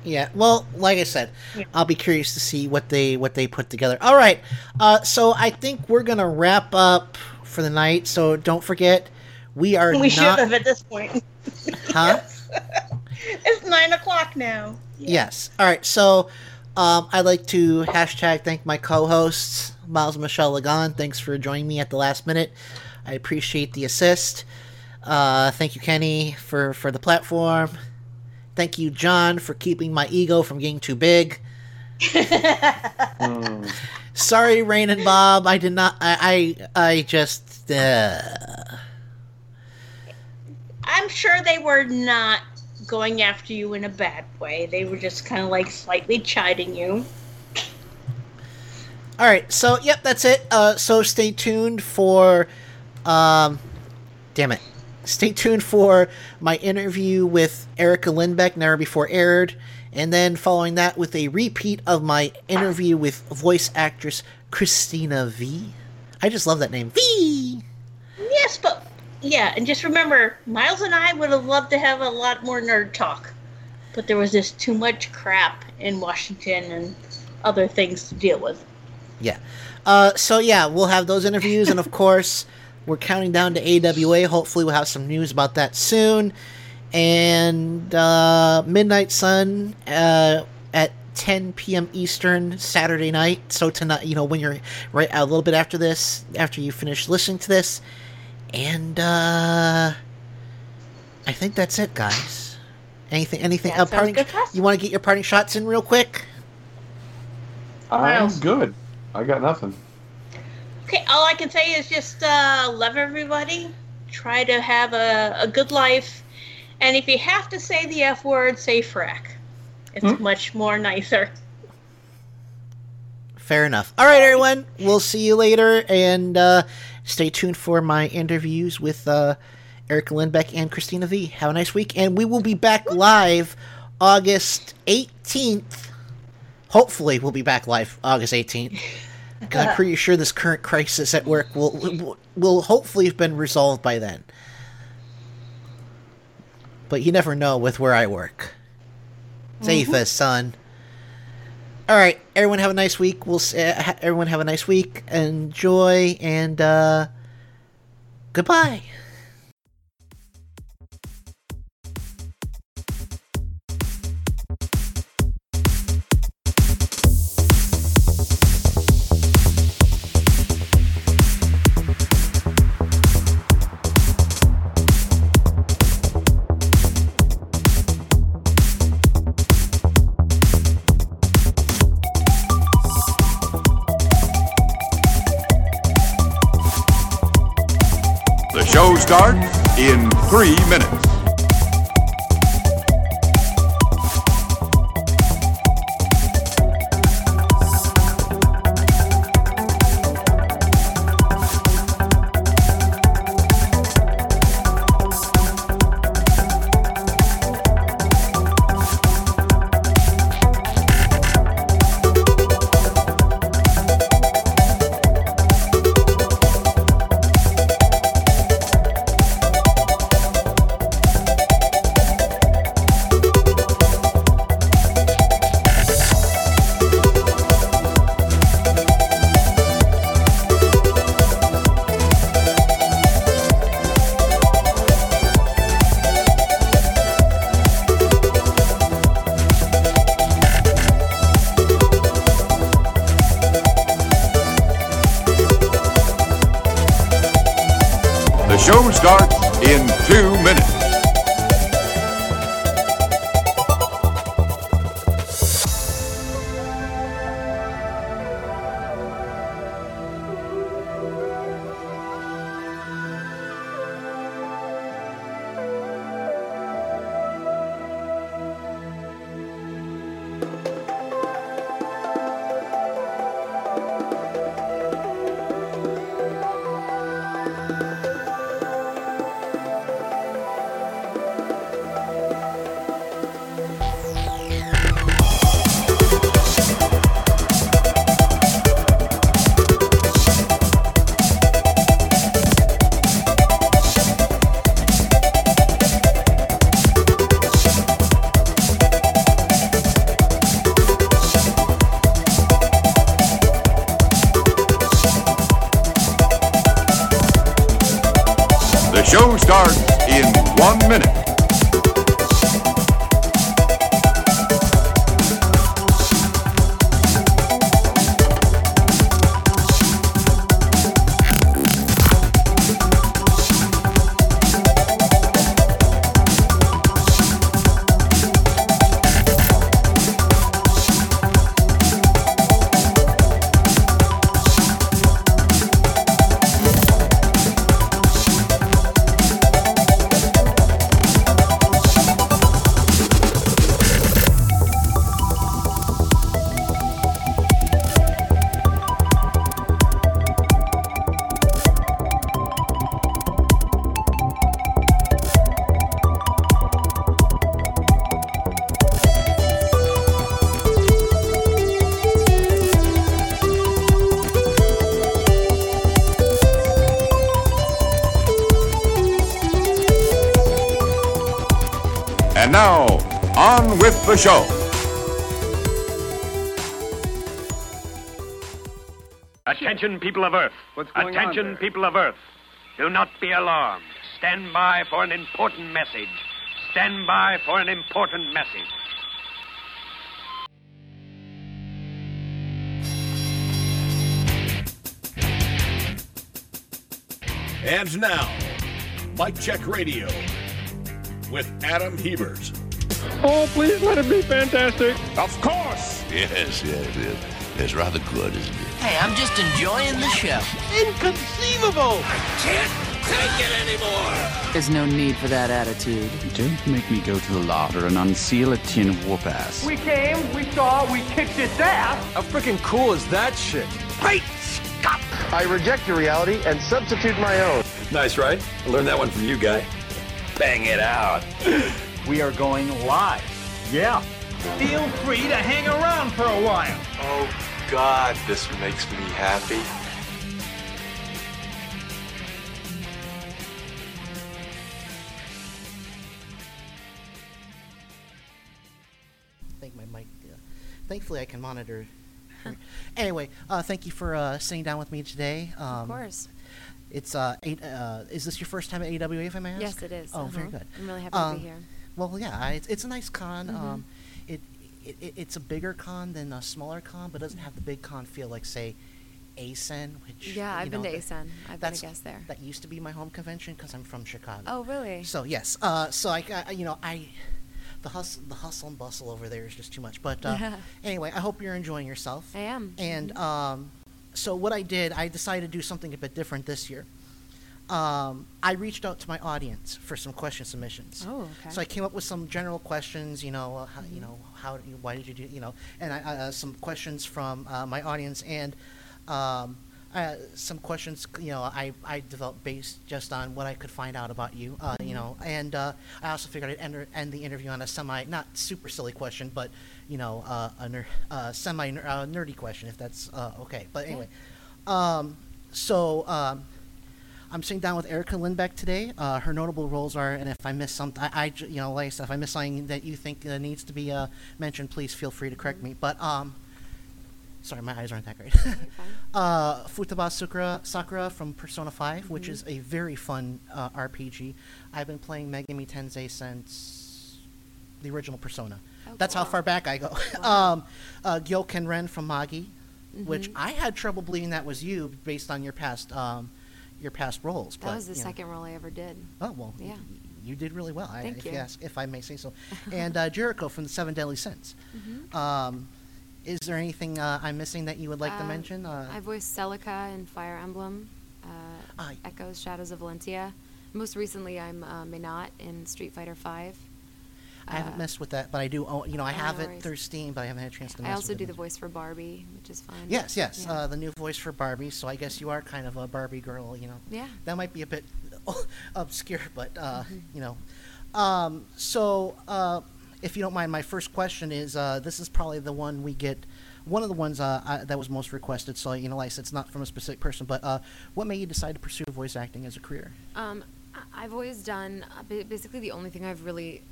Yeah, well, like I said, I'll be curious to see what they what they put together. All right, uh, so I think we're gonna wrap up for the night. So don't forget, we are We should have at this point. Huh? It's nine o'clock now. Yes. All right. So um, I'd like to hashtag thank my co-hosts, Miles and Michelle Lagan. Thanks for joining me at the last minute. I appreciate the assist. Uh, thank you, Kenny, for for the platform. Thank you, John, for keeping my ego from getting too big. Sorry, Rain and Bob. I did not. I I, I just. Uh, I'm sure they were not going after you in a bad way. They were just kind of like slightly chiding you. All right, so yep, that's it. Uh, so stay tuned for, um, damn it, stay tuned for my interview with Erica Lindbeck, never before aired, and then following that with a repeat of my interview with voice actress Christina V. I just love that name, V. Yes, but yeah, and just remember, Miles and I would have loved to have a lot more nerd talk, but there was just too much crap in Washington and other things to deal with. Yeah. Uh, so yeah, we'll have those interviews, and of course, we're counting down to AWA. Hopefully, we'll have some news about that soon. And uh, Midnight Sun uh, at 10 p.m. Eastern Saturday night. So tonight, you know, when you're right a little bit after this, after you finish listening to this, and uh, I think that's it, guys. Anything? Anything? That uh, parting, good you want to get your parting shots in real quick? I'm Miles. good. I got nothing. Okay, all I can say is just uh, love everybody. Try to have a, a good life. And if you have to say the F word, say frack. It's much more nicer. Fair enough. All right, everyone. We'll see you later, and uh, stay tuned for my interviews with uh, Erica Lindbeck and Christina V. Have a nice week, and we will be back live August 18th. Hopefully, we'll be back live August 18th. Because I'm pretty sure this current crisis at work will, will hopefully have been resolved by then. But you never know with where I work. Safe Mhm. as son. All right, everyone have a nice week. We'll uh, everyone have a nice week. Enjoy and uh goodbye. Show starts in two minutes. The show. Attention, people of Earth. What's going on Attention, there? people of Earth. Do not be alarmed. Stand by for an important message. Stand by for an important message. And now, Mike Check Radio with Adam Hebert. Oh, please let it be fantastic. Of course. Yes, yes, yes. It's rather good, isn't it? Hey, I'm just enjoying the show. Inconceivable! I can't take it anymore! There's no need for that attitude. Don't make me go to the larder and unseal a tin of whoop ass. We came, we saw, we kicked its ass. How freaking cool is that shit? Great Scott! I reject your reality and substitute my own. Nice, right? I learned that one from you, guy. Bang it out. We are going live. Yeah. Feel free to hang around for a while. Oh, God, this makes me happy. I think my mic. Uh, thankfully, I can monitor. anyway, uh, thank you for uh, sitting down with me today. Um, Of course. It's uh, eight, uh, is this your first time at AWA, if I may ask? Yes, it is. Oh, very Uh-huh. good. I'm really happy to be Um, here. Well, yeah, it's, it's a nice con. Mhm. Um, it, it, it it's a bigger con than a smaller con, but doesn't have the big con feel like say ACEN, which Yeah, I've been to ACEN. I've been a guest there. That used to be my home convention because I'm from Chicago. Oh, really? So yes, uh, so I, I, you know, I, the hustle, the hustle and bustle over there is just too much. But uh, Yeah. anyway, I hope you're enjoying yourself. I am. And Mhm. um, so what I did, I decided to do something a bit different this year. Um, I reached out to my audience for some question submissions. Oh, okay. So I came up with some general questions. You know, uh, how, you know, how, you, why did you do, you know, and I, uh, some questions from uh, my audience and um, uh, some questions. You know, I, I developed based just on what I could find out about you. Uh, You Mhm. know, and uh, I also figured I'd end, end the interview on a semi, not super silly question, but you know, uh, a ner- uh, semi ner- uh, nerdy question, if that's uh, okay. But anyway, um, so. I'm sitting down with Erica Lindbeck today. Uh, her notable roles are, and if I miss something, I, you know, like I said, if I miss something that you think uh, needs to be uh, mentioned, please feel free to correct me. But um, sorry, my eyes aren't that great. uh, Futaba Sakura, Sakura from Persona 5, which Mhm. is a very fun uh, RPG. I've been playing Megami Tensei since the original Persona. Oh, That's how far back I go. um, uh, Gyoken Ren from Magi, which Mhm. I had trouble believing that was you based on your past um, your past roles. That but, was the you know. second role I ever did. Oh well, Yeah. y- you did really well. I, Thank if you. ask, if I may say so. and uh, Jericho from the Seven Deadly Sins. Mhm. Um, is there anything uh, I'm missing that you would like to Uh, mention? Uh, I voiced Celica in Fire Emblem, uh, Echoes, Shadows of Valentia. Most recently, I'm uh, Menat in Street Fighter Five. I haven't messed with that, but I do. Own, you know, I oh, have no it worries. through Steam, but I haven't had a chance to. I mess also with do it I also do the voice for Barbie, which is fun. Yes, yes, Yeah. uh, the new voice for Barbie. So I guess you are kind of a Barbie girl. You know. Yeah. That might be a bit obscure, but uh, Mhm. you know. Um, so, uh, if you don't mind, my first question is: uh, This is probably the one we get. One of the ones uh, I, that was most requested. So you know, like I said, it's not from a specific person, but uh, what made you decide to pursue voice acting as a career? Um, I- I've always done uh, ba- basically the only thing I've really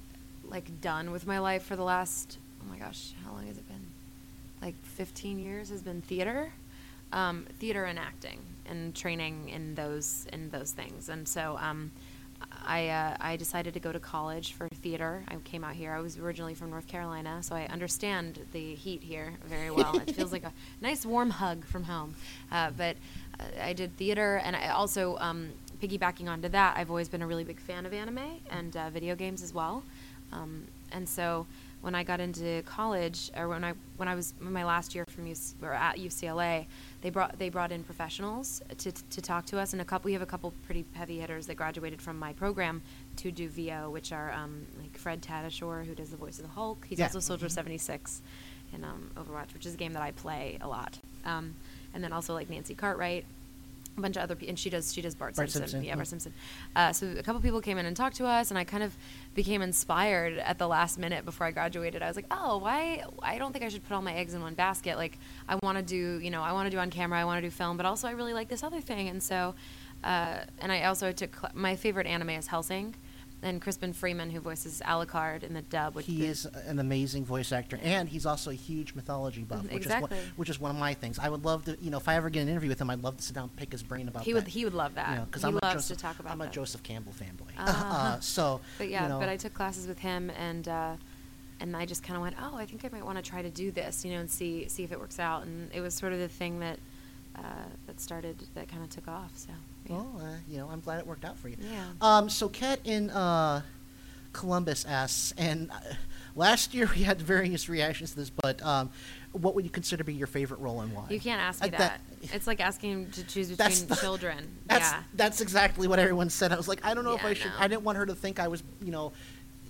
like done with my life for the last oh my gosh, how long has it been? Like 15 years has been theater, um, theater and acting and training in those in those things. And so um, I uh, I decided to go to college for theater. I came out here. I was originally from North Carolina, so I understand the heat here very well. it feels like a nice warm hug from home. Uh, but uh, I did theater, and I also um, piggybacking onto that. I've always been a really big fan of anime and uh, video games as well. Um, and so when I got into college, or when I when I was in my last year from UC, or at UCLA, they brought they brought in professionals to, to talk to us, and a couple we have a couple pretty heavy hitters that graduated from my program to do VO, which are um, like Fred Tatasciore, who does the voice of the Hulk. He's Yeah. also Soldier Mhm. 76 in um, Overwatch, which is a game that I play a lot. Um, and then also like Nancy Cartwright, a bunch of other people, and she does she does Bart, Bart Simpson. Simpson, yeah. Bart Simpson. Uh, so a couple people came in and talked to us, and I kind of became inspired at the last minute before I graduated. I was like, oh, why? I don't think I should put all my eggs in one basket. Like, I want to do, you know, I want to do on camera, I want to do film, but also I really like this other thing, and so, uh, and I also took cl- my favorite anime is Hellsing. And Crispin Freeman, who voices Alucard in the dub, which He is an amazing voice actor, and he's also a huge mythology buff, which Exactly. is one, which is one of my things. I would love to, you know, if I ever get an interview with him, I'd love to sit down and pick his brain about He that. would- he would love that. because He I'm a loves to Joseph, talk about I'm a that. Joseph Campbell fanboy. Uh-huh. uh, so, But yeah, you know, but I took classes with him, and uh, and I just kind of went, oh, I think I might want to try to do this, you know, and see see if it works out. And it was sort of the thing that uh, that started that kind of took off. So. Well, uh, you know, I'm glad it worked out for you. Yeah. Um, so Kat in uh, Columbus asks, and uh, last year we had various reactions to this, but um, what would you consider to be your favorite role and why? you can't ask me Uh, that. It's like asking to choose between the- children. That's yeah. that's exactly what everyone said. I was like, I don't know if I should. no. I didn't want her to think I was, you know,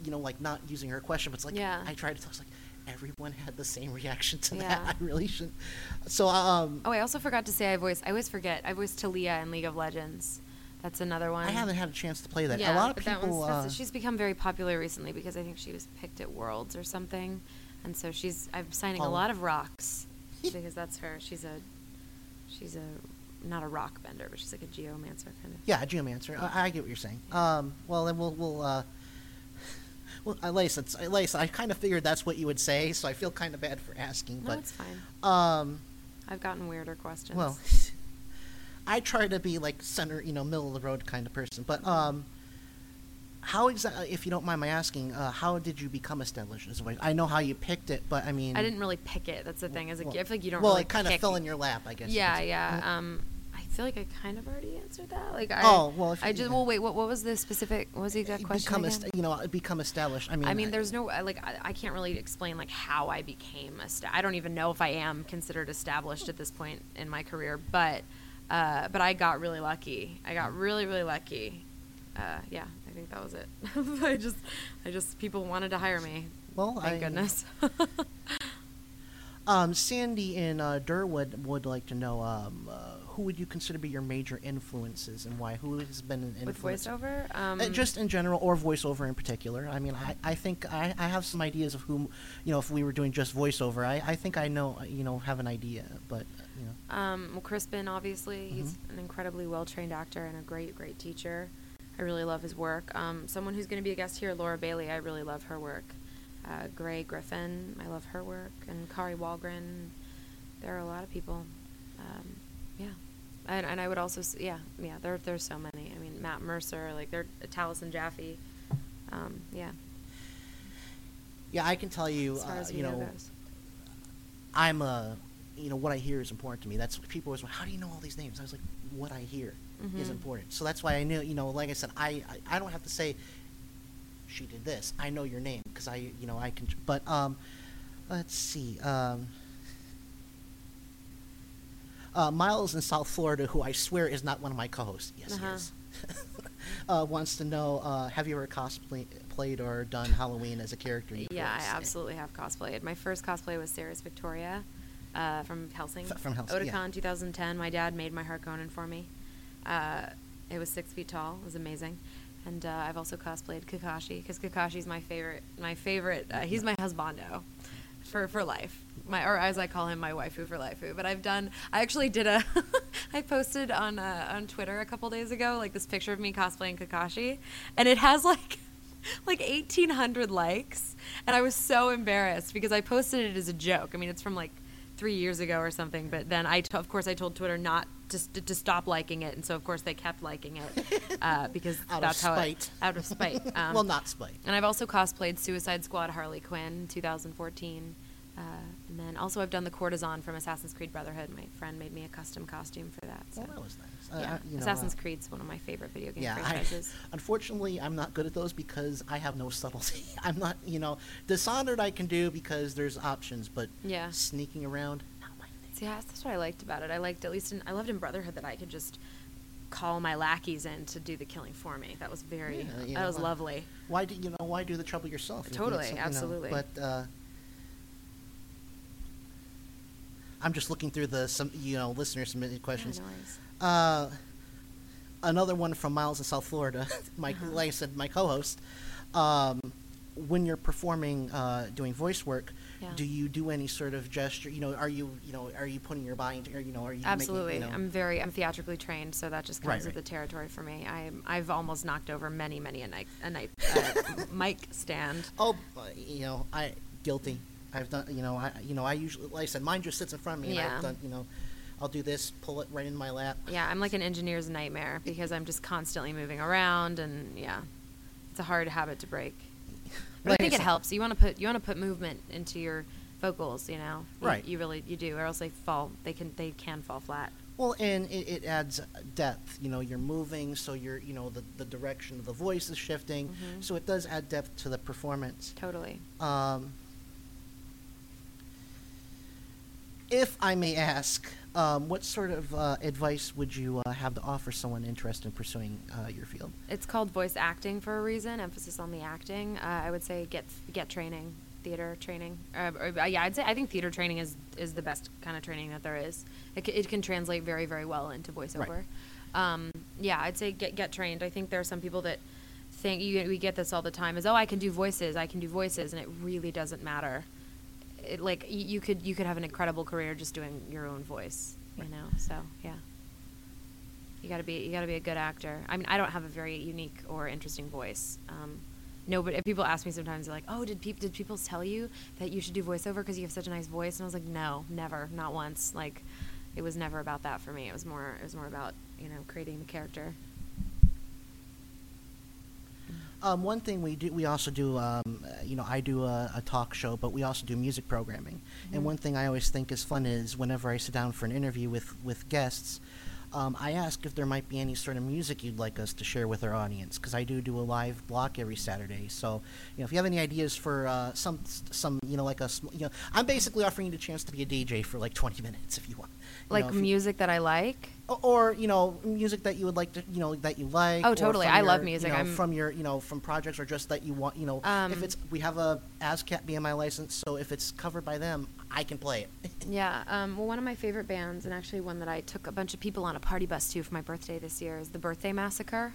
you know, like not using her question. But it's like Yeah. I tried to. tell. I was like, everyone had the same reaction to Yeah. that. I really shouldn't. So um, Oh, I also forgot to say I voice. I always forget. I voiced Taliyah in League of Legends. That's another one. I haven't had a chance to play that. Yeah, a lot of but that people. uh, she's become very popular recently because I think she was picked at Worlds or something, and so she's. I'm signing a lot of rocks because that's her. She's a, she's a, not a rock bender, but she's like a geomancer kind of. Yeah, a geomancer. I, I get what you're saying. Um, well, then we'll we'll. Uh, well, Elise, it's, Elise, I kind of figured that's what you would say, so I feel kind of bad for asking. No, but it's fine. Um, I've gotten weirder questions. well, I try to be like center, you know, middle of the road kind of person. But um, how exactly, if you don't mind my asking, uh, how did you become established as a voice? I know how you picked it, but I mean, I didn't really pick it. That's the thing. As a well- I feel like you don't. Really Well, really it kind of fell in your lap, I guess Yeah, yeah. Mhm. Um, feel like I kind of already answered that. Like, I, Oh, well, if I just. Well, wait. What, what was the specific? What was the exact question become, again? you know, become established. I mean, I mean, there's no like I, I can't really explain like how I became a I don't even know if I am considered established at this point in my career, but uh, but I got really lucky. I got really really lucky. Uh, yeah, I think that was it. I just I just people wanted to hire me. Well, thank goodness. Um, Sandy in uh, Durwood would like to know um, uh, who would you consider to be your major influences and why? Who has been an With influence? voiceover, um, Uh, just in general, or voiceover in particular. I mean, I, I think I, I have some ideas of whom, you know, if we were doing just voiceover, I, I think I know, you know, have an idea, but, uh, you know. Um, well, Crispin, obviously, he's Mm-hmm. an incredibly well trained actor and a great, great teacher. I really love his work. Um, someone who's going to be a guest here, Laura Bailey, I really love her work. Uh, Grey Griffin, I love her work. And Kari Wahlgren, there are a lot of people. Um. And, and I would also, yeah, yeah, there, there's so many. I mean, Matt Mercer, like, they're Taliesin Jaffe. Um, yeah. Yeah, I can tell you, uh, you know, goes. I'm a, you know, what I hear is important to me. That's what people always, how do you know all these names? I was like, what I hear is Mhm. important. So that's why I knew, you know, like I said, I, I, I don't have to say, she did this. I know your name because I, you know, I can. But um, let's see. Um, uh, Miles in South Florida, who I swear is not one of my co-hosts. Yes, Uh-huh. he is. uh, wants to know: uh, Have you ever cosplayed or done Halloween as a character? Yeah? I absolutely have cosplayed. My first cosplay was Seras Victoria uh, from Hellsing. F- from Hellsing, yeah. Otakon 2010. My dad made my Harkonnen for me. Uh, it was six feet tall. It was amazing. And uh, I've also cosplayed Kakashi because Kakashi's my favorite. My favorite. Uh, he's my husbando for for life. My or as I call him, my waifu for life. But I've done. I actually did a. I posted on uh, on Twitter a couple days ago like this picture of me cosplaying Kakashi, and it has like like 1800 likes and i was so embarrassed because i posted it as a joke i mean it's from like three years ago or something but then i t- of course i told twitter not to, to stop liking it, and so of course they kept liking it uh, because Out of that's how spite. it, out of spite. Um, Well, not spite. And I've also cosplayed Suicide Squad Harley Quinn 2014. Uh, and then also I've done the courtesan from Assassin's Creed Brotherhood. My friend made me a custom costume for that. So. Well, that was nice. Uh, Yeah. I- you know, Assassin's uh, Creed's one of my favorite video game Yeah, I, franchises. unfortunately, I'm not good at those because I have no subtlety. I'm not, you know, Dishonored I can do because there's options, but Yeah. sneaking around, not my See, that's, that's what I liked about it. I liked at least in, I loved in Brotherhood that I could just call my lackeys in to do the killing for me. That was very Yeah, that know, was why- lovely. Why do you know? Why do the trouble yourself? Totally, can't, you know, absolutely. but uh, I'm just looking through the some you know listener submitted questions. no uh, another one from Miles in South Florida. my Uh-huh. like I said, my co-host. Um, when you're performing, uh, doing voice work, Yeah. do you do any sort of gesture? You know, are you you know are you putting your body into? Or, you know, are you making- Absolutely, you know, I'm very I'm theatrically trained, so that just comes Right, with right. the territory for me. I'm I've almost knocked over many many a night a night uh, mic stand. Oh, uh, you know, I guilty. I've done. You know, I you know I usually like I said, mine just sits in front of me. And Yeah. I've done. You know, I'll do this, pull it right in my lap. Yeah, I'm like an engineer's nightmare because I'm just constantly moving around, and yeah, it's a hard habit to break. But I think it helps. You want to put you want to put movement into your vocals, you know. You- Right. You really you do, or else they fall. They can they can fall flat. Well, and it, it adds depth. You know, you're moving, so you're, you know, the, the direction of the voice is shifting, Mhm. so it does add depth to the performance. Totally. Um, if I may ask, um, what sort of uh, advice would you uh, have to offer someone interested in pursuing uh, your field? It's called voice acting for a reason. Emphasis on the acting. Uh, I would say get get training, theater training. Uh, or, yeah, I'd say I think theater training is is the best kind of training that there is. It, c- it can translate very very well into voiceover. Um, yeah, I'd say get get trained. I think there are some people that think you, we get this all the time is oh I can do voices, I can do voices, and it really doesn't matter. It, like you could you could have an incredible career just doing your own voice, you know. So yeah. You gotta be you gotta be a good actor. I mean, I don't have a very unique or interesting voice. Um, no, but people ask me sometimes, they're like, "Oh, did people did people tell you that you should do voiceover because you have such a nice voice?" And I was like, "No, never, not once. Like, it was never about that for me. It was more it was more about you know creating the character." Um, one thing we do, we also do, um, you know, I do a, a talk show, but we also do music programming. And Mhm. one thing I always think is fun is whenever I sit down for an interview with with guests, um, I ask if there might be any sort of music you'd like us to share with our audience because I do do a live block every Saturday. So, you know, if you have any ideas for uh, some some, you know, like a, sm- you know, I'm basically offering you the chance to be a DJ for like 20 minutes if you want. Like know, if you- music that I like. or, you know music that you would like to you know that you like Oh, totally. I love music. you know, I'm- from your you know from projects or just that you want you know if Um, it's we have a ASCAP BMI license so if it's covered by them I can play it Yeah. Um, well, one of my favorite bands, and actually one that I took a bunch of people on a party bus to for my birthday this year, is the Birthday Massacre.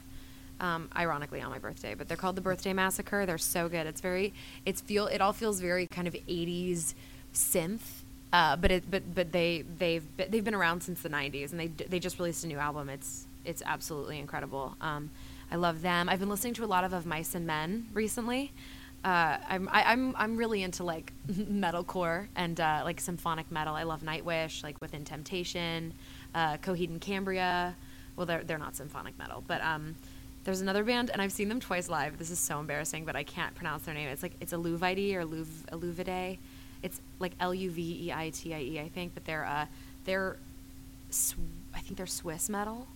Um, ironically, on my birthday, but they're called the Birthday Massacre. They're so good. It's very, it's feel, it all feels very kind of '80s synth. Uh, but it, but but they they've be- they've been around since the '90s, and they they just released a new album. It's it's absolutely incredible. Um, I love them. I've been listening to a lot of Of Mice and Men recently. Uh, I'm I, I'm I'm really into like metalcore and uh, like symphonic metal. I love Nightwish, like Within Temptation, uh, Coheed and Cambria. Well, they're they're not symphonic metal, but um, there's another band, and I've seen them twice live. This is so embarrassing, but I can't pronounce their name. It's like it's Eluvide or Luv Eluvide. It's like L U V E I T I E, I think, but they're uh they're sw- I think they're Swiss metal.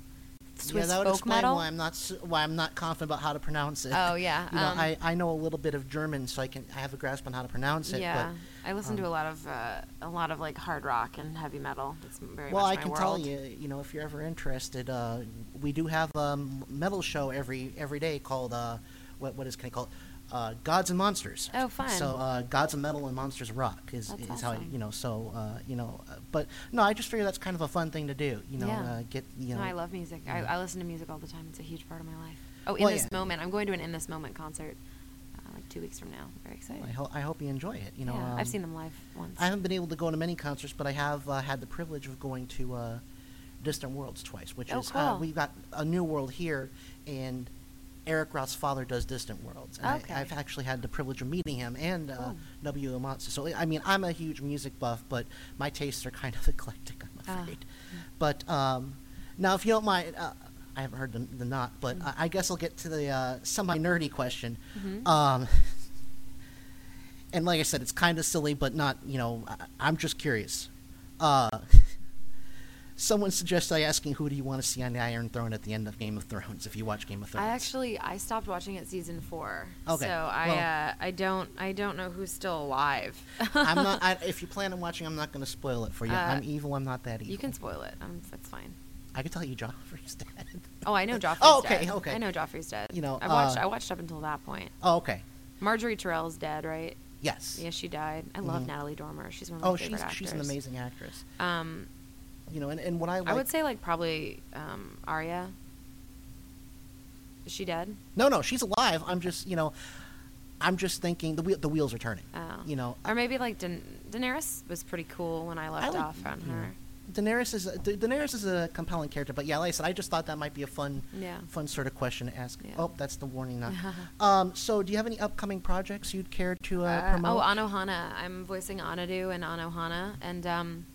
Swiss yeah that would folk explain metal. why I'm not why I'm not confident about how to pronounce it Oh, yeah, you know um, I, I know a little bit of German so I can I have a grasp on how to pronounce it yeah, but, I listen um, to a lot of uh, a lot of like hard rock and heavy metal. That's very well, I can world. tell you, you know, if you're ever interested, uh, we do have a metal show every every day called uh, what what is can I call it? Uh, Gods and Monsters. Oh, fun. So uh, Gods of Metal and Monsters of Rock is, That's is how awesome. you know. So uh, you know, uh, but no, I just figure that's kind of a fun thing to do. You know, Yeah. uh, get you know. No, I love music. I, I listen to music all the time. It's a huge part of my life. Oh, in Well, this yeah. moment, I'm going to an in this moment concert, uh, like two weeks from now. Very excited. I, ho- I hope you enjoy it. You know, yeah, um, I've seen them live once. I haven't been able to go to many concerts, but I have uh, had the privilege of going to uh, Distant Worlds twice, which Oh, is uh, cool. we've got a new world here, and Eric Roth's father does Distant Worlds, and Okay. I, I've actually had the privilege of meeting him and uh. W. Uematsu. So I mean, I'm a huge music buff, but my tastes are kind of eclectic, I'm Ah, afraid. But um, Now, if you don't mind, uh, I haven't heard the, the knot, but I, I guess I'll get to the uh, semi nerdy question. Mhm. Um, and like I said, it's kind of silly, but not. You know, I, I'm just curious. Uh, someone suggested I asking who do you want to see on the Iron Throne at the end of Game of Thrones if you watch Game of Thrones. I actually I stopped watching it season four. Okay, So I well- uh, I don't I don't know who's still alive. I'm not. I, if you plan on watching, I'm not going to spoil it for you. Uh, I'm evil. I'm not that evil. You can spoil it. Um, that's fine. I can tell you Joffrey's dead. Oh, I know Joffrey's Oh, okay, dead. okay. I know Joffrey's dead. You know, I watched uh, I watched up until that point. Oh, okay. Margaery Tyrell's dead, right? Yes. Yeah, she died. I love Mhm. Natalie Dormer. She's one of my Oh, favorite she's actors. she's an amazing actress. Um, You know, and, and what I like. I would say like probably um, Arya. Is she dead? No, no, she's alive. I'm just, you know, I'm just thinking the wheel, the wheels are turning. Oh. You know, Or maybe like Da- Daenerys was pretty cool when I left like- off on yeah. her. Daenerys is a, Da- Daenerys is a compelling character, but yeah, like I said, I just thought that might be a fun, Yeah. fun sort of question to ask. Yeah. Oh, that's the warning now. um, so do you have any upcoming projects you'd care to uh, Uh, promote? oh, Anohana. I'm voicing Anaru and Anohana, and um,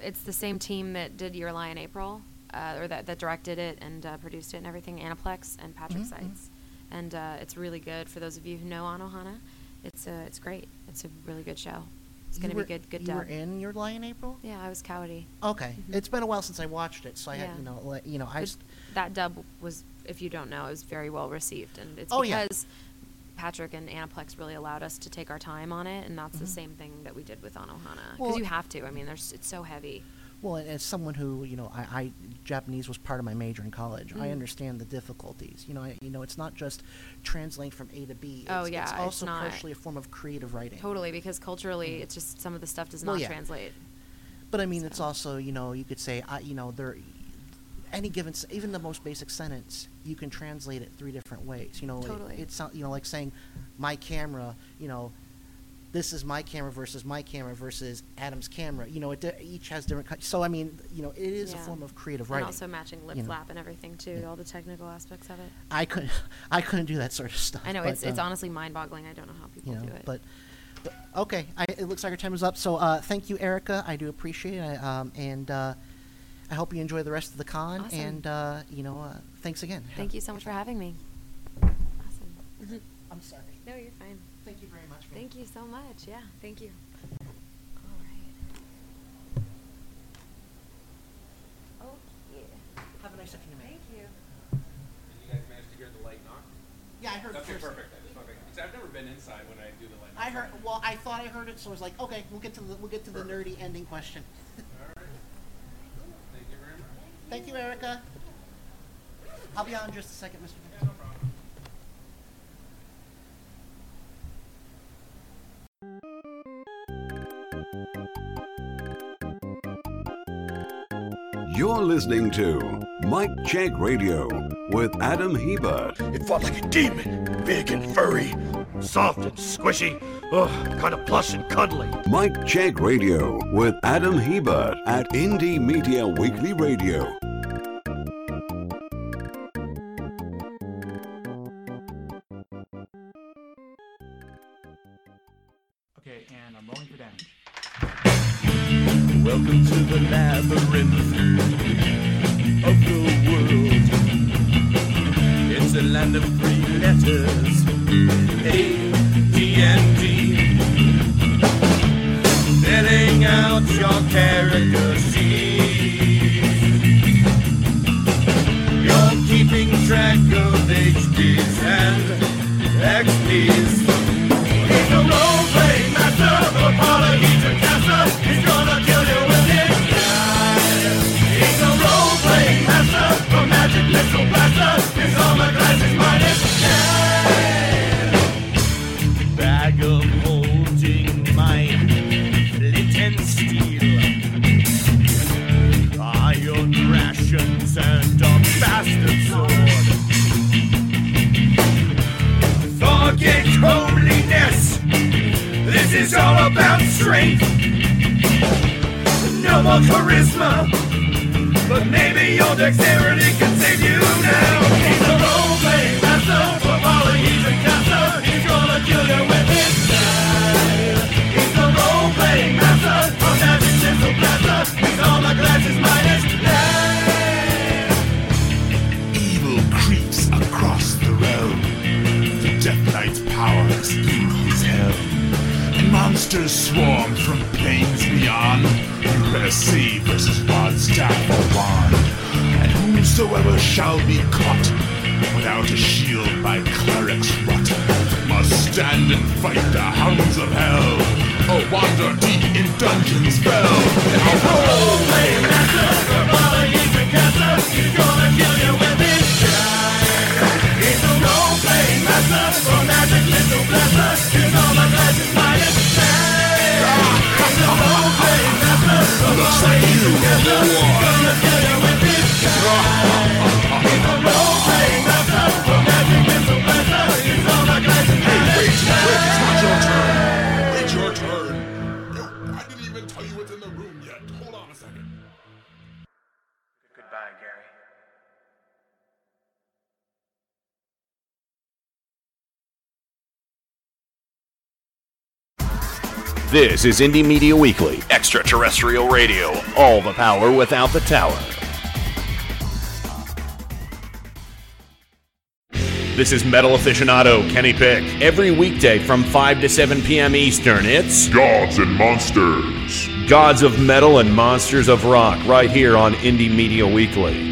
it's the same team that did Your Lie in April, uh, or that, that directed it and uh, produced it and everything. Aniplex and Patrick Mhm, Seitz, and uh, it's really good for those of you who know Anohana. It's uh, it's great. It's a really good show. It's gonna were- be good. Good You dub. were in Your Lie in April. Yeah, I was Kaori. Okay, Mhm. it's been a while since I watched it, so I Yeah. had, you know, like, you know, I just, that dub was, if you don't know, it was very well received, and it's Oh, yeah. Patrick and Aniplex really allowed us to take our time on it, and that's the Mhm. same thing that we did with Anohana. Because Well- you have to. I mean, there's it's so heavy. well, and as someone who, you know, I, I Japanese was part of my major in college. I Mm. understand the difficulties. You know, I, you know, it's not just translating from A to B. It's, Oh, yeah, it's it's also not. partially a form of creative writing. Totally, because culturally, it's just some of the stuff does Well, not yeah. translate. But I mean, it's also you know you could say I you know there any given even the most basic sentence you can translate it three different ways. You know, it- Totally. it's not you know like saying my camera. You know, this is my camera versus my camera versus Adam's camera. You know, it each has different. co- So I mean, you know, it is a form of creative writing. And also matching lip you know. flap and everything too, Yeah. all the technical aspects of it. I couldn't I couldn't do that sort of stuff. I know but, it's it's uh, honestly mind-boggling. I don't know how people you know, do it. but. But, okay, I, it looks like our time is up. So uh, thank you, Erica. I do appreciate it, I, um, and uh, I hope you enjoy the rest of the con. Awesome. And uh, you know, uh, thanks again. Thank you so much for having me. Awesome. I'm sorry. No, you're fine. Thank you very much. Thank you so much. Yeah, thank you. Oh yeah. Have a nice afternoon. Thank you. You guys managed to hear the light knock? Yeah, I heard it Okay, first. perfect. I just wanted to- because I've never been inside when I do the light knock. I heard. Well, I thought I heard it, so I was like, okay, we'll get to the we'll get to the nerdy ending question. Thank you very much. Thank you, Erica. I'll be on in just a second, Mr. Yeah, no problem. You're listening to Mike Check Radio with Adam Hebert. It fought like a demon, big and furry, soft and squishy, ugh, kind of plush and cuddly. Mike Check Radio with Adam Hebert at Indie Media Weekly Radio. Okay, and I'm rolling for damage. Welcome to the labyrinth strength. No more charisma. But maybe your dexterity can save you now. He's a role-playing master for polyhedron caster. He's gonna kill you with his style. He's a role-playing master for magic missile blaster. His armor class is minus nine. Monsters swarm from planes beyond. USC versus Rodstaff or wand. And whosoever shall be caught without a shield by clerics rot must stand and fight the hounds of hell or wander deep in dungeons fell. Now oh, roll, play master, Baba he's a caster. He's gonna kill you a role-playing master magic little blaster. All my master gonna kill you with. He's a role-playing master for magic little blaster. All my glasses minus nine. It's not your turn. It's your turn. I didn't even tell you what's in the room yet. Hold on a second. Goodbye, Gary. This is Indie Media Weekly, extraterrestrial radio, all the power without the tower. This is metal aficionado Kenny Pick. Every weekday from 5 to 7 p.m. Eastern, it's Gods and Monsters. Gods of Metal and Monsters of Rock right here on Indie Media Weekly.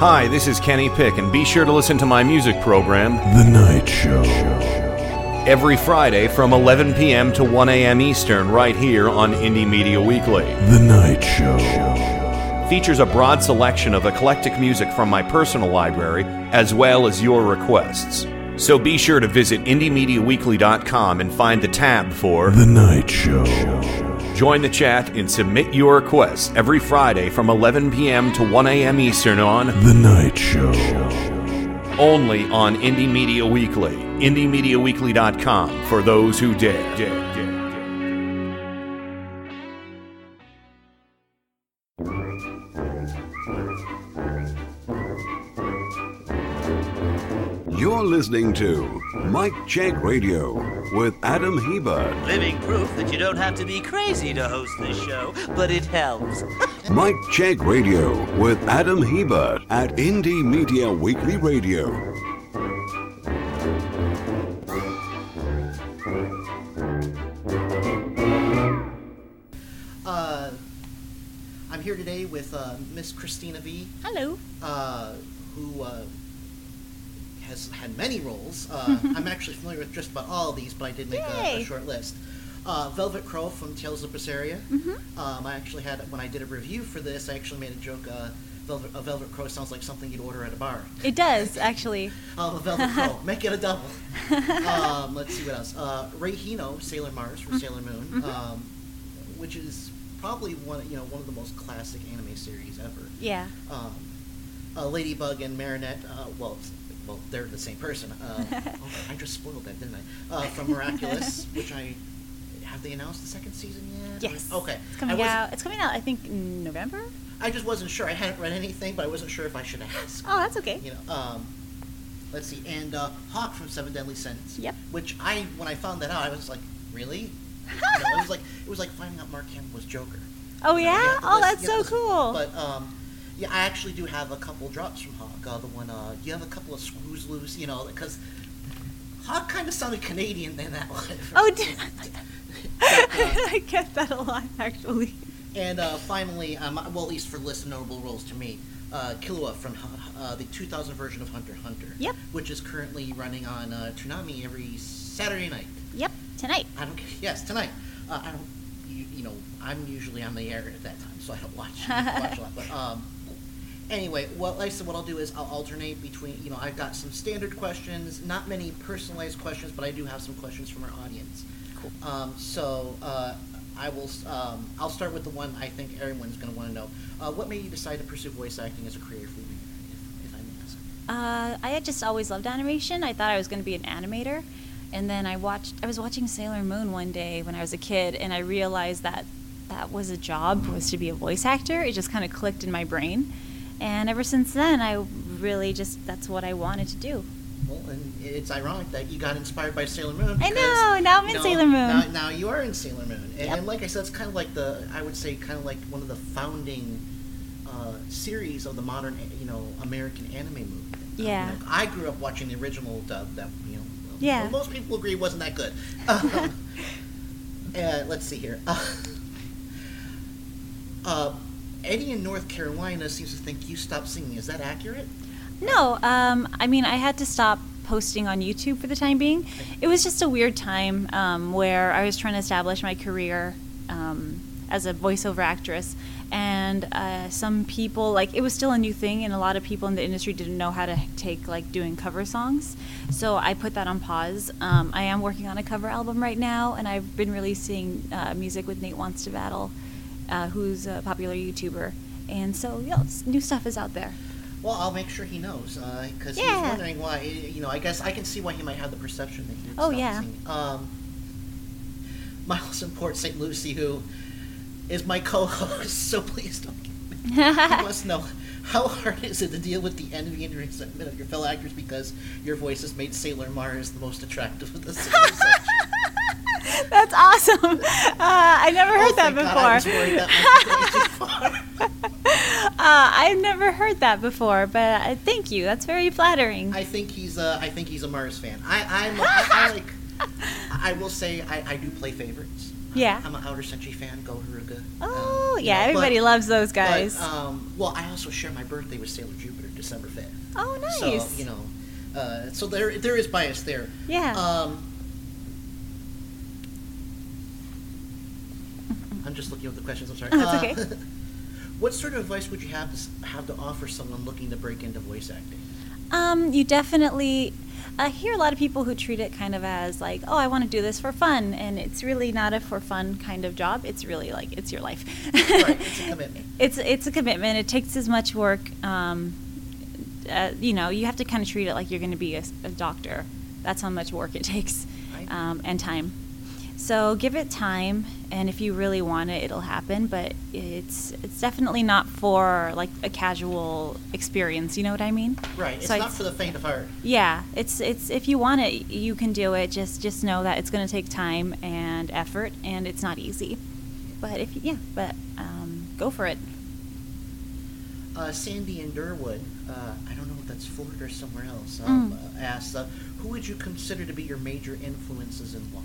Hi, this is Kenny Pick, and be sure to listen to my music program, The Night Show. every Friday from 11 p.m. to 1 a.m. Eastern, right here on Indie Media Weekly. The Night Show. Features a broad selection of eclectic music from my personal library, as well as your requests. So be sure to visit IndieMediaWeekly.com and find the tab for The Night Show. Join the chat and submit your requests every Friday from 11 p.m. to 1 a.m. Eastern on The Night Show. only on Indie Media Weekly. IndieMediaWeekly.com for those who dare. Listening to Mike Check Radio with Adam Hebert. Living proof that you don't have to be crazy to host this show, but it helps. Mike Check Radio with Adam Hebert at Indie Media Weekly Radio. Uh, I'm here today with uh, Miss Christina V. Hello. Uh, who uh, has had many roles. Uh, I'm actually familiar with just about all of these, but I did make a, a short list. Uh, Velvet Crowe from Tales of Berseria. Mhm. Um, I actually had when I did a review for this, I actually made a joke. Uh, Velvet, a Velvet Crowe sounds like something you'd order at a bar. It does, actually. Oh, a Velvet Crowe. Make it a double. um, let's see what else. Uh, Rei Hino, Sailor Mars from Mhm. Sailor Moon, Mhm. um, which is probably one you know one of the most classic anime series ever. Yeah. Um, uh, Ladybug and Marinette. Uh, well, well, they're the same person. Uh, oh, I just spoiled that, didn't I? Uh, from Miraculous, which I have they announced the second season yet? Yes. Okay. It's coming out. It's coming out. I think in November. I just wasn't sure. I hadn't read anything, but I wasn't sure if I should ask. Oh, that's okay. You know, um, let's see, and uh, Hawk from Seven Deadly Sins. Yep. Which I, when I found that out, I was like, really? You know, it was like it was like finding out Mark Hamill was Joker. Oh You know, yeah. Oh, listen- that's so cool. But um, Yeah, I actually do have a couple drops from Hawk. Uh, the one, uh, you have a couple of screws loose, you know, because Hawk kind of sounded Canadian in that one. Oh, d- I get that a lot, actually. And uh, finally, um, well, at least for list of notable roles to me, uh, Killua from uh, the 2000 version of Hunter Hunter. Yep. Which is currently running on uh, Toonami every Saturday night. Yep, tonight. I don't. Yes, tonight. Uh, I don't. You, you know, I'm usually on the air at that time, so I don't watch watch a lot. But um, anyway, well, like I said, what I'll do is I'll alternate between. You know, I've got some standard questions, not many personalized questions, but I do have some questions from our audience. Cool. Um, so uh, I will. Um, I'll start with the one I think everyone's going to want to know. Uh, what made you decide to pursue voice acting as a career for you, if, if I may ask? Uh, I had just always loved animation. I thought I was going to be an animator. And then I watched, I was watching Sailor Moon one day when I was a kid, and I realized that that was a job, was to be a voice actor. It just kind of clicked in my brain. And ever since then, I really just, that's what I wanted to do. Well, and it's ironic that you got inspired by Sailor Moon. I know, now I'm in you know, Sailor Moon. Now, now you are in Sailor Moon, and, Yep. and like I said, it's kind of like the I would say kind of like one of the founding uh, series of the modern you know American anime movement. Uh, you Yeah. know, I grew up watching the original dub that you know. Yeah. well, most people agree wasn't that good. Um, uh, let's see here. Uh, Eddie in North Carolina seems to think you stopped singing. Is that accurate? No, um, I mean, I had to stop posting on YouTube for the time being. It was just a weird time um, where I was trying to establish my career um, as a voiceover actress. And uh, some people, like, it was still a new thing, and a lot of people in the industry didn't know how to take, like, doing cover songs. So I put that on pause. Um, I am working on a cover album right now, and I've been releasing uh, music with Nate Wants to Battle, uh, who's a popular YouTuber. And so, yeah, new stuff is out there. Well, I'll make sure he knows because he was Yeah. wondering why. You know, I guess I can see why he might have the perception that you. Oh, yeah. Um, Miles in Port St. Lucie, who is my co-host, so please don't. He must know how hard is it to deal with the envy and resentment of your fellow actors because your voice has made Sailor Mars the most attractive of the civilization. That's awesome. Uh, I never heard that Oh, God, I before. worried that might be going too far. uh, I've never heard that before, but uh, thank you. That's very flattering. I think he's a, I think he's a Mars fan. I, I'm, I, I like. I will say I, I do play favorites. Yeah. I'm an Outer Senshi fan. Go Haruka. Oh, you yeah, know, everybody but- loves those guys. But, um, well, I also share my birthday with Sailor Jupiter, December fifth. oh, nice. So you know, uh, so there there is bias there. Yeah. Um, I'm just looking at the questions. I'm sorry. Oh, it's Uh, okay. what sort of advice would you have to have to offer someone looking to break into voice acting? Um, you definitely. I hear a lot of people who treat it kind of as like, oh, I want to do this for fun, and it's really not a for fun kind of job. It's really like it's your life. right, it's a commitment. it's it's a commitment. It takes as much work. Um, uh, you know, you have to kind of treat it like you're going to be a doctor. That's how much work it takes, um, and time. So give it time, and if you really want it, it'll happen. But it's it's definitely not for like a casual experience. You know what I mean? Right. It's So not I'd- for the faint of heart. yeah, it's it's if you want it, you can do it. Just just know that it's going to take time and effort, and it's not easy. But if yeah, but um, go for it. Uh, Sandy in Durwood, uh, I don't know if that's Florida or somewhere else, um, Mm. uh, asks, uh, who would you consider to be your major influences in why?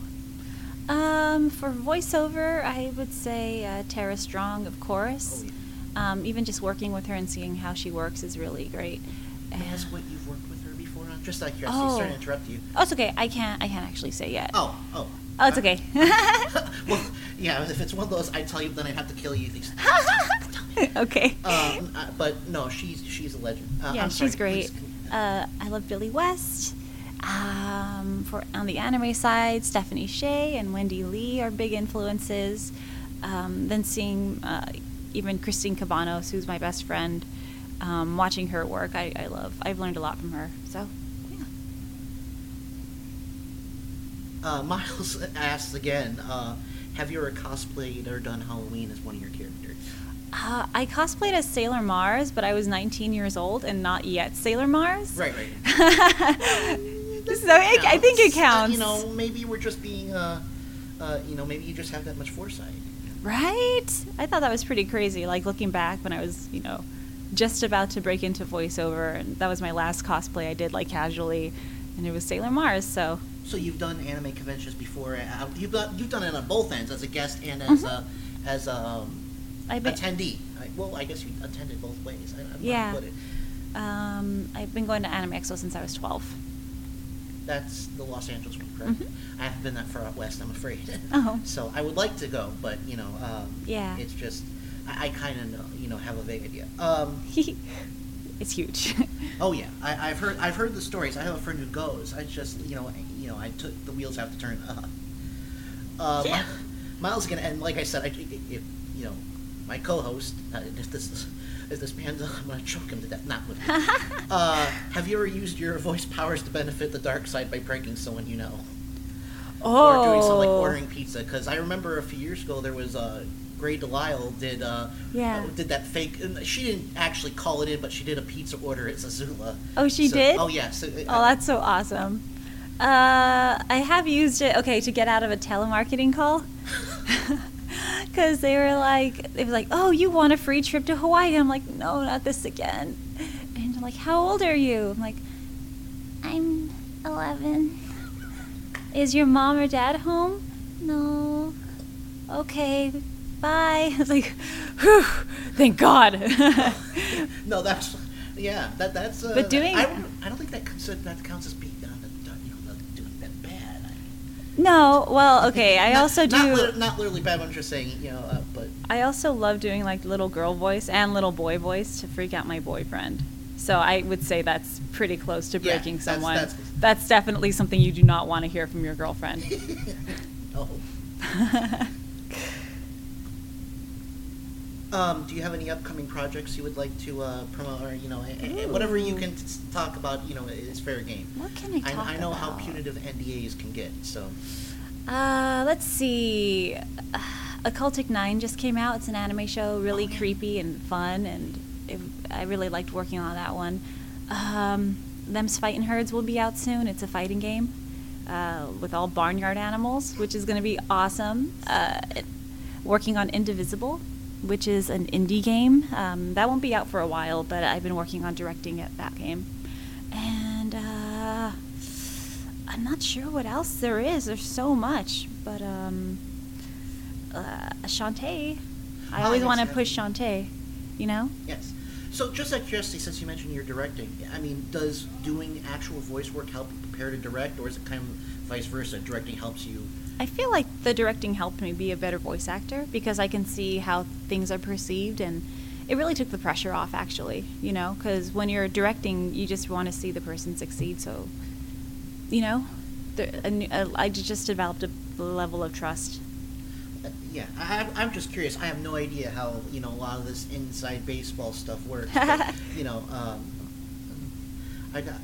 Um, for voiceover, I would say uh, Tara Strong, of course. um, even just working with her and seeing how she works is really great. May I ask what you've worked with her before on? Just like curiosity, Oh. sorry to interrupt you. Oh, it's okay. I can't. I can't actually say yet. Oh, oh. Oh, it's okay. Well, yeah, if it's one of those, I tell you, then I'd have to kill you. These. okay. Um, uh, but no, she's she's a legend. Uh, yeah, I'm she's great. Uh, I love Billy West. Um, for on the anime side, Stephanie Sheh and Wendy Lee are big influences. Um, then seeing uh, even Christine Cabanos, who's my best friend, um, watching her work, I, I love. I've learned a lot from her. So Uh, Miles asks again, uh, have you ever cosplayed or done Halloween as one of your characters? uh, I cosplayed as Sailor Mars, but I was 19 years old and not yet Sailor Mars. Right, right. so I, I think it Uh, counts. you know, maybe we're just being, uh, uh, you know, maybe you just have that much foresight. Right? I thought that was pretty crazy. Like looking back when I was, you know, just about to break into voiceover, and that was my last cosplay I did like casually, and it was Sailor Mars. So So you've done anime conventions before. uh, You've done you've done it on both ends as a guest and as a as a um, Mm-hmm. I've been- attendee. I, well, I guess you attended both ways. I, I don't know how to yeah, put it. um, I've been going to Anime Expo since I was 12. That's the Los Angeles one, correct? I haven't been that far out west, I'm afraid. Mm-hmm. Oh. So I would like to go, but you know, um, Yeah. it's just I, I kind of know, you know, have a vague idea. Um, it's huge. oh yeah, I, I've heard I've heard the stories. I have a friend who goes. I just you know you know I took the wheels have to turn. Uh, uh, Yeah. Mi- Miles again, and like I said, I, if, you know, my co-host, uh, if this if this man's, I'm gonna choke him to death. Not with. uh, have you ever used your voice powers to benefit the dark side by pranking someone you know? Oh. Or doing something like Oh. ordering pizza? Because I remember a few years ago there was uh, Grey DeLisle did uh, Yeah. uh, did that fake. and She didn't actually call it in, but she did a pizza order at Zazula. Oh, she So- did? Oh yeah. So, Oh, that's so awesome. Uh, I have used it, okay, to get out of a telemarketing call. Because they were like, they were like, oh, you want a free trip to Hawaii? I'm like, no, not this again. And they're like, how old are you? I'm like, I'm 11. Is your mom or dad home? No. Okay, bye. I was like, whew, thank God. no, that's yeah. That that's. Uh, But doing- I don't, I don't think that consider, that counts as being on the you know not doing that bad. No, well, okay, I Not- also do. Not, lit- not literally bad. but I'm just saying you know, uh, but I also love doing like little girl voice and little boy voice to freak out my boyfriend. So I would say that's pretty close to Yeah, breaking that's- someone. that's- That's, definitely something you do not want to hear from your girlfriend. oh. Um, do you have any upcoming projects you would like to uh, promote, or you know, whatever you can t- talk about? You know, is fair game. What can I talk I, know how punitive NDAs can get. So, Uh, let's see. Occultic Nine just came out. It's an anime show, really creepy and fun, and it, I really liked working on that one. Um, Them's Fighting Herds will be out soon. It's a fighting game uh, with all barnyard animals, which is going to be awesome. Uh, it, working on Indivisible, which is an indie game. Um, that won't be out for a while, but I've been working on directing it, that game. And uh, I'm not sure what else there is. There's so much, but um, uh, Shantae. I Ah, always yes, want to push Shantae. You know? yes. So, just out of curiosity, since you mentioned you're directing, I mean, does doing actual voice work help you prepare to direct, or is it kind of vice versa? Directing helps you. I feel like the directing helped me be a better voice actor because I can see how things are perceived and it really took the pressure off actually, you know, because when you're directing, you just want to see the person succeed. So, you know, the, a, a, I just developed a level of trust. Uh, yeah, I, I'm- I'm just curious. I have no idea how you know a lot of this inside baseball stuff works. but, you know, um, I got.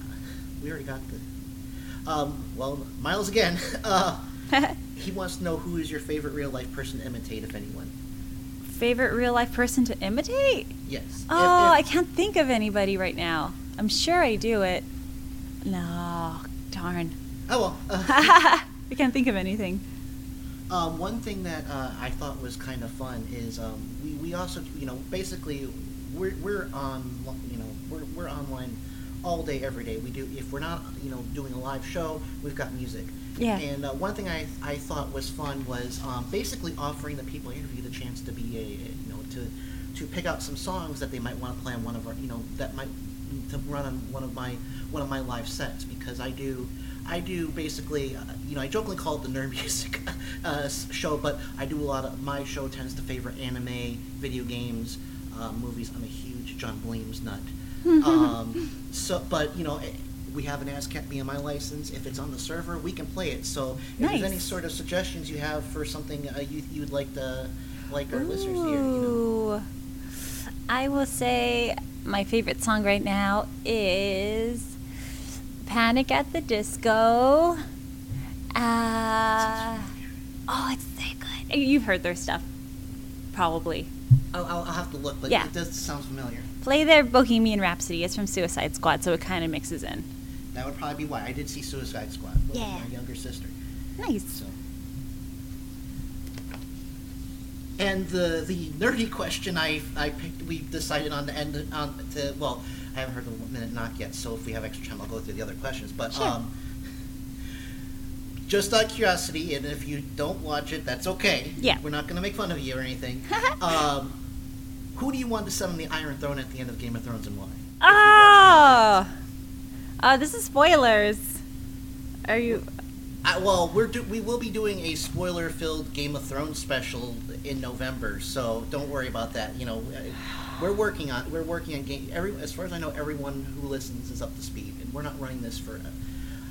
We already got the. Um, well, Miles again. Uh, he wants to know who is your favorite real life person to imitate, if anyone. Favorite real life person to imitate? Yes. Oh, I can't think of anybody right now. I'm sure I do it. No, darn. Oh well. Uh, I can't think of anything. Um, one thing that uh, I thought was kind of fun is um, we, we also you know basically we're, we're on you know we're, we're online all day every day we do if we're not you know doing a live show we've got music Yeah. and uh, one thing I, I thought was fun was um, basically offering the people I interview the chance to be a you know to to pick out some songs that they might want to play on one of our you know that might to run on one of my one of my live sets because I do I do basically uh, you know I jokingly call it the nerd music uh, show but I do a lot of my show tends to favor anime video games uh, movies I'm a huge John Williams nut um, so but you know eh, we have an ASCAP BMI license if it's on the server we can play it so if there's any sort of suggestions you have for something uh, you you'd like to like our listeners to hear you know Ooh. I will say my favorite song right now is Panic at the Disco. Uh, oh, it's so good. You've heard their stuff, probably. I'll, I'll I'll have to look but Yeah. it does sound familiar Play their Bohemian Rhapsody. It's from Suicide Squad, so it kind of mixes in. That would probably be why I did see Suicide Squad with Yeah. my younger sister Nice. So. And the the nerdy question I I picked, we decided on the end on to well, I haven't heard the one minute knock yet. So if we have extra time, I'll go through the other questions. But Sure. um, just out of curiosity, and if you don't watch it, that's okay. Yeah. we're not going to make fun of you or anything. um, who do you want to sit on the Iron Throne at the end of Game of Thrones, and why? Oh, uh, this is spoilers. Are you? I, well, we're do, we will be doing a spoiler-filled Game of Thrones special in November, so don't worry about that. You know, uh, we're working on we're working on game. Every as far as I know, everyone who listens is up to speed, and we're not running this for.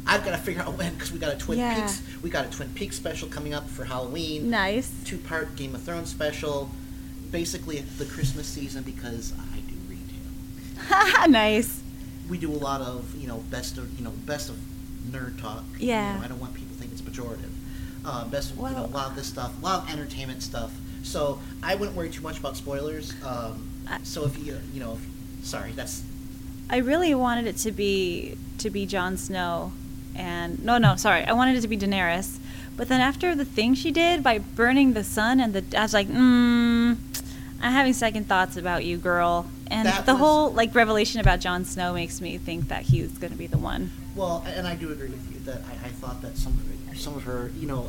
I've got to figure out when because we got a Twin Yeah. Peaks we got a Twin Peaks special coming up for Halloween. Nice. Two-part Game of Thrones special, basically the Christmas season because I do retail. nice. We do a lot of you know best of you know best of nerd talk. Yeah. You know, I don't want people to think it's pejorative. Uh, best of you know, a lot of this stuff, a lot of entertainment stuff. So I wouldn't worry too much about spoilers. Um, so if you you know, if, sorry, that's I really wanted it to be to be Jon Snow, and no, no, sorry, I wanted it to be Daenerys. But then after the thing she did by burning the sun, and the I was like, mm, I'm having second thoughts about you, girl. And That the was- whole like revelation about Jon Snow makes me think that he's going to be the one. well, and I do agree with you that I, I thought that some of her, some of her, you know,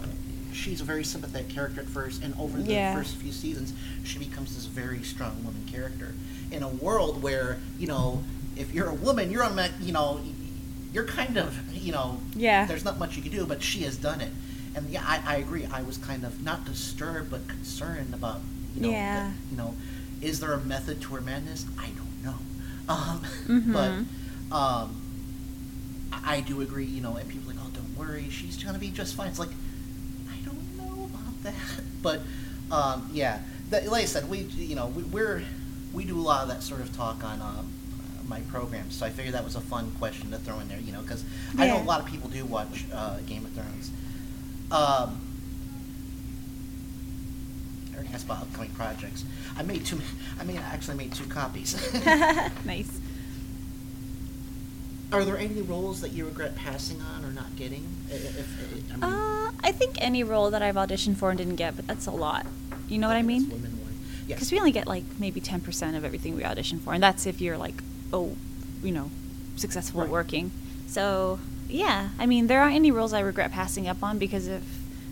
she's a very sympathetic character at first, and over the Yeah. first few seasons, she becomes this very strong woman character in a world where you know, if you're a woman, you're on, you know, you're kind of, you know, Yeah. there's not much you can do, but she has done it. And yeah, I, I agree. I was kind of not disturbed, but concerned about, you know, Yeah. that, you know, is there a method to her madness? I don't know. Um, Mhm. But um, I do agree. You know, and people are like, oh, don't worry, she's gonna be just fine. It's like I don't know about that, but um, yeah, that, like I said, we you know we, we're we do a lot of that sort of talk on um, my program, so I figured that was a fun question to throw in there. You know, because I know a lot of people do watch uh, Game of Thrones. Um, I already asked about upcoming projects. I made two. I mean, I actually made two copies. nice. Are there any roles that you regret passing on or not getting? I- If, if, I mean, Uh, I think any role that I've auditioned for and didn't get, but that's a lot. You know what I mean? one. Yes. Because we only get like maybe 10% of everything we audition for, and that's if you're like, oh, you know, successful at working. So, yeah, I mean, there aren't any roles I regret passing up on because if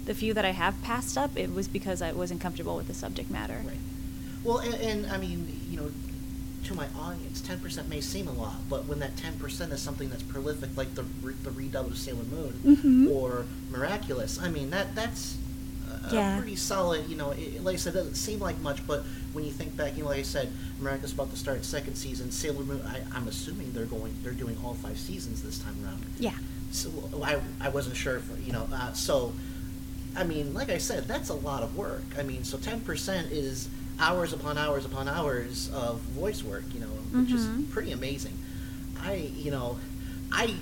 the few that I have passed up, it was because I wasn't comfortable with the subject matter. Right. Well, and, and I mean, you know, to my audience, ten percent may seem a lot, but when that ten percent is something that's prolific, like the the redub of Sailor Moon Mhm. or Miraculous, I mean that that's a, Yeah. pretty solid. You know, it, like I said, it doesn't seem like much, but when you think back, you know, like I said, Miraculous about to start its second season. Sailor Moon, I, I'm assuming they're going, they're doing all five seasons this time around. Yeah. So I, I wasn't sure if you know. Uh, so, I mean, like I said, that's a lot of work. I mean, so ten percent is hours upon hours upon hours of voice work. You know, which Mhm. is pretty amazing. I, you know, I,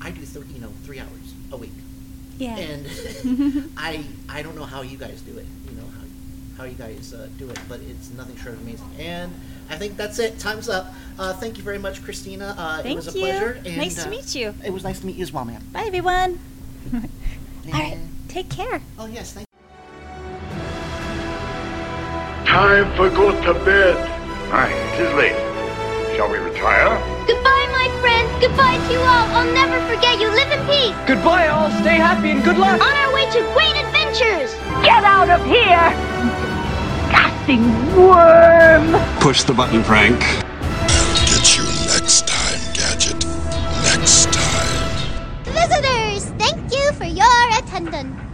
I do three, you know, three hours a week. Yeah. And I, I don't know how you guys do it. You know how, how you guys uh, do it, but it's nothing short of amazing. And I think that's it. Time's up. Uh, thank you very much, Christina. Uh, it Thank was a you. pleasure. And, Nice to uh, meet you. It was nice to meet you as well, ma'am. Bye, everyone. All right, take care. Oh yes, thank. Time for go to bed. Aye, it is late. Shall we retire? Goodbye, my friends. Goodbye to you all. I'll never forget you. Live in peace. Goodbye, all. Stay happy and good luck. On our way to great adventures. Get out of here! Disgusting worm! Push the button, Frank. I'll Get you next time, Gadget. Next time. Visitors, thank you for your attendance.